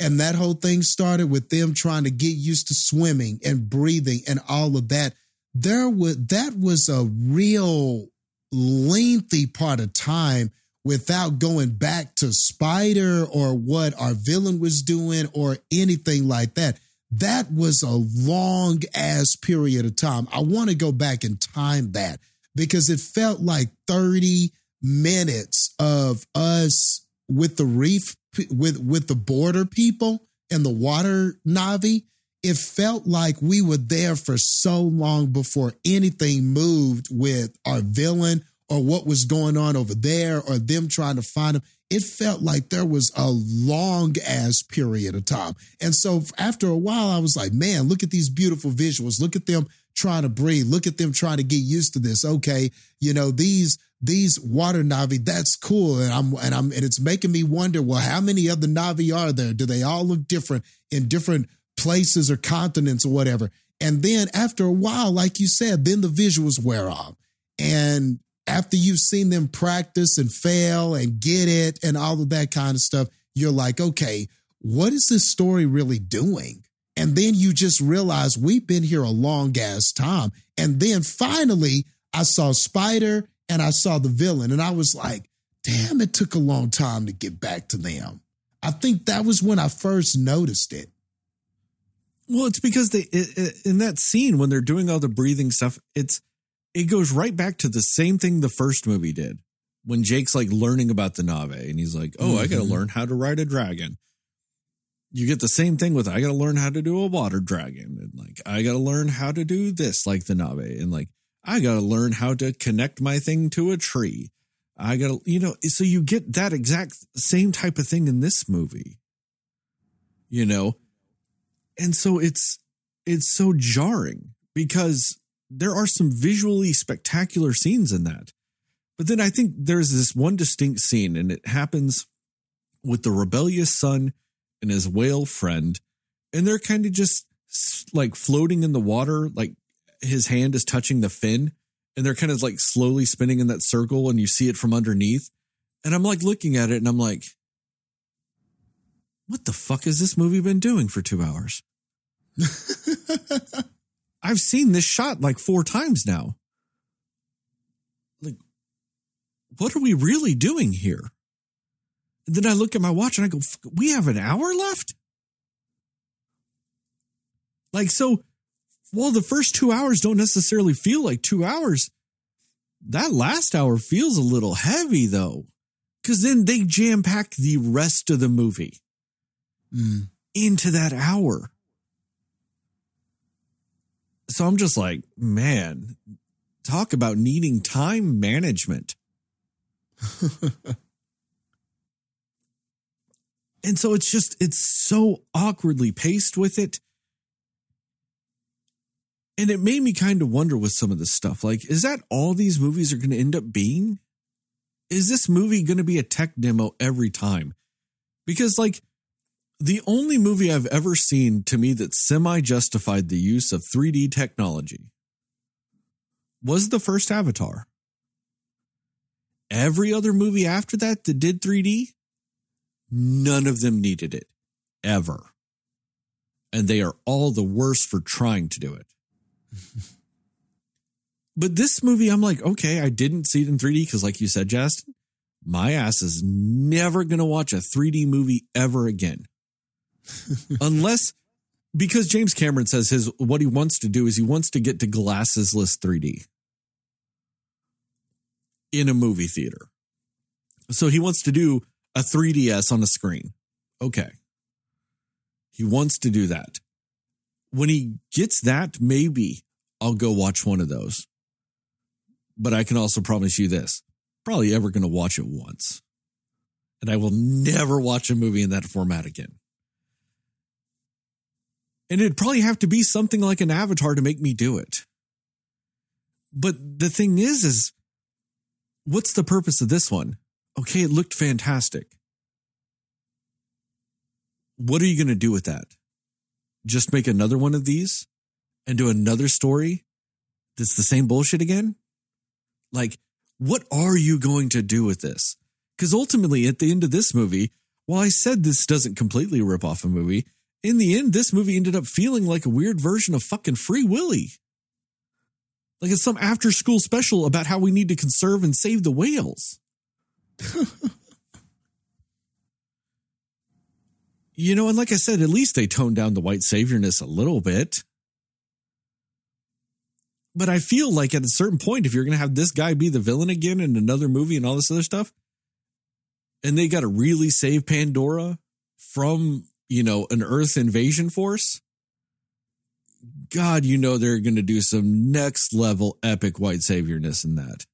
and that whole thing started with them trying to get used to swimming and breathing and all of that there was that was a real lengthy part of time without going back to Spider or what our villain was doing or anything like that. That was a long ass period of time. I want to go back and time that because it felt like 30 minutes of us with the reef with with the border people and the water Na'vi. It felt like we were there for so long before anything moved with our villain or what was going on over there or them trying to find him. It felt like there was a long ass period of time. And so after a while, I was like, man, look at these beautiful visuals. Look at them trying to breathe. Look at them trying to get used to this. Okay. You know, these these water Na'vi, that's cool. And I'm and I'm and it's making me wonder, well, how many other Na'vi are there? Do they all look different in different places or continents or whatever? And then after a while, like you said, then the visuals wear off. And after you've seen them practice and fail and get it and all of that kind of stuff, you're like, okay, what is this story really doing? And then you just realize we've been here a long ass time. And then finally, I saw Spider and I saw the villain, and I was like, damn, it took a long time to get back to them. I think that was when I first noticed it. Well, it's because they in that scene when they're doing all the breathing stuff, it's it goes right back to the same thing the first movie did. When Jake's like learning about the Na'vi and he's like, "Oh, I got to mm-hmm. learn how to ride a dragon." You get the same thing with I got to learn how to do a water dragon and like I got to learn how to do this like the Na'vi and like I got to learn how to connect my thing to a tree. I got to, you know, so you get that exact same type of thing in this movie. You know, and so it's it's so jarring because there are some visually spectacular scenes in that. But then i think there's this one distinct scene and it happens with the rebellious son and his whale friend and they're kind of just like floating in the water like his hand is touching the fin and they're kind of like slowly spinning in that circle and you see it from underneath. And i'm like looking at it and i'm like what the fuck has this movie been doing for two hours I've seen this shot like four times now. Like, what are we really doing here? And then I look at my watch and I go, we have an hour left? Like, so while the first two hours don't necessarily feel like two hours, that last hour feels a little heavy though. Cause then they jam pack the rest of the movie Mm. into that hour. So I'm just like, man, talk about needing time management. and so it's just, it's so awkwardly paced with it. And it made me kind of wonder with some of this stuff like, is that all these movies are going to end up being? Is this movie going to be a tech demo every time? Because, like, the only movie I've ever seen to me that semi justified the use of 3D technology was the first Avatar. Every other movie after that that did 3D, none of them needed it ever. And they are all the worse for trying to do it. but this movie, I'm like, okay, I didn't see it in 3D because, like you said, Justin, my ass is never going to watch a 3D movie ever again. Unless, because James Cameron says his, what he wants to do is he wants to get to glassesless 3D in a movie theater. So he wants to do a 3DS on a screen. Okay. He wants to do that. When he gets that, maybe I'll go watch one of those. But I can also promise you this probably ever going to watch it once. And I will never watch a movie in that format again. And it'd probably have to be something like an avatar to make me do it. But the thing is, is what's the purpose of this one? Okay, it looked fantastic. What are you going to do with that? Just make another one of these and do another story that's the same bullshit again? Like, what are you going to do with this? Because ultimately, at the end of this movie, while I said this doesn't completely rip off a movie, in the end, this movie ended up feeling like a weird version of fucking Free Willy. Like it's some after school special about how we need to conserve and save the whales. you know, and like I said, at least they toned down the white saviorness a little bit. But I feel like at a certain point, if you're going to have this guy be the villain again in another movie and all this other stuff, and they got to really save Pandora from, you know, an Earth invasion force, God, you know they're going to do some next level epic white saviorness in that.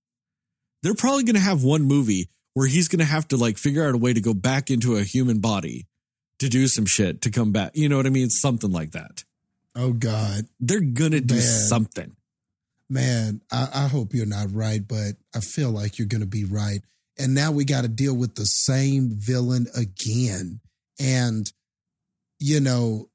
They're probably going to have one movie where he's going to have to like figure out a way to go back into a human body to do some shit to come back. You know what I mean? Something like that. Oh God. They're going to do Man. something. Man, I, I hope you're not right, but I feel like you're going to be right. And now we got to deal with the same villain again. And, you know,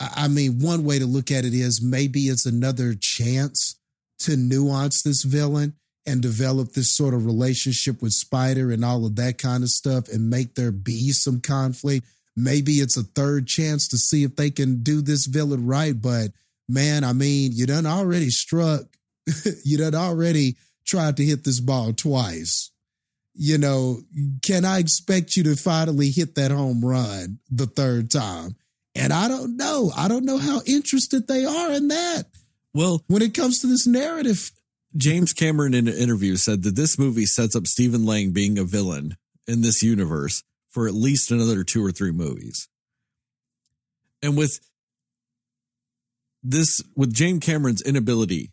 I mean, one way to look at it is maybe it's another chance to nuance this villain and develop this sort of relationship with Spider and all of that kind of stuff and make there be some conflict. Maybe it's a third chance to see if they can do this villain right. But man, I mean, you done already struck. you done already tried to hit this ball twice. You know, can I expect you to finally hit that home run the third time? And I don't know. I don't know how interested they are in that Well, when it comes to this narrative. James Cameron in an interview said that this movie sets up Stephen Lang being a villain in this universe for at least another two or three movies. And with this, with James Cameron's inability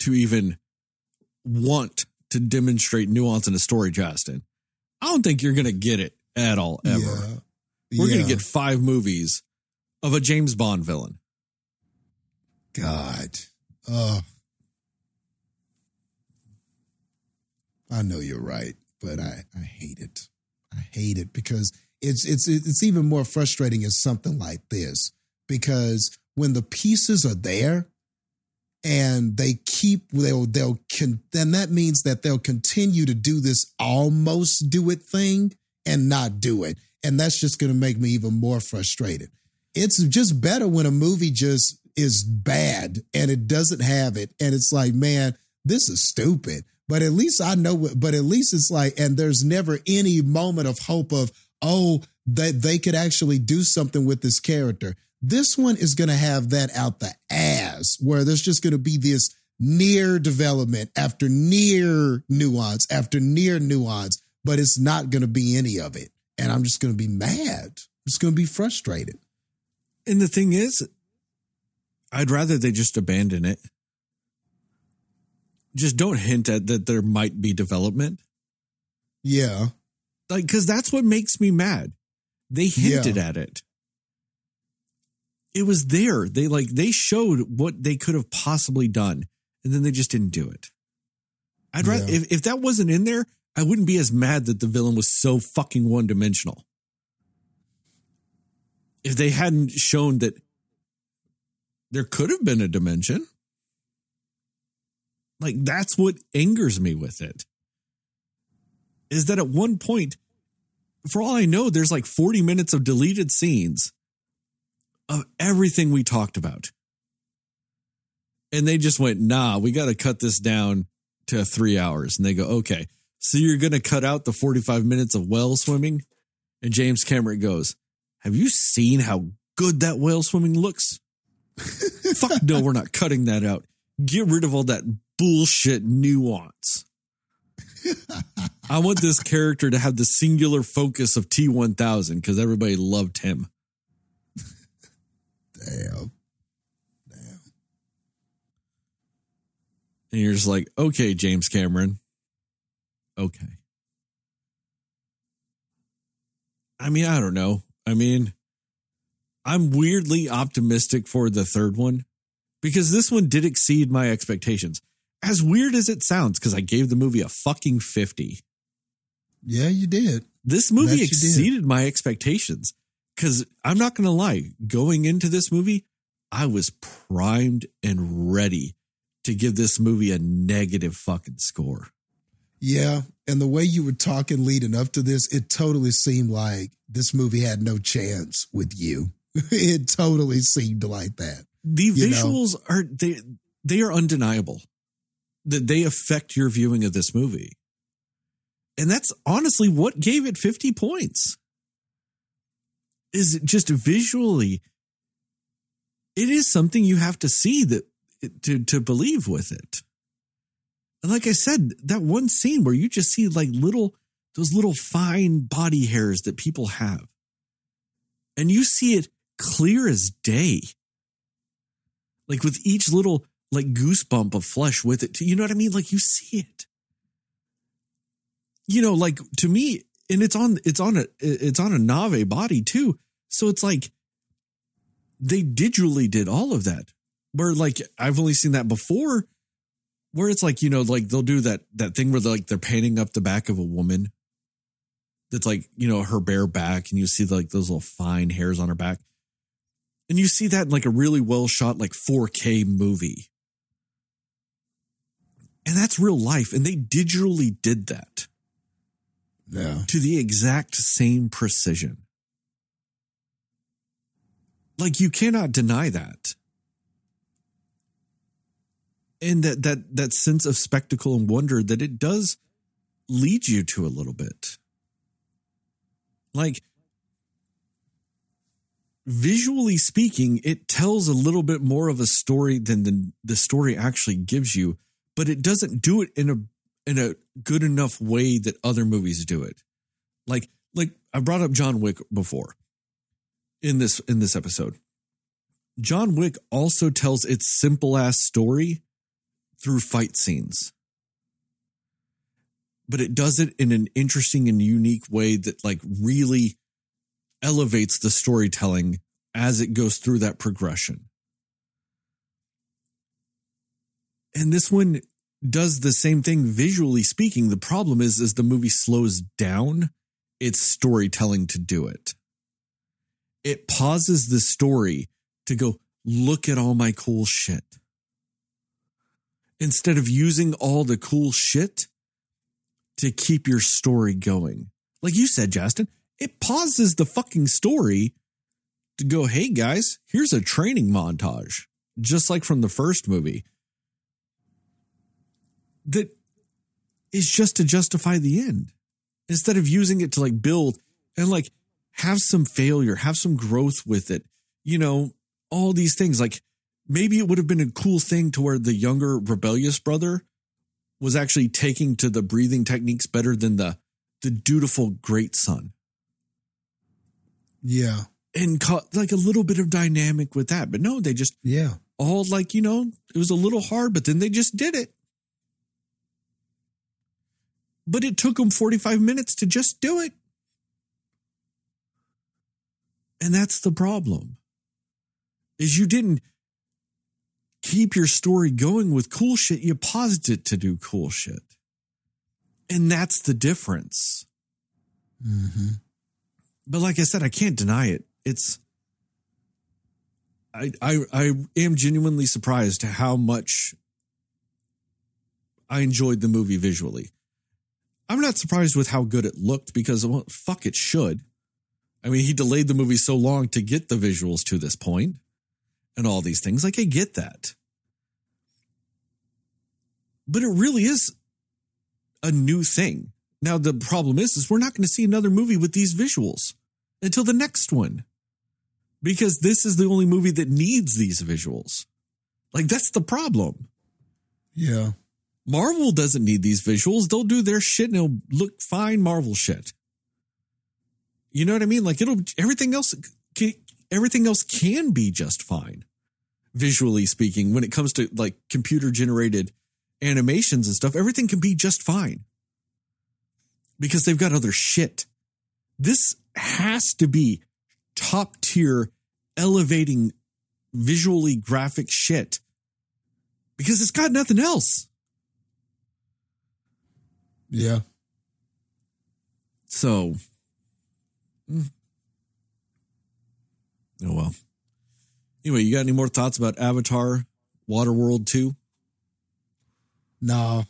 to even want to demonstrate nuance in a story, Justin, I don't think you're going to get it at all, ever. Yeah. We're going to get five movies of a James Bond villain. God. Oh. I know you're right, but I, I hate it. I hate it because it's it's it's even more frustrating as something like this because when the pieces are there and they keep they'll they'll con, then that means that they'll continue to do this almost do it thing and not do it and that's just going to make me even more frustrated. It's just better when a movie just is bad and it doesn't have it and it's like man this is stupid. But at least i know but at least it's like and there's never any moment of hope of oh that they could actually do something with this character. This one is going to have that out the ass where there's just going to be this near development after near nuance after near nuance but it's not going to be any of it and i'm just going to be mad i'm just going to be frustrated And the thing is, I'd rather they just abandon it. Just don't hint at that there might be development. yeah Like, because that's what makes me mad. They hinted Yeah. at it. It was there. They like, they showed what they could have possibly done, and then they just didn't do it. I'd rather, Yeah. if, if that wasn't in there, I wouldn't be as mad that the villain was so fucking one dimensional. If they hadn't shown that there could have been a dimension, Like that's what angers me with it. Is that at one point, for all I know, there's like 40 minutes of deleted scenes of everything we talked about. And they just went, nah, we got to cut this down to three hours. And they go, okay, so you're going to cut out the 45 minutes of whale swimming? And James Cameron goes, have you seen how good that whale swimming looks? Fuck no, we're not cutting that out. Get rid of all that bullshit nuance. I want this character to have the singular focus of T1000 because everybody loved him. Damn. Damn. And you're just like, okay, James Cameron. Okay. I mean, I don't know. I mean, I'm weirdly optimistic for the third one because this one did exceed my expectations. As weird as it sounds, because I gave the movie a fucking 50. Yeah, you did. This movie That exceeded my expectations because I'm not going to lie, going into this movie, I was primed and ready to give this movie a negative fucking score. Yeah. And the way you were talking leading up to this, it totally seemed like this movie had no chance with you. it totally seemed like that. The You know? visuals are they they are undeniable. That they affect your viewing of this movie. And that's honestly what gave it 50 points. Is it just visually it is something you have to see that to to believe with it. And like I said, that one scene where you just see like little those little fine body hairs that people have. And you see it clear as day like with each little like goosebump of flesh with it. You know what I mean? Like you see it. You know, like to me, and it's on it's on a it's on a Na'vi body too. So it's like they digitally did all of that. Where like I've only seen that before, where it's like you know like they'll do that that thing where they're like they're painting up the back of a woman. That's like you know her bare back, and you see like those little fine hairs on her back. And you see that in like a really well shot, like 4K movie. And that's real life. And they digitally did that Yeah. to the exact same precision. Like you cannot deny that. And that that that sense of spectacle and wonder that it does lead you to a little bit. Like visually speaking, it tells a little bit more of a story than the, the story actually gives you, but it doesn't do it in a in a good enough way that other movies do it. Like like I brought up John Wick before in this in this episode. John Wick also tells its simple ass story through fight scenes. But it does it in an interesting and unique way that like really elevates the storytelling as it goes through that progression. And this one does the same thing visually speaking. The problem is as the movie slows down its storytelling to do it. It pauses the story to go, look at all my cool shit. Instead of using all the cool shit to keep your story going. Like you said, Justin, it pauses the fucking story to go, hey guys, here's a training montage, just like from the first movie. That is just to justify the end instead of using it to like build and like have some failure, have some growth with it. You know, all these things. Like maybe it would have been a cool thing to where the younger rebellious brother was actually taking to the breathing techniques better than the the dutiful great son Yeah. and caught like a little bit of dynamic with that. But no, they just Yeah. all like, you know, it was a little hard, but then they just did it. But it took them 45 minutes to just do it. And that's the problem. Is you didn't keep your story going with cool shit, you paused it to do cool shit. And that's the difference. hmm But like I said, I can't deny it. It's I I I am genuinely surprised how much I enjoyed the movie visually. I'm not surprised with how good it looked because well, fuck it should. I mean, he delayed the movie so long to get the visuals to this point and all these things. Like I get that. But it really is a new thing. Now the problem is is we're not going to see another movie with these visuals until the next one. Because this is the only movie that needs these visuals. Like that's the problem. Yeah. Marvel doesn't need these visuals. They'll do their shit and it'll look fine Marvel shit. You know what I mean? Like it'll everything else everything else can be just fine visually speaking when it comes to like computer generated animations and stuff. Everything can be just fine because they've got other shit. This has to be top tier elevating visually graphic shit because it's got nothing else. Yeah. So, mm. Oh well. Anyway, you got any more thoughts about Avatar Waterworld 2? No,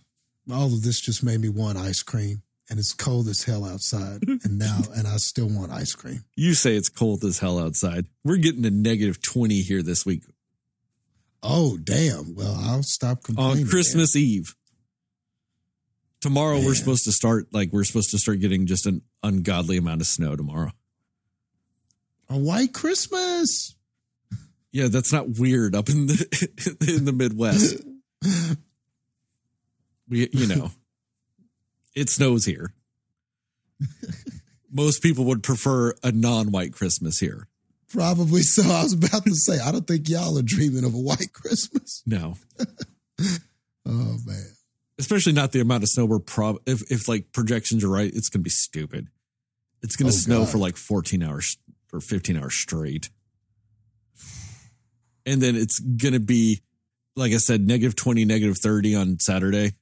all of this just made me want ice cream. And it's cold as hell outside. and now, and I still want ice cream. You say it's cold as hell outside. We're getting a negative 20 here this week Oh, damn. Well, I'll stop complaining. on Christmas Eve. Tomorrow we're supposed to start like we're supposed to start getting just an ungodly amount of snow tomorrow. A white Christmas. Yeah, that's not weird up in the in the Midwest. We you know, it snows here. Most people would prefer a non-white Christmas here. Probably so. I was about to say, I don't think y'all are dreaming of a white Christmas. No, Oh, man. especially not the amount of snow we're prob if if like projections are right, it's gonna be stupid. It's gonna Oh, snow God. for like 14 hours or 15 hours straight. And then it's gonna be, like I said, negative 20, negative 30 on Saturday.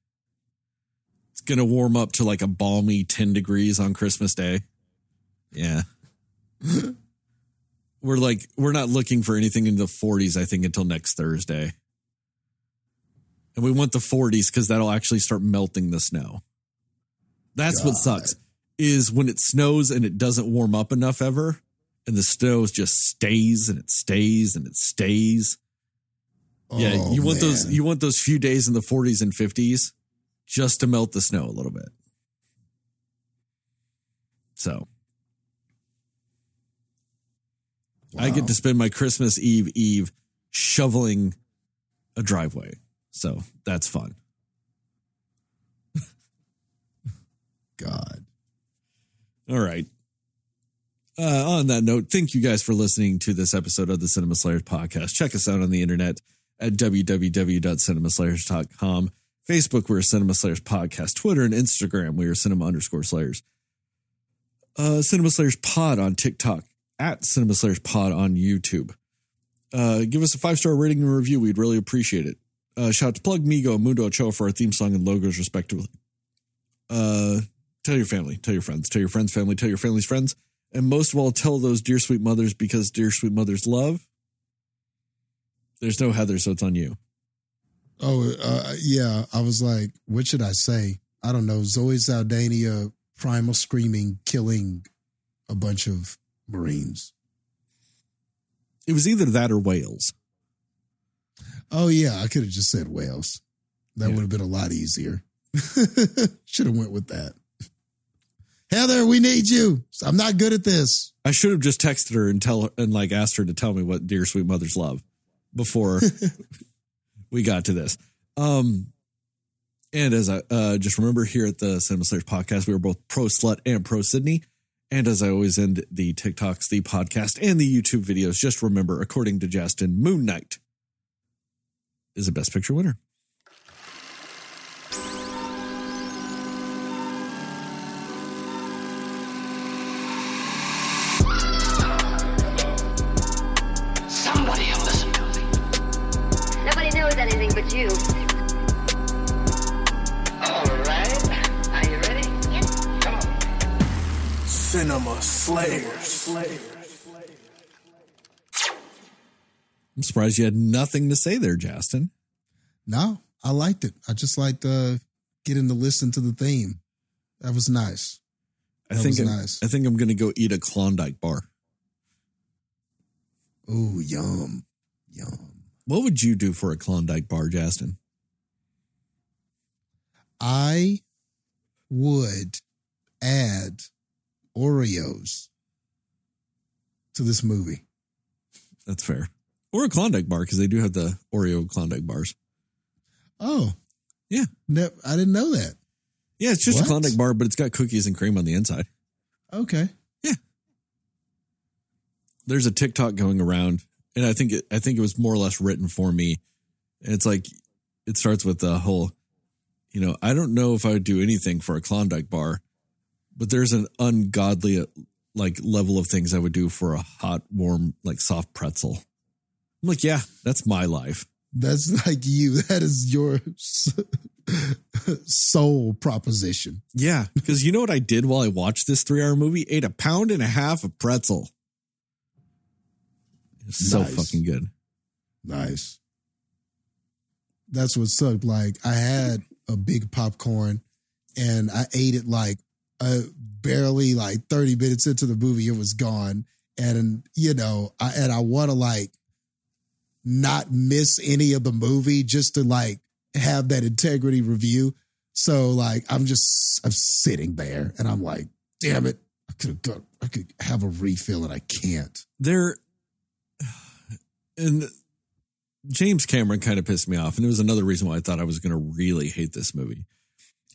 It's gonna warm up to like a balmy 10 degrees on Christmas Day. Yeah. we're like, we're not looking for anything in the 40s, I think, until next Thursday. And we want the 40s because that'll actually start melting the snow. That's what sucks is when it snows and it doesn't warm up enough ever, and the snow just stays and it stays and it stays. yeah, Oh, you want those you want those few days in the 40s and 50s just to melt the snow a little bit. So I get to spend my Christmas Eve Eve shoveling a driveway. So that's fun. God. All right. Uh, on that note, thank you guys for listening to this episode of the Cinema Slayers podcast. Check us out on the internet at www.cinemaslayers.com. Facebook, we're Cinema Slayers Podcast. Twitter and Instagram, we are Cinema underscore Slayers. Uh, Cinema Slayers Pod on TikTok, at Cinema Slayers Pod on YouTube. Uh, give us a five star rating and review. We'd really appreciate it. Uh, shout out to Plug Migo and Mundo Ochoa for our theme song and logos, respectively. Uh, tell your family, tell your friends, tell your friends' family, tell your family's friends, and most of all, tell those dear sweet mothers because dear sweet mothers love. There's no Heather, so it's on you. Oh, uh, yeah. I was like, what should I say? I don't know. Zoe Saldana, primal screaming, killing a bunch of Marines. It was either that or Wales. Oh, yeah. I could have just said Wales. That Yeah. would have been a lot easier. should have went with that. Heather, we need you. I'm not good at this. I should have just texted her and tell her and like asked her to tell me what dear sweet mothers love before we got to this. Um, and as I uh, just remember here at the Cinema Slayers podcast, we were both pro slut and pro Sydney. And as I always end the TikToks, the podcast, and the YouTube videos, just remember, according to Justin, Moon Knight is a Best Picture winner. You. All right. Are you ready? Yes. Come on. Cinema Slayers. I'm surprised you had nothing to say there, Justin. No, I liked it. I just liked uh, getting to listen to the theme. That was nice. I think was I'm, nice. I think I'm gonna go eat a Klondike bar. Oh, yum, yum. What would you do for a Klondike bar, Justin? I would add Oreos to this movie. That's fair. Or a Klondike bar because they do have the Oreo Klondike bars. Oh, Yeah. ne- I didn't know that. Yeah, it's just What? a Klondike bar, but it's got cookies and cream on the inside. Okay. Yeah. There's a TikTok going around, and I think it, I think it was more or less written for me. And it's like it starts with the whole, you know, I don't know if I would do anything for a Klondike bar, but there's an ungodly uh, like level of things I would do for a hot, warm, like soft pretzel. I'm like, yeah, that's my life. That's like you. That is your soul proposition. Yeah, because you know what I did while I watched this three hour movie? Ate a pound and a half of pretzel. It's so Nice. fucking good. Nice. That's what sucked. Like I had a big popcorn and I ate it like uh, barely like 30 minutes into the movie, it was gone. And you know, I and I want to like not miss any of the movie just to like have that integrity review. So like I'm just I'm sitting there and I'm like, damn it, I could have I could have a refill and I can't. There, and James Cameron kind of pissed me off. And it was another reason why I thought I was going to really hate this movie.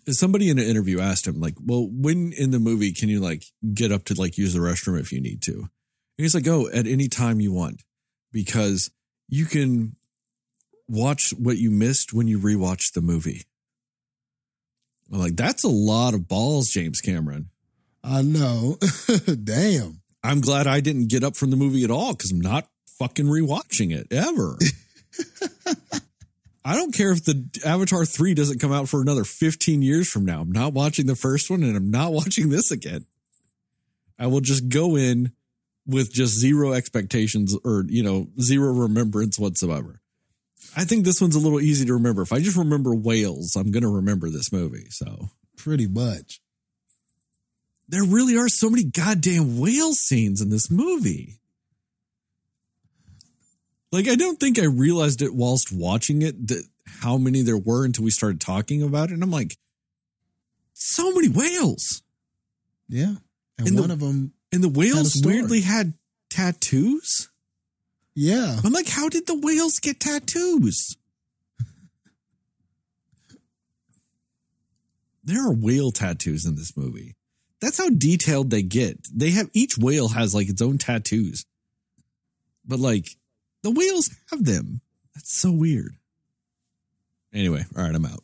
Somebody in an interview asked him, like, well, when in the movie can you like get up to like use the restroom if you need to? And he's like, oh, at any time you want, because you can watch what you missed when you rewatch the movie. I'm like, that's a lot of balls, James Cameron. I know. damn. I'm glad I didn't get up from the movie at all because I'm not fucking rewatching it ever. I don't care if the Avatar 3 doesn't come out for another 15 years from now. I'm not watching the first one and I'm not watching this again. I will just go in with just zero expectations or, you know, zero remembrance whatsoever. I think this one's a little easy to remember. If I just remember whales, I'm going to remember this movie. So Pretty much. there really are so many goddamn whale scenes in this movie. Like, I don't think I realized it whilst watching it that how many there were until we started talking about it. And I'm like, so many whales. Yeah. And, And the- one of them, And the whales story. weirdly had tattoos. yeah. I'm like, how did the whales get tattoos? there are whale tattoos in this movie. That's how detailed they get. They have each whale has like its own tattoos. But like the whales have them. That's so weird. Anyway, all right, I'm out.